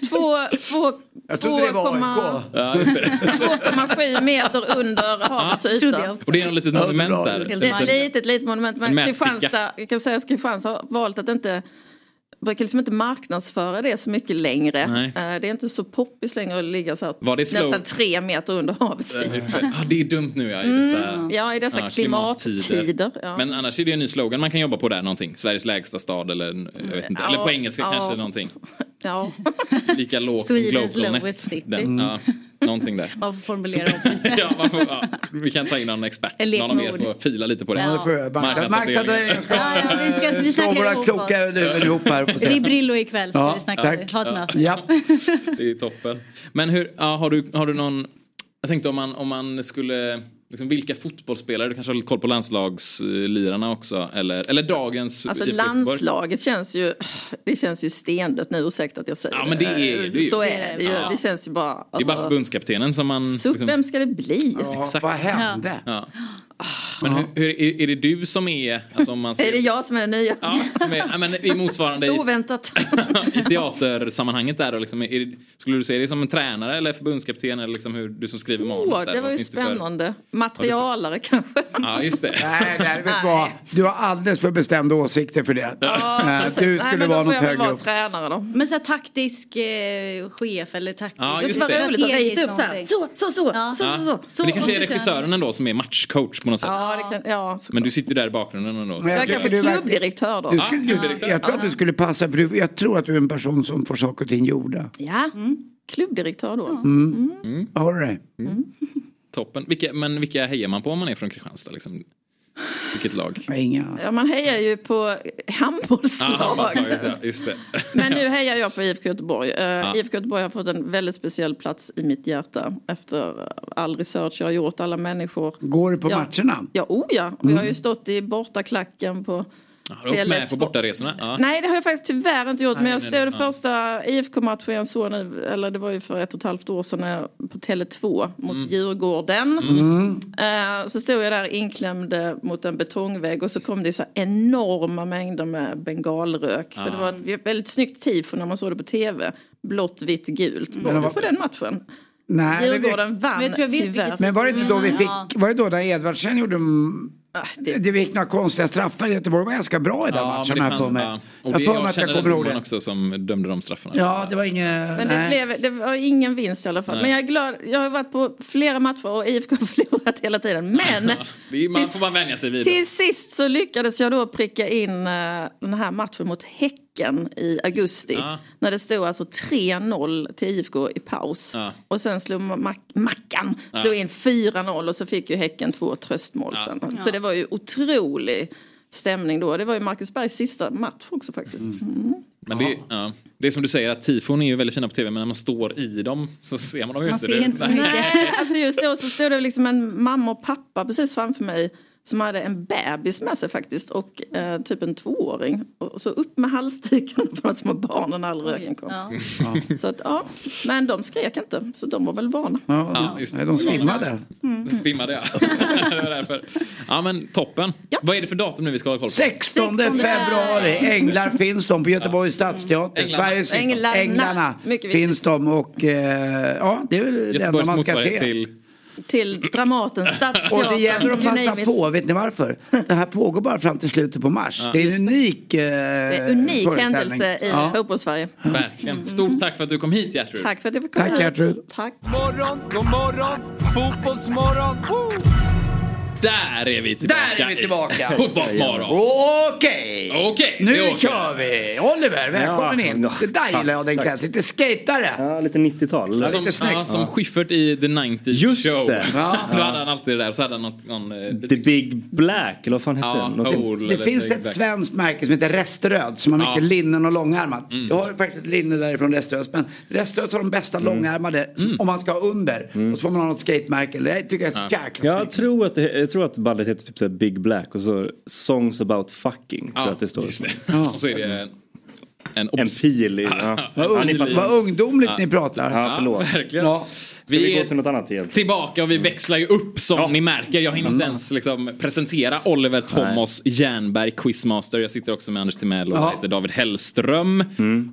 två, två, Jag trodde det var AIK. Ja, just det. 2,7 meter under havets jag yta. Och det är något litet Ja, monument där. Det är ett Lite- litet, litet monument. En Men. Kristianstad, jag kan säga att Kristianstad har valt att inte brukar liksom inte marknadsföra det så mycket längre. Nej. Eh, Det är inte så poppis längre att ligga så här, Var det slow- nästan tre meter under yta. det. Ah, det är dumt nu ja, i Mm, dessa, ja, i dessa klimattider, ja. Men annars är det en ny slogan man kan jobba på där någonting. Sveriges lägsta stad eller, jag vet inte. Ja, eller på engelska ja. kanske någonting. Ja. Lika lågt som lowest city. Den, ja, någonting där. Man får formulera om ja, man får, ja, vi kan ta in någon expert. Någon av med er får fila lite på det. Ja. Marknadsavdelningen ska Ja, ja, vi ska- vi stå snackar våra kloka huvuden ihop här. Det är Brillo ikväll ska Ja, vi snacka. tack. Ha ett möte. Ja. Det är toppen. Men hur, ja, har, du, har du någon, jag tänkte om man, om man skulle, liksom, vilka fotbollsspelare, du kanske har lite koll på landslagslirarna också, eller, eller dagens Alltså landslaget känns ju, det känns ju stendött nu, ursäkta att jag säger Ja, men det är- det är Så är det ju, Ja. det känns ju bara... Det är bara förbundskaptenen som man... Så, vem ska det bli? Exakt. Vad hände? Ja. Men hur, hur, är, är det du som är, alltså om man ser... Är det jag som är den nya? Ja, men, men i motsvarande Oväntat. i teatersammanhanget där då, liksom, är det, skulle du se dig som en tränare eller förbundskapten eller liksom hur du som skriver manus Åh, där? det var ju finns för- spännande. Materialare kanske. Ja, just det. Nej, nej, vet du vad? Du har alldeles för bestämda åsikter för det. Ja, du Nej, skulle då vara något högre vara upp. tränare då. Men så här taktisk eh, chef eller taktisk... Ja, Det just skulle vara det. roligt att rita upp så här. Så, så, så, så, Ja. så, så. Så, Men det kanske är så regissören ändå som är matchcoach på något sätt. Ja, det kan, ja. Men du sitter där i bakgrunden ändå. Men Jag tycker kan du klubbdirektör då. Du skulle, Ja, klubbdirektör. jag tror att du skulle passa för du, jag tror att du är en person som får saker och ting gjorda. Ja, klubbdirektör då. Alltså. Mm. Har du det? Toppen. Vilka, men vilka hejar man på om man är från Kristianstad? Liksom? Vilket lag? Inga. Ja, man hejar ju på handbollslag. Ja, handbollslaget, ja, just det. Men nu hejar jag på IFK Göteborg. Uh, Ja. IFK Göteborg har fått en väldigt speciell plats i mitt hjärta. Efter all research jag har gjort, alla människor. Går du på Ja. matcherna? Ja, oh ja. Och Mm. jag har ju stått i bortaklacken på Har du åkt med Tele2. på bortaresorna? Ja. Nej det har jag faktiskt tyvärr inte gjort. Nej, men jag stod det ja. första IFK-matchen jag såg nu, eller det var ju för ett och ett halvt år sedan när på Tele2 mot Mm. Djurgården. Eh, så stod jag där inklämd eh, mot en betongvägg och så kom det så enorma mängder med bengalrök. För det var ett väldigt snyggt tifo när man såg det på tv. Blått, vitt, gult. Var var- på den matchen? Nej, Djurgården vann Men tyvärr. Men var det inte då vi Mm, fick, ja. var det då där Edvardsen gjorde mm, det, det gick några konstiga straffar. Göteborg var ganska bra i den Ja, matchen det här för fanns, mig. ja. Jag Och det, för mig att jag kommer den ihåg det. också som dömde de straffarna. Ja, det var inget... Men det, nej. blev, det var ingen vinst i alla fall. Nej. Men jag är glad. Jag har varit på flera matcher och IFK har förlorat hela tiden. Men Det är- man till- får bara vänja sig vid det. till sist så lyckades jag då pricka in eh, den här matchen mot Häcken i augusti. Ja. När det stod alltså 3-0 till IFK i paus. Ja. Och sen slog Mac- Mackan Ja. slog in 4-0 och så fick ju Häcken två tröstmål Ja. sen. Så det var ju otrolig stämning då. Det var ju Marcus Bergs sista match också faktiskt. Mm. Men det, ja. det är som du säger att tifon är ju väldigt fina på tv men när man står i dem så ser man dem ju Man inte. ser Det- inte så Nej. mycket. Nej, alltså just då så stod det liksom en mamma och pappa precis framför mig som hade en bebis med sig faktiskt och eh, typ en tvååring. Och så upp med halsduken på de små barnen när all röken kom. Ja. Så att ja, men de skrek inte så de var väl vana. Ja, Ja, just det. de svimmade. Mm. Svimmade ja. det var därför. Ja men toppen. Vad är det för datum nu vi ska hålla koll på? 16 februari, Änglar finns de på Göteborgs stadsteater. Änglarna. Sveriges Änglarna. Änglarna finns de och eh, ja, det är väl det enda man ska se. till... Till Dramaten, Och Stadsteatern, det gäller att passa på, vet ni varför? Det här pågår bara fram till slutet på mars. Det är en unik eh, Det är en unik händelse i Ja. fotbollssverige. Verkligen. Stort tack för att du kom hit Gertrud. Tack för att jag fick komma Tack, hit. Gertrud. Tack. Morgon, god morgon, fotbollsmorgon. Woo! Där är vi tillbaka. Där är vi tillbaka. Fotbollsmorgon. Okej, Okej, vi nu kör vi. Oliver, välkommen Ja, in. ja, Det där gillar jag, den klädseln. Lite skatare. Ja, lite 90-tal. Som, lite snyggt. ja, som Schyffert i The 90s Just Show. det. Ja. Då hade han alltid det där så hade han någon... någon eh, The Big Black, eller vad fan hette Ja, den? Något- Hole Det eller finns ett svenskt märke som heter Reströd som har mycket Ja. Mm. linnen och långärmat. Jag har faktiskt ett linne därifrån Reströd. Men Reströd har de bästa Mm. långärmade som- om man ska ha under. Och så får man ha något skatemärke. Det tycker jag är så jäkla Jag snyggt. tror att, det, jag tror att bandet heter typ så här Big Black och så Songs about fucking. tror jag Ja, att det står. just det. Och så är det en... En, pil i. Ja. Vad, Ja, vad ungdomligt ni pratar. Ja, förlåt. verkligen. Ja. Ska vi, Vi gå till något annat igen? tillbaka och vi växlar ju upp som ni märker. Jag hinner inte ens liksom presentera Oliver Thomas Jernberg, quizmaster. Jag sitter också med Anders Timell och Ja. heter David Hellström.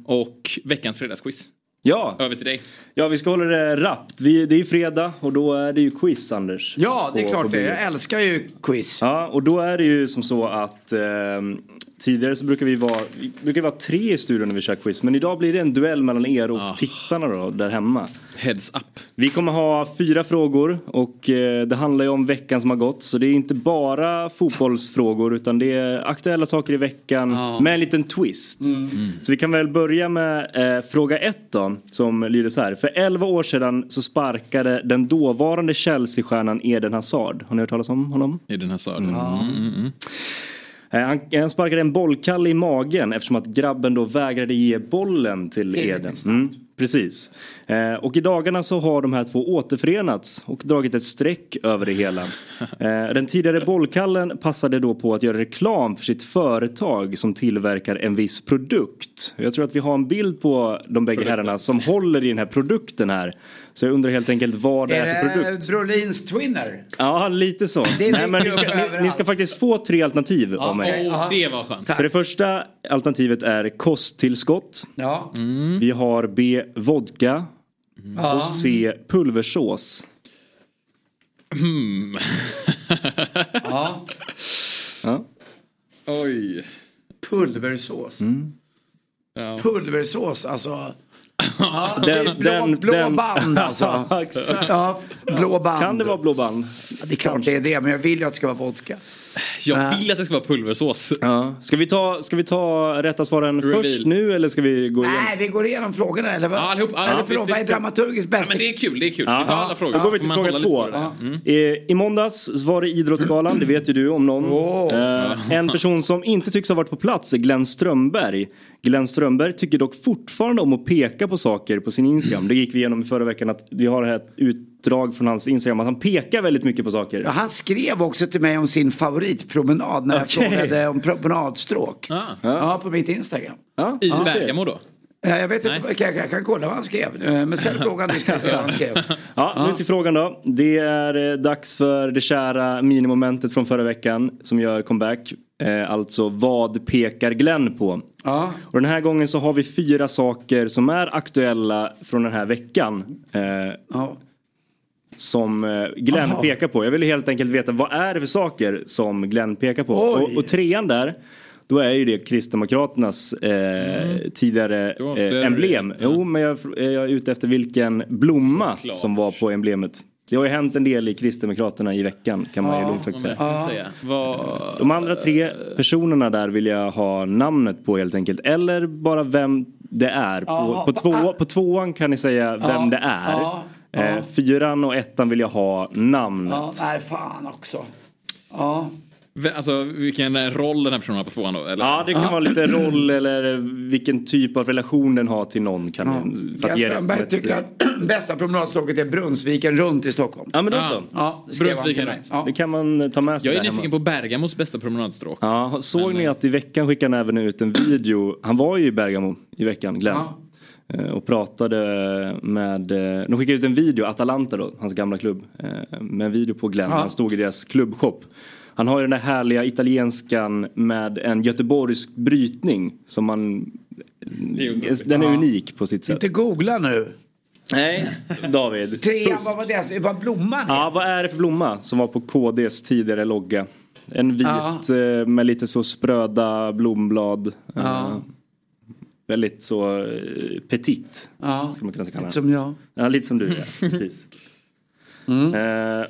Och veckans fredagsquiz. Ja. Över till dig. ja, vi ska hålla det rappt. Vi, det är ju fredag och då är det ju quiz, Anders. Ja, det är På- klart på det. Jag älskar ju quiz. Ja, och då är det ju som så att eh, tidigare så brukar vi vara, vi brukar vara tre i studion när vi kör quiz. Men idag blir det en duell mellan er och tittarna då, där hemma. Heads up. Vi kommer ha fyra frågor och eh, det handlar ju om veckan som har gått. Så det är inte bara fotbollsfrågor utan det är aktuella saker i veckan med en liten twist. Så vi kan väl börja med eh, fråga ett då, som lyder så här. För 11 år sedan så sparkade den dåvarande Chelsea-stjärnan Eden Hazard. Har ni hört talas om honom? Eden Hazard. Mm. Eh, Han, han sparkade en bollkalle i magen eftersom att grabben då vägrade ge bollen till Eden. Mm, precis. Eh, och i dagarna så har de här två återförenats och dragit ett streck över det hela. Eh, den tidigare bollkallen passade då på att göra reklam för sitt företag som tillverkar en viss produkt. Jag tror att vi har en bild på de bägge herrarna som håller i den här produkten här. Så jag undrar helt enkelt vad det är, för Är produkt. det Brolins Twinner? Ja, lite så. Är Nej, men ni, ska, ni, ni ska faktiskt få tre alternativ av mig. Åh, det var skönt. Så det första alternativet är kosttillskott. Ja. Vi har B. Vodka. Ja. Och C. Pulversås. Hmm. Ja. Ja. Oj. Pulversås. Mm. Ja. Pulversås, alltså. Ja, det Den- är blå, den- blå den- band alltså. Ja, blå band. Kan det vara blå band? Ja, det är klart det är det, men jag vill ju att det ska vara vodka. Jag vill att det ska vara pulversås. Ja. Ska, vi ta, ska vi ta rätta svaren Reveal. först nu eller ska vi gå igenom? Nej, vi går igenom frågorna eller vad? Ja, allihop. Ja, eller förlåt, vad är dramaturgiskt Ja, bäst? men det är kul, det är kul. Ja. Vi tar alla frågor. Då går vi till fråga två. det. Mm. Eh, I måndags var det Idrottsgalan, det vet ju du om någon. Eh, en person som inte tycks ha varit på plats är Glenn Strömberg. Glenn Strömberg tycker dock fortfarande om att peka på saker på sin Instagram. Det gick vi igenom i förra veckan att vi har här ett utdrag från hans Instagram att han pekar väldigt mycket på saker. Ja, han skrev också till mig om sin favoritpromenad när jag Okej. frågade om promenadstråk. Ah. Ja, på mitt Instagram. Ja, I ser. Bergamo då? Ja, jag vet inte, jag kan, jag kan kolla vad han skrev. Eh, Men ställ frågan du ska se vad han skrev. Ja, nu till frågan då. Det är eh, dags för det kära minimomentet från förra veckan som gör comeback. Eh, alltså vad pekar Glenn på? Ja. Och den här gången så har vi fyra saker som är aktuella från den här veckan. Ja. Som eh, Glenn Aha. pekar på. Jag vill helt enkelt veta vad är det för saker som Glenn pekar på. Och, och trean där. Då är ju det Kristdemokraternas eh, tidigare Du avslöjar eh, emblem. det. Jo, men jag, jag är ute efter vilken blomma Såklart. som var på emblemet. Det har ju hänt en del i Kristdemokraterna i veckan kan man ju Ja, lugnt sagt säga. Säga. Vad... De andra tre personerna där vill jag ha namnet på helt enkelt. Eller bara vem det är. På, Ja, på, två, på tvåan kan ni säga vem Ja, det är. Eh, fyran och ettan vill jag ha namnet. Ja, nej, fan också. Ja. Alltså vilken roll den här personen har på tvåan då? Eller? Ja, det kan vara lite roll eller vilken typ av relation den har till någon. Kan den, för att ge Strömberg ett- tycker att bästa promenadstråket är Brunnsviken runt i Stockholm. Ja, men då Ja. så. Ja, Brunnsviken runt. Ja. Det kan man ta med sig Jag är hemma. nyfiken på Bergamos bästa promenadstråk. Ja, såg Men, ni eh, att i veckan skickade han även ut en video. Han var ju i Bergamo i veckan, Glenn. Ja. Eh, Och pratade med, eh, de skickade ut en video, Atalanta då, hans gamla klubb. eh, Med en video på Glenn, Ja. han stod i deras klubbshop. Han har ju den där härliga italienskan med en göteborgsk brytning som man... är. Den är Ja. unik på sitt sätt. Inte googla nu. Nej, David. Trean, vad var det? Vad blomman? Ja, vad är det för blomma som var på KDs tidigare logga? En vit eh, med lite så spröda blomblad. Ja. Väldigt så eh, petit. Ja. Skulle man kunna kalla Lite som jag. Ja, lite som du ja. Precis. Eh,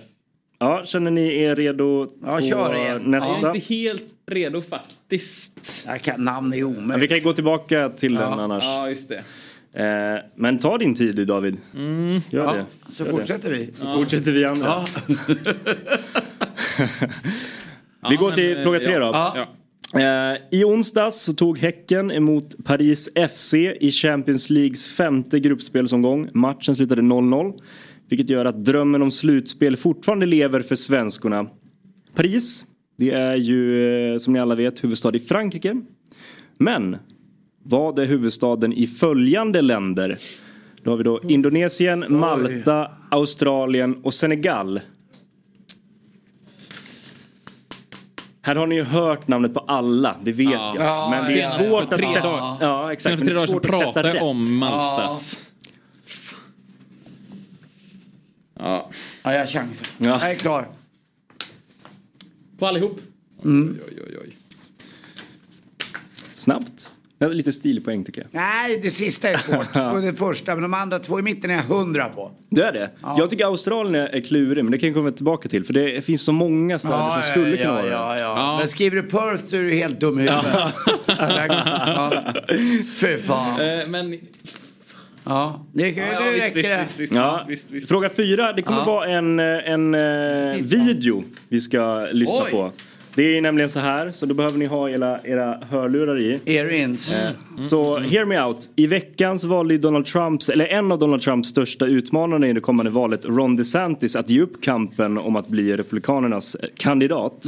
ja, känner ni er redo Ja, på kör igen. Jag nästa? är inte helt redo faktiskt. Jag kan, namn är Ja, vi omöjligt. kan gå tillbaka till Ja. den annars. Ja, just det. Eh, men ta din tid du David. Gör Ja, det. så Gör fortsätter vi. det. Så fortsätter vi andra. Ja. Vi går men, till eh, fråga tre ja. då. Eh, I onsdags så tog Häcken emot Paris FC i Champions Leagues femte gruppspelsomgång. Matchen slutade 0-0. Vilket gör att drömmen om slutspel fortfarande lever för svenskorna. Paris, det är ju eh, som ni alla vet huvudstad i Frankrike. Men vad är huvudstaden i följande länder? Då har vi då Indonesien, Malta, Australien och Senegal. Här har ni ju hört namnet på alla, det vet Ja. jag. Men det är svårt att sätta... Ja, exakt. Men tre det är dagar sedan svårt att sätta pratade jag rätt. om Maltas. Ja. Ja, jag chansar. Ja. Jag är klar. På allihop? Mm. Oj, oj, oj. Snabbt. Det är Lite stilpoäng tycker jag. Nej, det sista är svårt. Och det första, men de andra två i mitten är jag hundra på. Det är det? Jag tycker Australien är klurig men det kan jag komma tillbaka till. För det finns så många städer som skulle kunna ja, vara ja, det. ja. Men skriver du Perth så är du helt dum i huvudet. Ja. Fy fan. Eh, Men Ja, det, det Ja, visst, räcker visst, det. visst, Ja. visst, visst. Fråga fyra, det kommer Ja. vara en, eh, en eh, video vi ska lyssna Oj. på. Det är nämligen så här, så då behöver ni ha era, era hörlurar i. Earins. Eh, Så hear me out. I veckan så valde Donald Trumps, eller en av Donald Trumps största utmanare i det kommande valet, Ron DeSantis, att ge upp kampen om att bli Republikanernas eh, kandidat.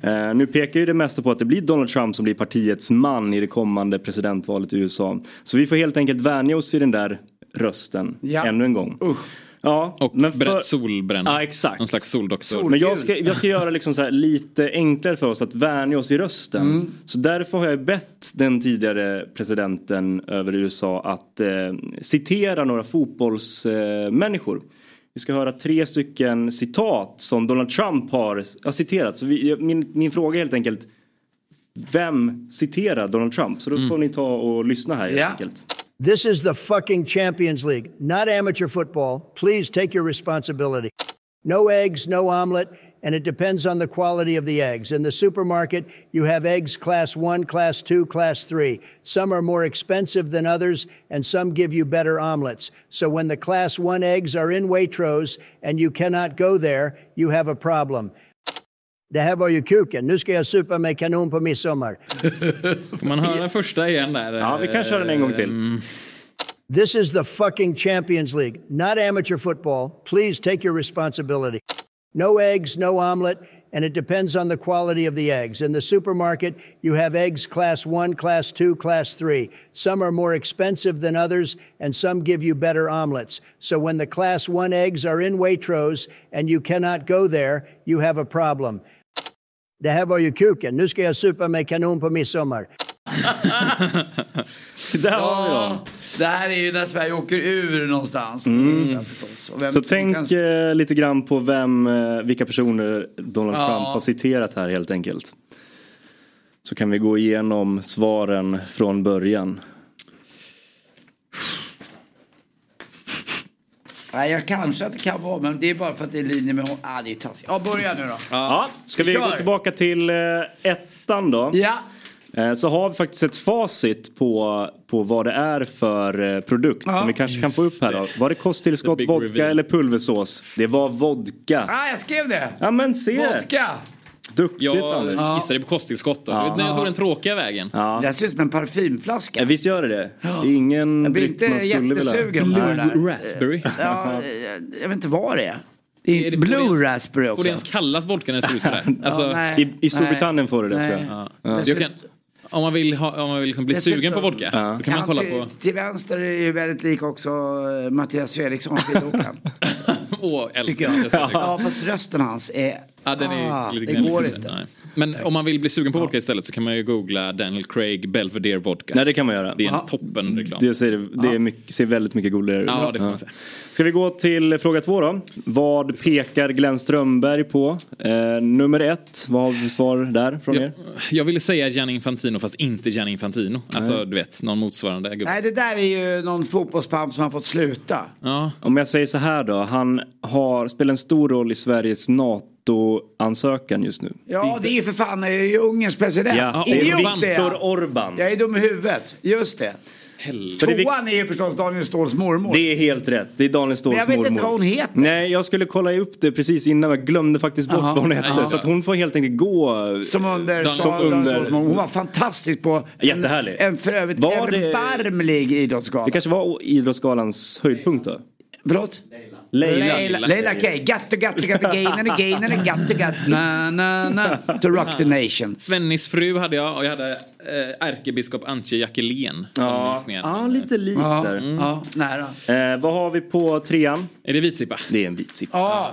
Eh, nu pekar ju det mesta på att det blir Donald Trump som blir partiets man i det kommande presidentvalet i USA. Så vi får helt enkelt vänja oss vid den där rösten Ja. ännu en gång. Ja, Och men brä- solbränna. Ja, exakt. Någon slags soldoktor. Men jag ska, jag ska göra liksom så här lite enklare för oss att vänja oss vid rösten. Mm. Så därför har jag bett den tidigare presidenten över USA att eh, citera några fotbollsmänniskor. Eh, vi ska höra tre stycken citat som Donald Trump har, har citerat. Så vi, min, min fråga är helt enkelt vem citerar Donald Trump? Så då får ni ta och lyssna här helt Ja. enkelt. This is the fucking Champions League, not amateur football. Please take your responsibility. No eggs, no omelet, and it depends on the quality of the eggs. In the supermarket, you have eggs class one, class two, class three. Some are more expensive than others, and some give you better omelets. So when the class one eggs are in Waitrose and you cannot go there, you have a problem. Det här var ju kuken. Nu ska jag supa med kanon på midsommar. Får man höra första igen där? Ja, vi kan köra den en gång till. Mm. This is the fucking Champions League, not amateur football. Please take your responsibility. No eggs, no omelet, and it depends on the quality of the eggs. In the supermarket, you have eggs class one, class two, class three. Some are more expensive than others, and some give you better omelets. So when the class one eggs are in Waitrose and you cannot go there, you have a problem. Det här var ju kuken. Nu ska jag supa med kanon på midsommar. Där har vi dem. Det här är ju när Sverige åker ur någonstans. Mm. sista förstås. Så tänk kan- eh, lite grann på vem, eh, vilka personer Donald Ja. Trump har citerat här helt enkelt. Så kan vi gå igenom svaren från början. Nej, jag kanske att det kan vara, men det är bara för att det är i linje med honom. Ah, det är taskigt. Ja, börja nu då. Ja, ska vi Kör. gå tillbaka till eh, ettan då? Ja. Eh, Så har vi faktiskt ett facit på, på vad det är för eh, produkt Ja. som vi kanske kan få upp här då. Var det kosttillskott, vodka reveal. eller pulversås? Det var vodka. Ah, jag skrev det. Ja men se! Vodka. Duktigt Jag Anders. gissade på kosttillskott då. Ja. När jag tog den tråkiga vägen. Ja. Det ser ut som en parfymflaska. Ja, Visst gör det det? Det är ingen Jag blir dryck inte man skulle vilja jättesugen på det där. Blue raspberry. Ja, jag, jag vet inte vad det är. Det är, Är det Blue det- raspberry Får också. det ens kallas vodka när det ser ut sådär? Alltså, nej. I, I Storbritannien får du det Nej. tror jag. ja. Jag kan, om man vill, ha, om man vill liksom bli Dessutom- sugen på vodka, då kan man kolla till, på... Till vänster är ju väldigt lik också eh, Mattias Fredriksson, skidåkaren. Åh, Tycker älskar jag. Mattias Fredriksson. Ja, fast rösten hans är... Ja, den är ah, lite det går inte. Nej. Men om man vill bli sugen på vodka istället så kan man ju googla Daniel Craig Belvedere Vodka. Nej det kan man göra. Det är en toppen reklam. Det ser, det är mycket, ser väldigt mycket godare ut. Ja, det får man säga. Ska vi gå till fråga två då? Vad pekar Glenn Strömberg på? Eh, nummer ett, vad har vi svar där från er? Jag, jag ville säga Gianni Infantino fast inte Gianni Infantino. Alltså Nej. du vet, någon motsvarande gubbe. Nej, det där är ju någon fotbollspamp som har fått sluta. Ja. Om jag säger så här då, han har spelat en stor roll i Sveriges NATO-ansökan just nu. Ja, det är för fan det är ju Ungerns president. Ja, det är Viktor. Orban. Jag är dum i huvudet. Just det. Så det är vik- Tvåan är ju förstås Daniel Ståhls mormor. Det är helt rätt, det är Daniel Ståhls Men jag vet mormor. inte vad hon heter. Nej, jag skulle kolla upp det precis innan, jag glömde faktiskt bort Jaha. vad hon hette. Ja. Så att hon får helt enkelt gå Som under, som under mormor. Hon var fantastisk på Jättehärlig. en, en för övrigt Var det- erbarmlig idrottsgala. Det kanske var Idrottsgalans höjdpunkt då? Förlåt? Leila. Leila, Leila K. Gatt och gatt och gatt och gainen och gainen och gatt och gatt. Na, na, na. To rock the nation. Svennis fru hade jag och jag hade eh, ärkebiskop Antje Jackelén. Ja, ja lite likt Ja, där. ja, nära. Eh, vad har vi på trean? Är det vitsippa? Det är en vitsippa. Ja,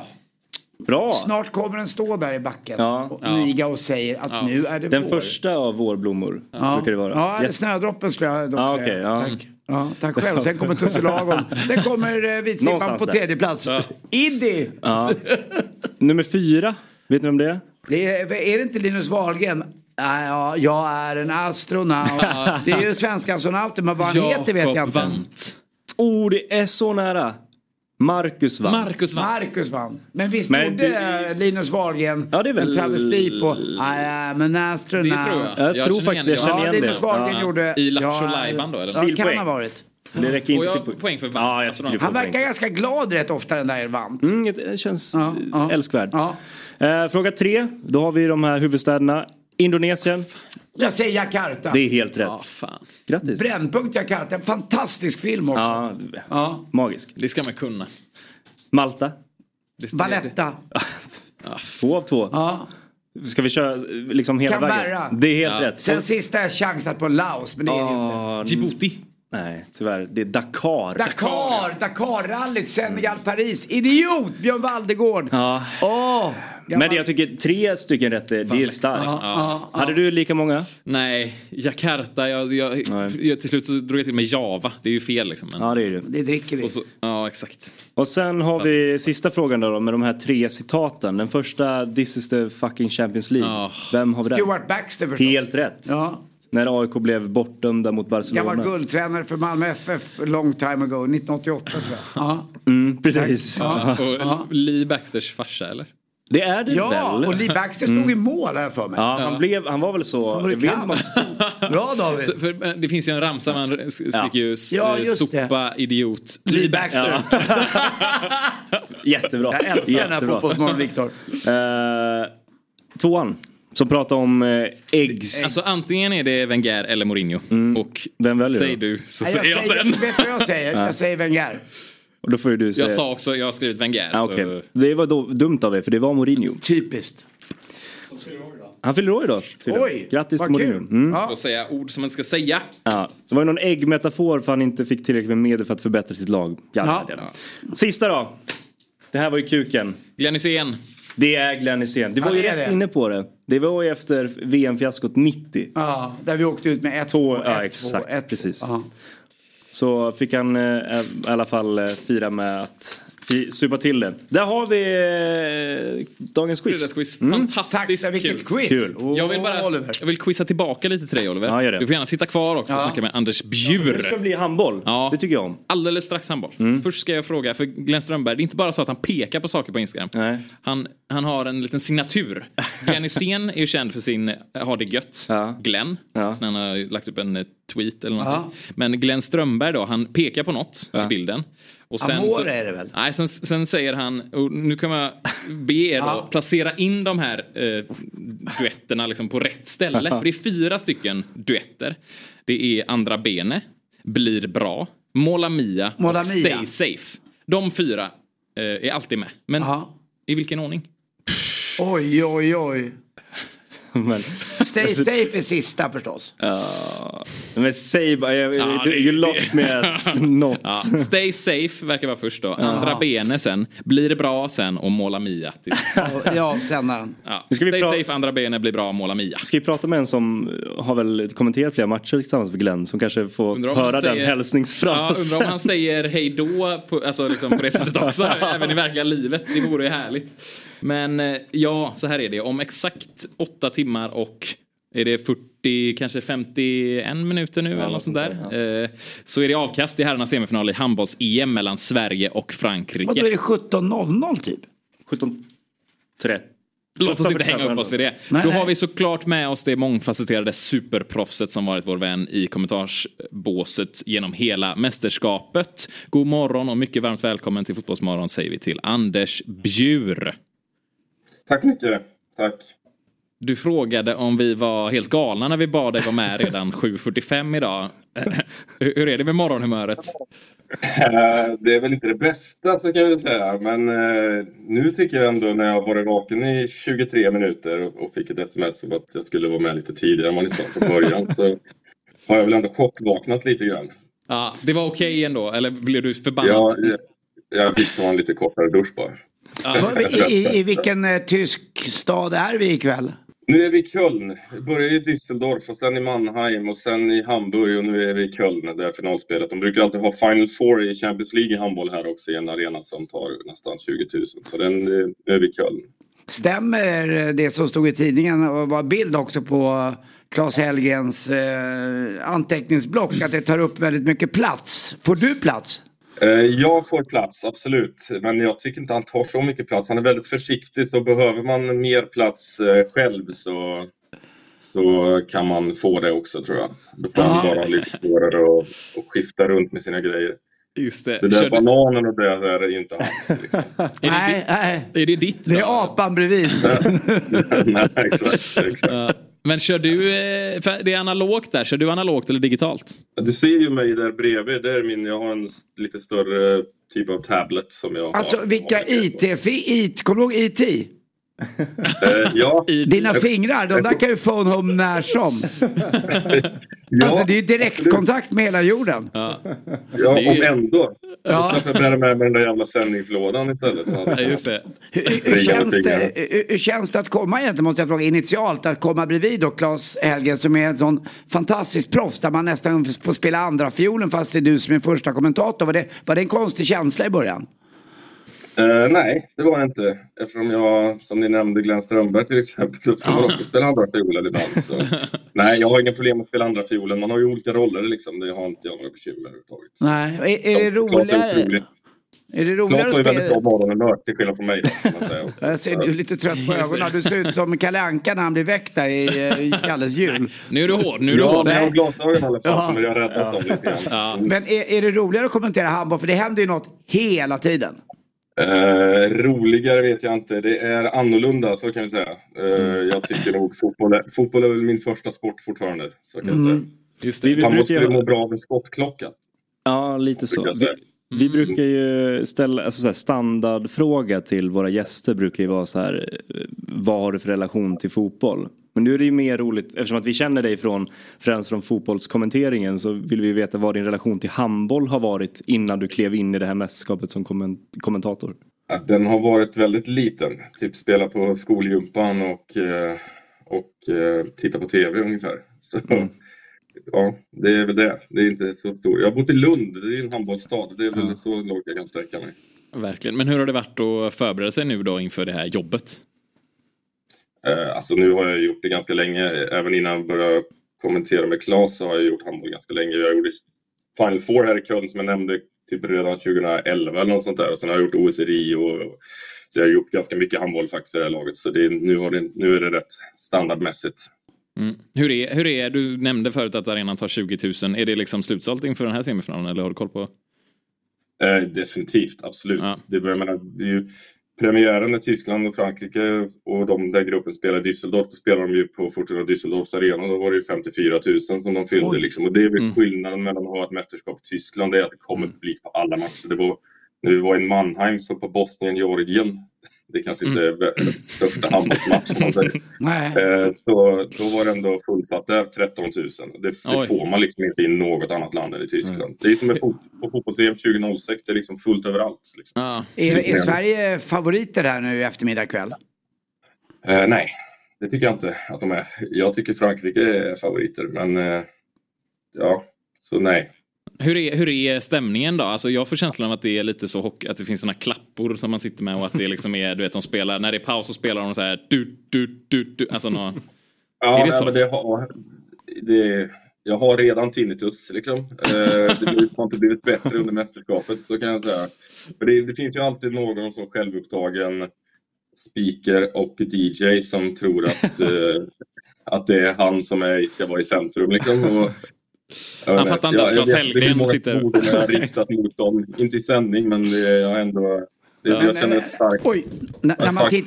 Bra! snart kommer den stå där i backen Ja. och niga och säger att Ja. nu är det Den vår. första av vårblommor Ja, brukar det vara. ja Jätte- snödroppen skulle jag dock Ja, säga. okej, ja. Tack. Ja, tack själv. Sen kommer tussilagon. Sen kommer eh, vitsippan på där. tredje plats. Iddi! Ja. Nummer fyra, vet ni vem det är? Det är, är det inte Linus Wahlgren? Ja, jag är en astronaut. Det är ju svenska astronauten, men vad han heter vet jag inte. Oh, det är så nära. Marcus vann. Marcus vann. Men visst Men gjorde eh, Linus Wahlgren Ja, det är väl- en travesti på I am an astronaut? Det tror jag. Jag tror faktiskt jag känner ja, igen Linus det. Wahlgren Ja. gjorde... I Lattjo ja, Lajban då, eller? Ja, kan ha varit. Det räcker Får inte jag till poäng för vann? Ja, jag du får Han verkar poäng. ganska glad rätt ofta den där vant. Mm, det känns Ja, ja. älskvärd. Ja. Eh, fråga tre. Då har vi de här huvudstäderna. Indonesien. Jag säger Jakarta. Det är helt rätt. Ja, fan. Grattis. Brännpunkt Jakarta, en fantastisk film också. Ja, Ja. magisk. Det ska man kunna. Malta. Valletta. Två av två. Ja. Ska vi köra liksom hela Canberra. vägen? Det är helt Ja. rätt. Sen sista är chansat på Laos, men det är det ju inte. Djibouti. Nej, tyvärr. Det är Dakar. Dakar, Dakar-rallyt, Senegal, Paris. Idiot! Björn Valdegård. Ja. Åh! Men jag tycker tre stycken rätt, är- det är starkt. Ja, ja, ja. Hade du lika många? Nej, Jakarta. Jag, jag, Nej. jag, till slut så drog jag till med Java. Det är ju fel liksom. Men, Ja, det är det. Det dricker vi. och så, ja, exakt. Och sen har vi sista frågan då, då med de här tre citaten. Den första, this is the fucking Champions League. Vem har vi där? Stuart Baxter förstås. Helt rätt. Ja. När AIK blev bortdömda mot Barcelona. Gammal guldtränare för Malmö FF long time ago, 1988 tror jag. Ja, Mm, precis. Ja. Och Lee Baxters farsa eller? Det är det ja väl? och Lee Baxter stod i mål här för mig. Ja, han, blev, han var väl så... var det Jag vet inte om han stod... Bra David. Så, för, det finns ju en ramsa man skriker Ja. ju Ja, sopa, idiot. Lee Baxter. Jättebra. Jag älskar den här Jättebra. fotbollsmorgon Viktor. Eh, tvåan. Som pratar om eh, eggs. Alltså antingen är det Wenger eller Mourinho. Och Vem väljer säg du? du så Nej, säger jag sen. Vet du vad jag säger? Jag säger Wenger. Och då får ju du säga... Jag sa också, jag har skrivit Wenger. Ah, så- okej. Det var då, dumt av er för det var Mourinho. Typiskt. Han fyller år idag. tydligen. Oj, Grattis till Mourinho. Mm. Ja. Får säga ord som man ska säga. Ja. Det var ju någon äggmetafor för han inte fick tillräckligt med medel för att förbättra sitt lag. Ja. Sista då. Det här var ju kuken. Glenn Hysén. Det är Glenn Hysén. Du var Ja, ju rätt det. inne på det. Det var ju efter VM-fiaskot 90. Ja, där vi åkte ut med 1 Två, 2 ja 1 exakt, 2 1 precis. Ja. Så fick han eh, i alla fall eh, fira med att fi- supa till det. Där har vi eh, dagens quiz. Fredagsquiz. Mm. Fantastiskt Tack, vilket kul. quiz. Kul. Jag vill bara jag vill quizza tillbaka lite till dig Oliver. Ja, gör det. Du får gärna sitta kvar också och Ja. snacka med Anders Det Bjur. ska bli handboll. Ja. Det tycker jag om. Alldeles strax handboll. Först ska jag fråga, för Glenn Strömberg, det är inte bara så att han pekar på saker på Instagram. Nej. Han, han har en liten signatur. Glenn Hysén är ju känd för sin eh, ha det gött, Ja. Glenn. Ja. När han har lagt upp en eh, tweet eller någonting. Men Glenn Strömberg då, han pekar på något i bilden. Och sen, Amore så, är det väl? Nej, sen, sen säger han, och nu kan jag be er då Ja. placera in de här eh, duetterna liksom på rätt ställe. För det är fyra stycken duetter. Det är Andra Bene, Blir bra, Måla Mia Måla och Mia. Stay Safe. De fyra eh, är alltid med. Men Ja. i vilken ordning? Oj, oj, oj. Men, Stay safe är sista förstås. ja. men säg bara, jag, Ja, du, det- you lost me at något. Ja, stay safe verkar vara först då. Andra Bene sen. Blir det bra sen och Måla Mia. Till. Ja, sändaren. Ja. Ska vi Stay safe, Andra Bene, blir bra, Måla Mia. Ska vi prata med en som har väl kommenterat flera matcher tillsammans med Glenn som kanske får höra den säger- Ja, hälsningsfrasen. undrar om han säger hej då på, alltså liksom på det sättet också, även i verkliga livet. Det vore ju härligt. Men eh, ja, så här är det. Om exakt åtta timmar och är det 40, kanske 51 minuter nu eller något sånt där. Eh, så är det avkast i herrarnas semifinal i handbolls-EM mellan Sverige och Frankrike. Och då är det 17.00 typ. 17.30. Låt oss inte hänga upp oss vid det. Nej, Då nej. har vi såklart med oss det mångfacetterade superproffset som varit vår vän i kommentarsbåset genom hela mästerskapet. God morgon och mycket varmt välkommen till Fotbollsmorgon säger vi till Anders Bjur. Tack mycket. Tack. Du frågade om vi var helt galna när vi bad dig vara med redan 7.45 idag. Hur är det med morgonhumöret? Eh, Det är väl inte det bästa så kan vi säga, men eh, nu tycker jag ändå när jag varit vaken i 23 minuter och fick ett sms om att jag skulle vara med lite tidigare än vad ni sa från början så har jag väl ändå chockvaknat lite grann. Ja, det var okej ändå, eller blev du förbannad? Jag, jag, jag fick ta en lite kortare dusch bara. I, i, I vilken eh, tysk stad är vi ikväll? Nu är vi i Köln. Vi började i Düsseldorf och sen i Mannheim och sen i Hamburg och nu är vi i Köln, det är finalspelet. De brukar alltid ha Final Four i Champions League i handboll här också i en arena som tar nästan 20 000. Så den, nu är vi i Köln. Stämmer det som stod i tidningen och var bild också på Claes Hellgrens eh, anteckningsblock att det tar upp väldigt mycket plats. Får du plats? Eh, Jag får plats, absolut. Men jag tycker inte han tar så mycket plats. Han är väldigt försiktig, så behöver man mer plats eh, själv så, så kan man få det också tror jag. Då får man bara lite svårare att, att skifta runt med sina grejer. Just det. Det där Kör du- bananen och det där är inte hans. Liksom. Nej, nej. Är det ditt? Det är apan bredvid. Nej, exakt. exakt. Ja. Men kör du, eh, det är analogt där, kör du analogt eller digitalt? Du ser ju mig där bredvid. Det är min, jag har en lite större typ av tablet som jag Alltså har. vilka IT, IT, kommer du ihåg IT? Eh, ja. Dina fingrar, de där kan ju phone home när som. Ja, alltså det är ju direktkontakt med hela jorden. Ja, Ja, ju- om ändå. Ja. Jag bära med mig den där jävla sändningslådan istället. Så Ja, just det. Hur, hur, känns det, hur, hur känns det att komma egentligen, måste jag fråga, initialt, att komma bredvid då Claes Helgen som är en sån fantastisk proffs där man nästan får spela andra fiolen fast det är du som är första kommentator. Var det, var det en konstig känsla i början? Eh, nej, det var det inte. Eftersom jag, som ni nämnde, Glenn Strömberg till exempel, så får man också spela andra fiolen ibland. Så. Nej, jag har inga problem att spela andra fiolen. Man har ju olika roller liksom. Det har inte jag några bekymmer överhuvudtaget. Nej, är, är det roligare? otrolig. Är det roligare att har ju väldigt bra morgonhumör till skillnad från mig. Jag ser du är lite trött på ögonen. Du ser ut som Kalle Anka när han blir väckt där i, eh, i Kalles jul. Nu är du hård, nu är du Ja, hård. jag har glasögon i alla fall Ja. som jag räddas av lite grann. Ja. Men är, är det roligare att kommentera handboll? För det händer ju något hela tiden. Eh, roligare vet jag inte. Det är annorlunda, så kan vi säga. Eh, Jag tycker nog fotboll är, fotboll är väl min första sport fortfarande. Så kan Mm. säga. Just Vi, vi Man måste brukar ju må bra av en skottklocka. ja, lite så. Vi. Vi brukar ju ställa, alltså så här, standardfråga till våra gäster brukar ju vara så här, vad har du för relation till fotboll? Men nu är det ju mer roligt, eftersom att vi känner dig från, främst från fotbollskommenteringen så vill vi veta vad din relation till handboll har varit innan du klev in i det här mästerskapet som komment- kommentator. Den har varit väldigt liten. Typ spela på skolgympan och, eh, och eh, titta på tv ungefär. Så, Ja, det är väl det. Det är inte så stort. Jag har bott i Lund, det är en handbollsstad. Det är väl så långt jag kan sträcka mig. Verkligen. Men hur har det varit att förbereda sig nu då inför det här jobbet? Eh, Alltså nu har jag gjort det ganska länge. Även innan jag började kommentera med Claes så har jag gjort handboll ganska länge. Jag gjorde Final Four här i Köln som jag nämnde typ redan 2011 eller något sånt där. Och sen har jag gjort OS i Rio. Och, så jag har gjort ganska mycket handboll faktiskt för det här laget. Så det, nu, det, nu är det rätt standardmässigt. Mm. Hur, är, hur är, du nämnde förut att arenan tar 20 000. Är det liksom slutsålt inför den här semifinalen eller har du koll på? Eh, definitivt, absolut. Det, jag menar, det är ju, premiären i Tyskland och Frankrike och de där gruppen spelar i Düsseldorf, då spelar de ju på Fortuna Düsseldorfs arena. Då var det ju 54 000 som de fyllde. Liksom. Och det är väl skillnaden mellan att ha ett mästerskap i Tyskland, det är att det kommer publik på alla matcher. Det var, när vi var i Mannheim, så på Bosnien-Georgien, det kanske inte är världens största handbollsmatch om man säger. Eh, Så då var det ändå fullsatt där, 13 000. Det, det får man liksom inte i något annat land än i Tyskland. Det är som med fot, på fotbolls-VM 2006, det är liksom fullt överallt. Liksom. Är, är Sverige favoriter här nu i eftermiddag kväll? Eh, nej, det tycker jag inte att de är. Jag tycker Frankrike är favoriter, men eh, ja, så nej. Hur är, hur är stämningen då? Alltså jag får känslan av att det är lite så hockey, att det finns såna klappor som man sitter med och att det liksom är, du vet de spelar, när det är paus så spelar de så här du, du, du, du. Alltså nå, Ja, är det nej, så? men det har, det, jag har redan tinnitus. Liksom. Eh, det har inte blivit bättre under mästerskapet, så kan jag säga. För det, det finns ju alltid någon som självupptagen speaker och DJ som tror att, eh, att det är han som är, ska vara i centrum. Liksom. Och, jag Han fattar inte att Claes Hellgren Det är många sitter- jag har riktat mot dem, inte i sändning, men det, jag har ändå... Det, Ja. jag känner ett starkt... Oj, när, när, man, titt,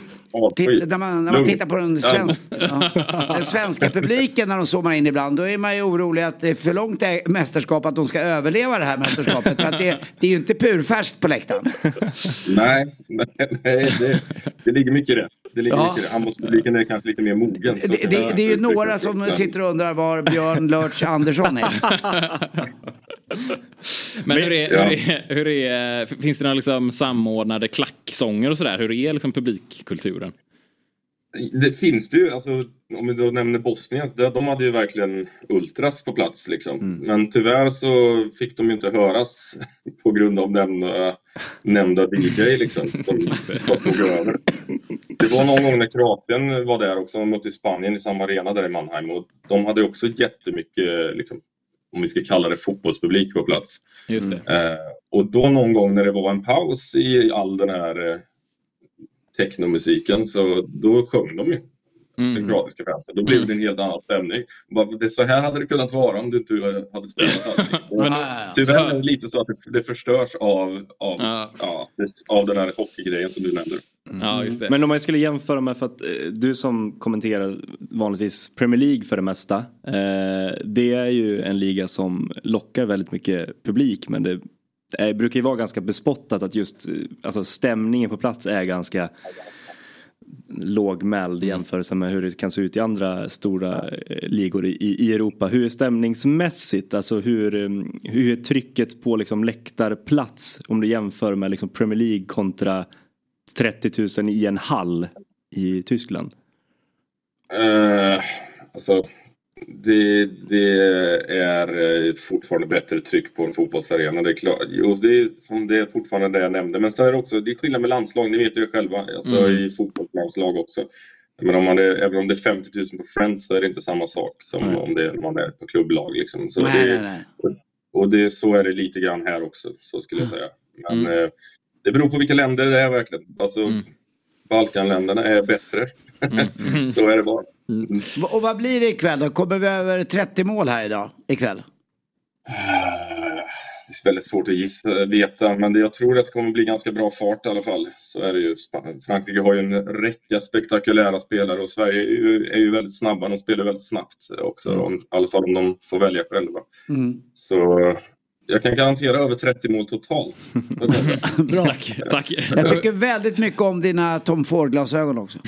titt, när, man, när man tittar på den, svensk, ja, den svenska publiken när de zoomar in ibland, då är man ju orolig att det är för långt mästerskap att de ska överleva det här mästerskapet. För att det, det är ju inte purfärskt på läktaren. Nej, nej, nej det, det ligger mycket i det. Det ligger Ja. det. Handbollspubliken är kanske lite mer mogen. så Det, det, jag det är ju några det. som Men- sitter och undrar var Björn Lörtz Andersson är. Men hur är, Ja. hur är, hur är, finns det några liksom samordnade klacksånger och sådär? Hur är liksom publikkulturen? Det finns det ju, alltså, om vi då nämner Bosnien, de, de hade ju verkligen ultras på plats liksom. Men tyvärr så fick de ju inte höras på grund av nämnda, nämnda DJ liksom, som tog över. Det var någon gång när Kroatien var där också, de mötte Spanien i samma arena där i Mannheim och de hade också jättemycket, liksom, om vi ska kalla det fotbollspublik på plats. Just det. Eh, och då någon gång när det var en paus i all den här eh, technomusiken så då sjöng de ju. Den kroatiska fansen. Då blev det en helt annan stämning. Bara, det, så här hade det kunnat vara om du inte hade spelat allting. Så, Men- tyvärr är det lite så att det, det förstörs av, av, ja. det, av den här hockeygrejen som du nämnde. Ja, just det. Men om man skulle jämföra med, för att eh, du som kommenterar vanligtvis Premier League för det mesta. Eh, det är ju en liga som lockar väldigt mycket publik men det eh, brukar ju vara ganska bespottat att just eh, alltså stämningen på plats är ganska lågmäld i jämförelse med hur det kan se ut i andra stora eh, ligor i, i Europa. Hur är stämningsmässigt? Alltså hur, hur är trycket på liksom läktarplats om du jämför med liksom Premier League kontra 30 000 i en hall i Tyskland? Eh, alltså, det, det är eh, fortfarande bättre tryck på en fotbollsarena. Det är klart. Jo, det är, som det är fortfarande det jag nämnde. Men sen är det också det är skillnad med landslag, ni vet ju själva. Alltså, Mm. I fotbollslandslag också. Men om man är, även om det är 50 000 på Friends så är det inte samma sak som Nej. om det, man är på klubblag. Liksom. Så Nej, det, nej. Och, det, så är det lite grann här också, så skulle jag säga. Men Mm. eh, det beror på vilka länder det är verkligen. Alltså, Balkanländerna är bättre. så är det bara. Va- Och vad blir det ikväll då? Kommer vi över 30 mål här idag? Ikväll? Det är väldigt svårt att gissa, veta, men jag tror att det kommer bli ganska bra fart i alla fall. Så är det ju. Frankrike har ju en räcka spektakulära spelare och Sverige är ju, är ju väldigt snabba. De spelar väldigt snabbt också, om, i alla fall om de får välja själva. Mm. Så jag kan garantera över 30 mål totalt. Bra. Tack. Tack. Jag tycker väldigt mycket om dina Tom Ford-glasögon också.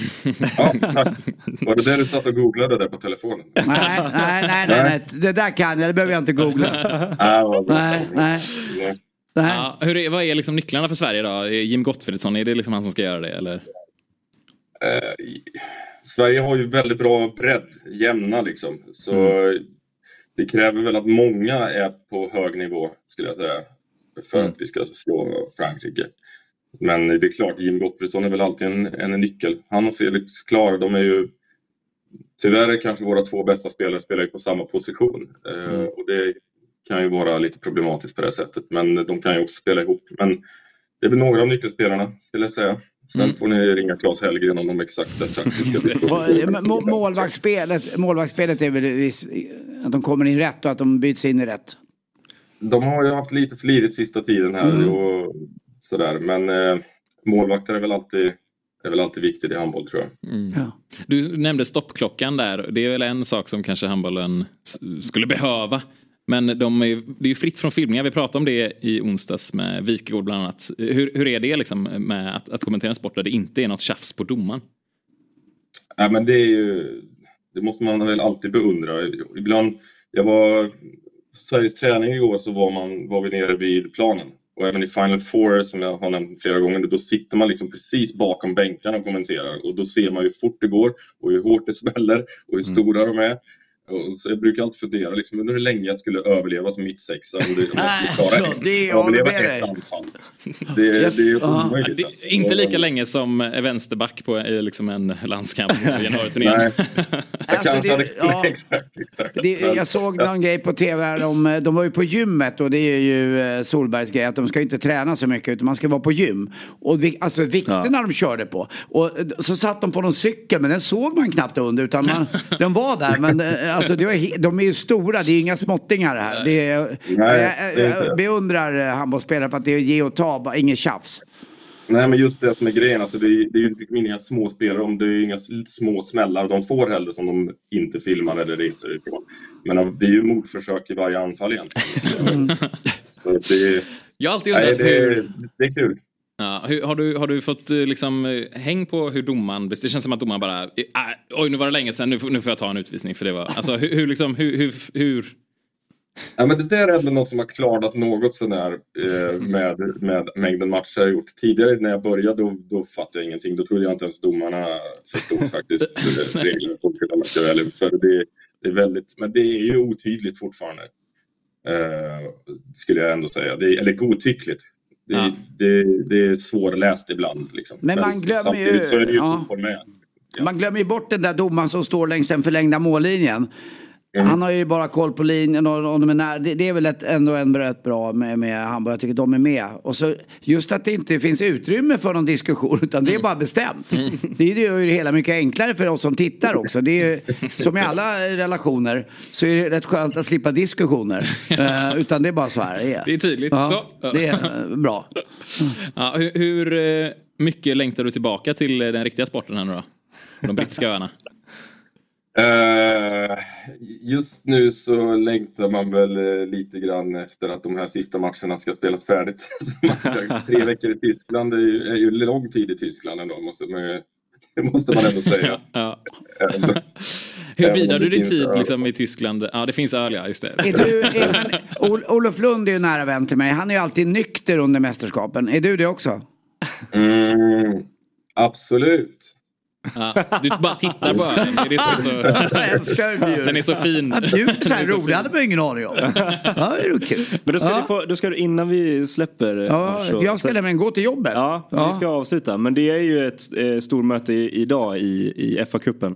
Ja, tack. Var det det du satt och googlade där på telefonen? Nej, nej, nej, nej, nej. Det där kan jag, det behöver jag inte googla. Ah, bra. Nej, nej. Ja, hur är, vad är liksom nycklarna för Sverige då? Jim Gottfridsson, är det liksom han som ska göra det eller? Eh, Sverige har ju väldigt bra bredd, jämna liksom. Så det kräver väl att många är på hög nivå, skulle jag säga, för att vi ska slå Frankrike. Men det är klart, Jim Gottfridsson är väl alltid en, en nyckel. Han och Felix Klar, de är ju tyvärr kanske våra två bästa spelare spelar på samma position. Eh, och det kan ju vara lite problematiskt på det sättet, men de kan ju också spela ihop. Men det är väl några av nyckelspelarna, skulle jag säga. Sen Mm. får ni ringa Claes Hellgren om de exakta taktiska diskussionerna. må- Målvaktsspelet, målvaktsspelet är väl att de kommer in rätt och att de byts in i rätt. De har ju haft lite slirigt sista tiden här Mm. och sådär, men eh, målvakter är väl alltid är väl alltid viktigt i handboll tror jag. Mm. Du nämnde stoppklockan där. Det är väl en sak som kanske handbollen skulle behöva. Men de är, det är ju fritt från filmningar. Vi pratade om det i onsdags med Wikegård bland annat. Hur, hur är det liksom med att, att kommentera en sport där det inte är något tjafs på domaren? Ja, men det är ju, det måste man väl alltid beundra. Ibland, jag var, Sveriges träning igår så var, man, var vi nere vid planen. Och även i Final Four som jag har nämnt flera gånger, då sitter man liksom precis bakom bänkarna och kommenterar. Och då ser man hur fort det går och hur hårt det smäller och hur stora de är. Så jag brukar alltid fundera liksom, hur länge jag skulle överleva som mittsexa om, det, om jag skulle klara Alltså, det- överleva ett dig. anfall. Det, det är ju omöjligt. Det, alltså. inte lika länge som vänsterback på i liksom en landskamp i januariturnén. Nej. Jag Alltså, kanske det- hade ja. exakt, exakt. Det, Men- jag såg någon grej på tv här om, eh, de var ju på gymmet och det är ju eh, Solbergs grej att de ska ju inte träna så mycket utan man ska vara på gym. Och vi, alltså vikterna de körde på. Och eh, så satt de på någon cykel men den såg man knappt under utan man, den var där. Men eh, alltså det var, de är ju stora, det är inga småttingar här. Det är, Nej, jag, det är jag, beundrar eh, handbollsspelare för att det är ge och ta, inget tjafs. Nej, men just det som är grejen. Alltså det, är, det är ju inga små spelare, om det är inga små smällar de får heller som de inte filmar eller reser ifrån. Men det är ju mordförsök i varje anfall egentligen. Så, så det, Jag har alltid nej, undrat det, hur... det är kul. Ja, hur, har, du, har du fått eh, liksom, eh, häng på hur domaren, det känns som att domaren bara, eh, oj nu var det länge sedan, nu, nu får jag ta en utvisning för det var, alltså hur, hur liksom, hur, hur, hur, Ja, men det där är ändå något som har klarnat något sånär eh, med, med mängden matcher jag har gjort. Tidigare när jag började då, då fattade jag ingenting. Då trodde jag inte ens domarna förstod faktiskt eh, reglerna på enskilda matcher. Eller, för det, det är väldigt, men det är ju otydligt fortfarande. Eh, skulle jag ändå säga. Det, är- eller godtyckligt. Det, Ja. det, det är svårläst ibland. Liksom. Men man glömmer ju- så är det ju ja. Man glömmer ju bort den där domaren som står längs den förlängda mållinjen. Han har ju bara koll på linjen och, och de är nära. Det, det är väl ett, ändå en rätt bra med, med Hamburg. Jag tycker de är med. Och så just att det inte finns utrymme för någon diskussion utan det är bara bestämt. Det gör ju det hela mycket enklare för oss som tittar också. Det är ju, som i alla relationer så är det rätt skönt att slippa diskussioner. Eh, utan det är bara så här det är. Det är tydligt. Ja, Så. det är eh, bra. Ja, hur, hur eh, mycket längtar du tillbaka till den riktiga sporten här nu då? De brittiska öarna. Eh, just nu så längtar man väl eh, lite grann efter att de här sista matcherna ska spelas färdigt. Man- Tre veckor i Tyskland är ju, är ju lång tid i Tyskland ändå, måste man, ju- det måste man ändå säga. Ja. Hur bidrar du din tid liksom, i Tyskland? Ja, det finns öl ja, just det. Är du, är, men, Ol- Olof Lund är ju nära vän till mig. Han är ju alltid nykter under mästerskapen. Är du det också? Mm, absolut. Ja, du bara tittar på ölen. Det är så. Jag älskar. Den är så fin. Att du är så här rolig hade man ingen aning om. Ja, det är kul. Men då ska, Ja. du få, då ska du innan vi släpper. Ja, så- jag ska så- nämligen gå till jobbet. Ja, Ja. vi ska avsluta. Men det är ju ett eh, stormöte idag i, i FA-cupen.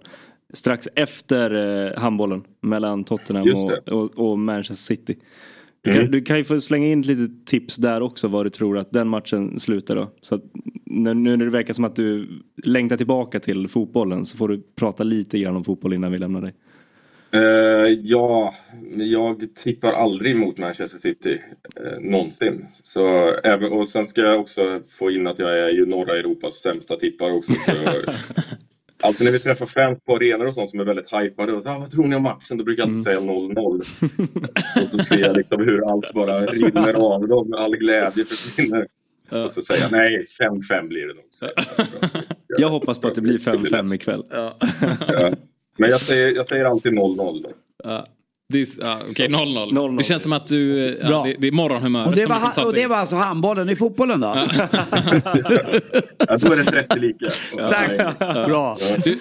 Strax efter eh, handbollen mellan Tottenham och, och, och Manchester City. Du kan, Mm. du kan ju få slänga in lite tips där också vad du tror att den matchen slutar då. Så att nu när det verkar som att du längtar tillbaka till fotbollen så får du prata lite grann om fotboll innan vi lämnar dig. Eh, ja, jag tippar aldrig mot Manchester City. Eh, någonsin. Så, även, och sen ska jag också få in att jag är ju norra Europas sämsta tippare också. Så, alltid när vi träffar fans på arenor och sånt som är väldigt hypade. Och så, ah, vad tror ni om matchen? Då brukar jag alltid säga 0-0. och då ser jag liksom hur allt bara rinner av dem. All glädje försvinner. Och så säger jag nej, 5-5 blir det nog. Så, Jag hoppas på att det blir 5-5 ikväll. ja. Men jag säger, jag säger alltid 0-0. då. Ja. Okej, 0-0. 0-0. Det känns som att du... Ja, Bra. det, det är morgonhumöret Och det, som var, ha- och det var alltså handbollen i fotbollen då? Ja, då är det 30 lika. Tack, bra. Du,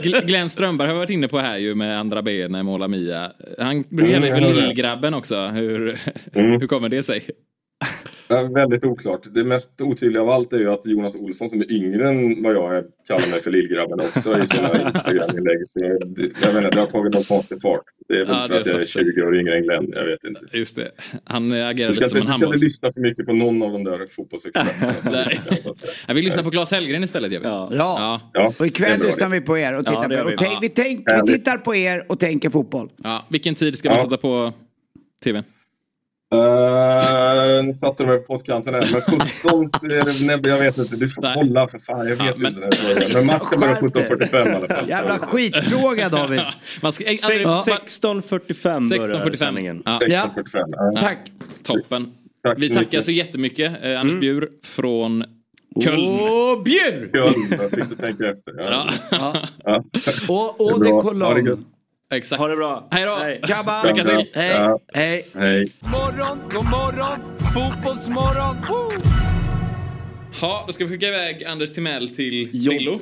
Gl- Glenn Strömberg har varit inne på här ju med andra ben med Måla Mia. Han brukar Mm, det. lillgrabben också. Hur, Mm. hur kommer det sig? Ja, väldigt oklart. Det mest otydliga av allt är ju att Jonas Olsson som är yngre än vad jag är kallar mig för lillgrabben också i sina Instagram-inlägg. Så jag vet inte, det har tagit någon konstig fart. Det är väl Ja, för det att jag är är så. 20 år yngre än Glenn. Jag vet inte. Just det. Han agerar lite som en du ska inte lyssna för mycket på någon av de där fotbollsexperterna. som Nej. jag kan säga. Jag vill lyssna på Claes Hellgren istället. Jag vill. Ja. Ja. Ja, Och ikväll lyssnar vi på er och Ja, tittar det på er. vi. Och tänk, vi, tänk, vi tittar på er och tänker fotboll. Ja, vilken tid ska vi Ja. sätta på tvn? Uh, nu satte du mig på pottkanten här. Men 17, är det- nej, jag vet inte. Du får Nej. kolla för fan. Jag vet Ja, men- inte. Men matchen börjar Skärp dig. 17.45 i alla fall. Jävla Så- skitfråga David. Man ska, Se- ja. bara- 16.45 börjar 16.45. sändningen. Ja. 16.45. Ja. Tack. Toppen. Tack Vi tackar mycket. så jättemycket. Eh, Anders Bjur från Köln. Åh, bjur! Kul, jag fick du tänka efter. Ja. Ja. Ja. Och, Det är och bra. det det kolonn. Exakt. Ha det bra. Hej då. Hej. Grabbar, Lycka till. hej, Ja. hej. Hej. Morgon, god morgon, fotbollsmorgon. Woo! Ja, då ska vi skicka iväg Anders Timell till Jo. Lillo.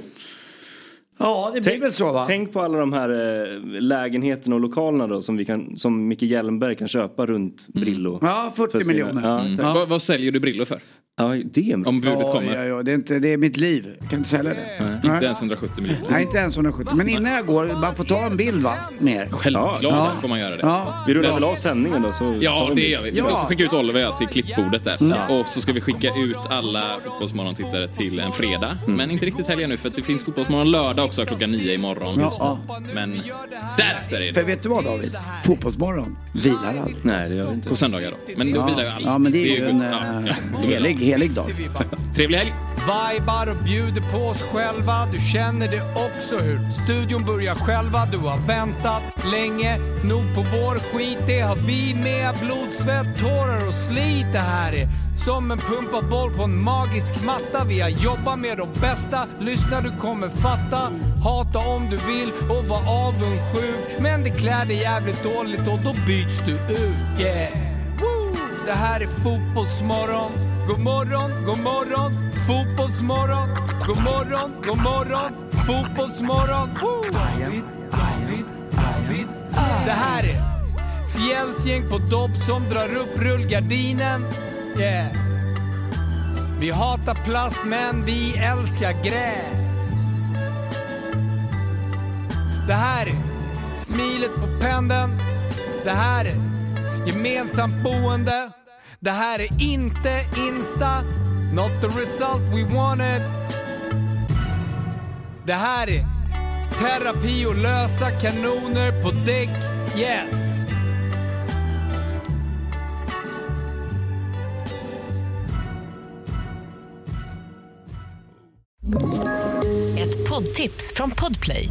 Ja, det blir väl så va? Tänk på alla de här eh, lägenheterna och lokalerna då som, vi kan, som Micke Hjelmberg kan köpa runt Brillo. Ja, 40 För sina- miljoner. Ja, Mm. Vad, vad säljer du brillor för? Ja, det är Om budet Ja, kommer? ja, ja, det, är inte, det är mitt liv. Jag kan inte sälja det. Nej, Nej. Inte ens 170 miljoner. Nej, inte ens 170. Men innan jag går, bara få ta en bild va? Mer. Självklart Ja. får man göra det. Ja. Vi rullar väl av sändningen då? Så Ja, det gör vi. Vi ska Ja. också skicka ut Oliver och jag till klippbordet där. Och så ska vi skicka ut alla Fotbollsmorgon-tittare till en fredag. Men inte riktigt helgen nu för att det finns Fotbollsmorgon lördag också klockan nio imorgon. Ja, Just ja. Men därefter är För det vet du vad David? Fotbollsmorgon vilar aldrig. Nej, det gör vi inte. på söndagar då. Men då vilar ju alla. Ja, men det är ju en ja, eh, ja, helig, helig dag. Trevlig helg! vibar och bjuder på oss själva. Du känner det också hur studion börjar själva. Du har väntat länge nog på vår skit. Det har vi med. Blod, svett, tårar och slit. Det här är som en pumpad boll på en magisk matta. Vi har jobbat med de bästa. Lyssna, du kommer fatta. Hata om du vill och var avundsjuk. Men det klär dig jävligt dåligt och då byts du ut. Yeah! Woo! Det här är Fotbollsmorgon. God morgon, god morgon, fotbollsmorgon. God morgon, god morgon, fotbollsmorgon. David, David, David. Det här är Fjällsgäng på dopp som drar upp rullgardinen. Yeah. Vi hatar plast men vi älskar gräs. Det här är smilet på pendeln. Det här är gemensamt boende. Det här är inte Insta, not the result we wanted. Det här är terapi och lösa kanoner på däck, yes. Ett poddtips från Podplay.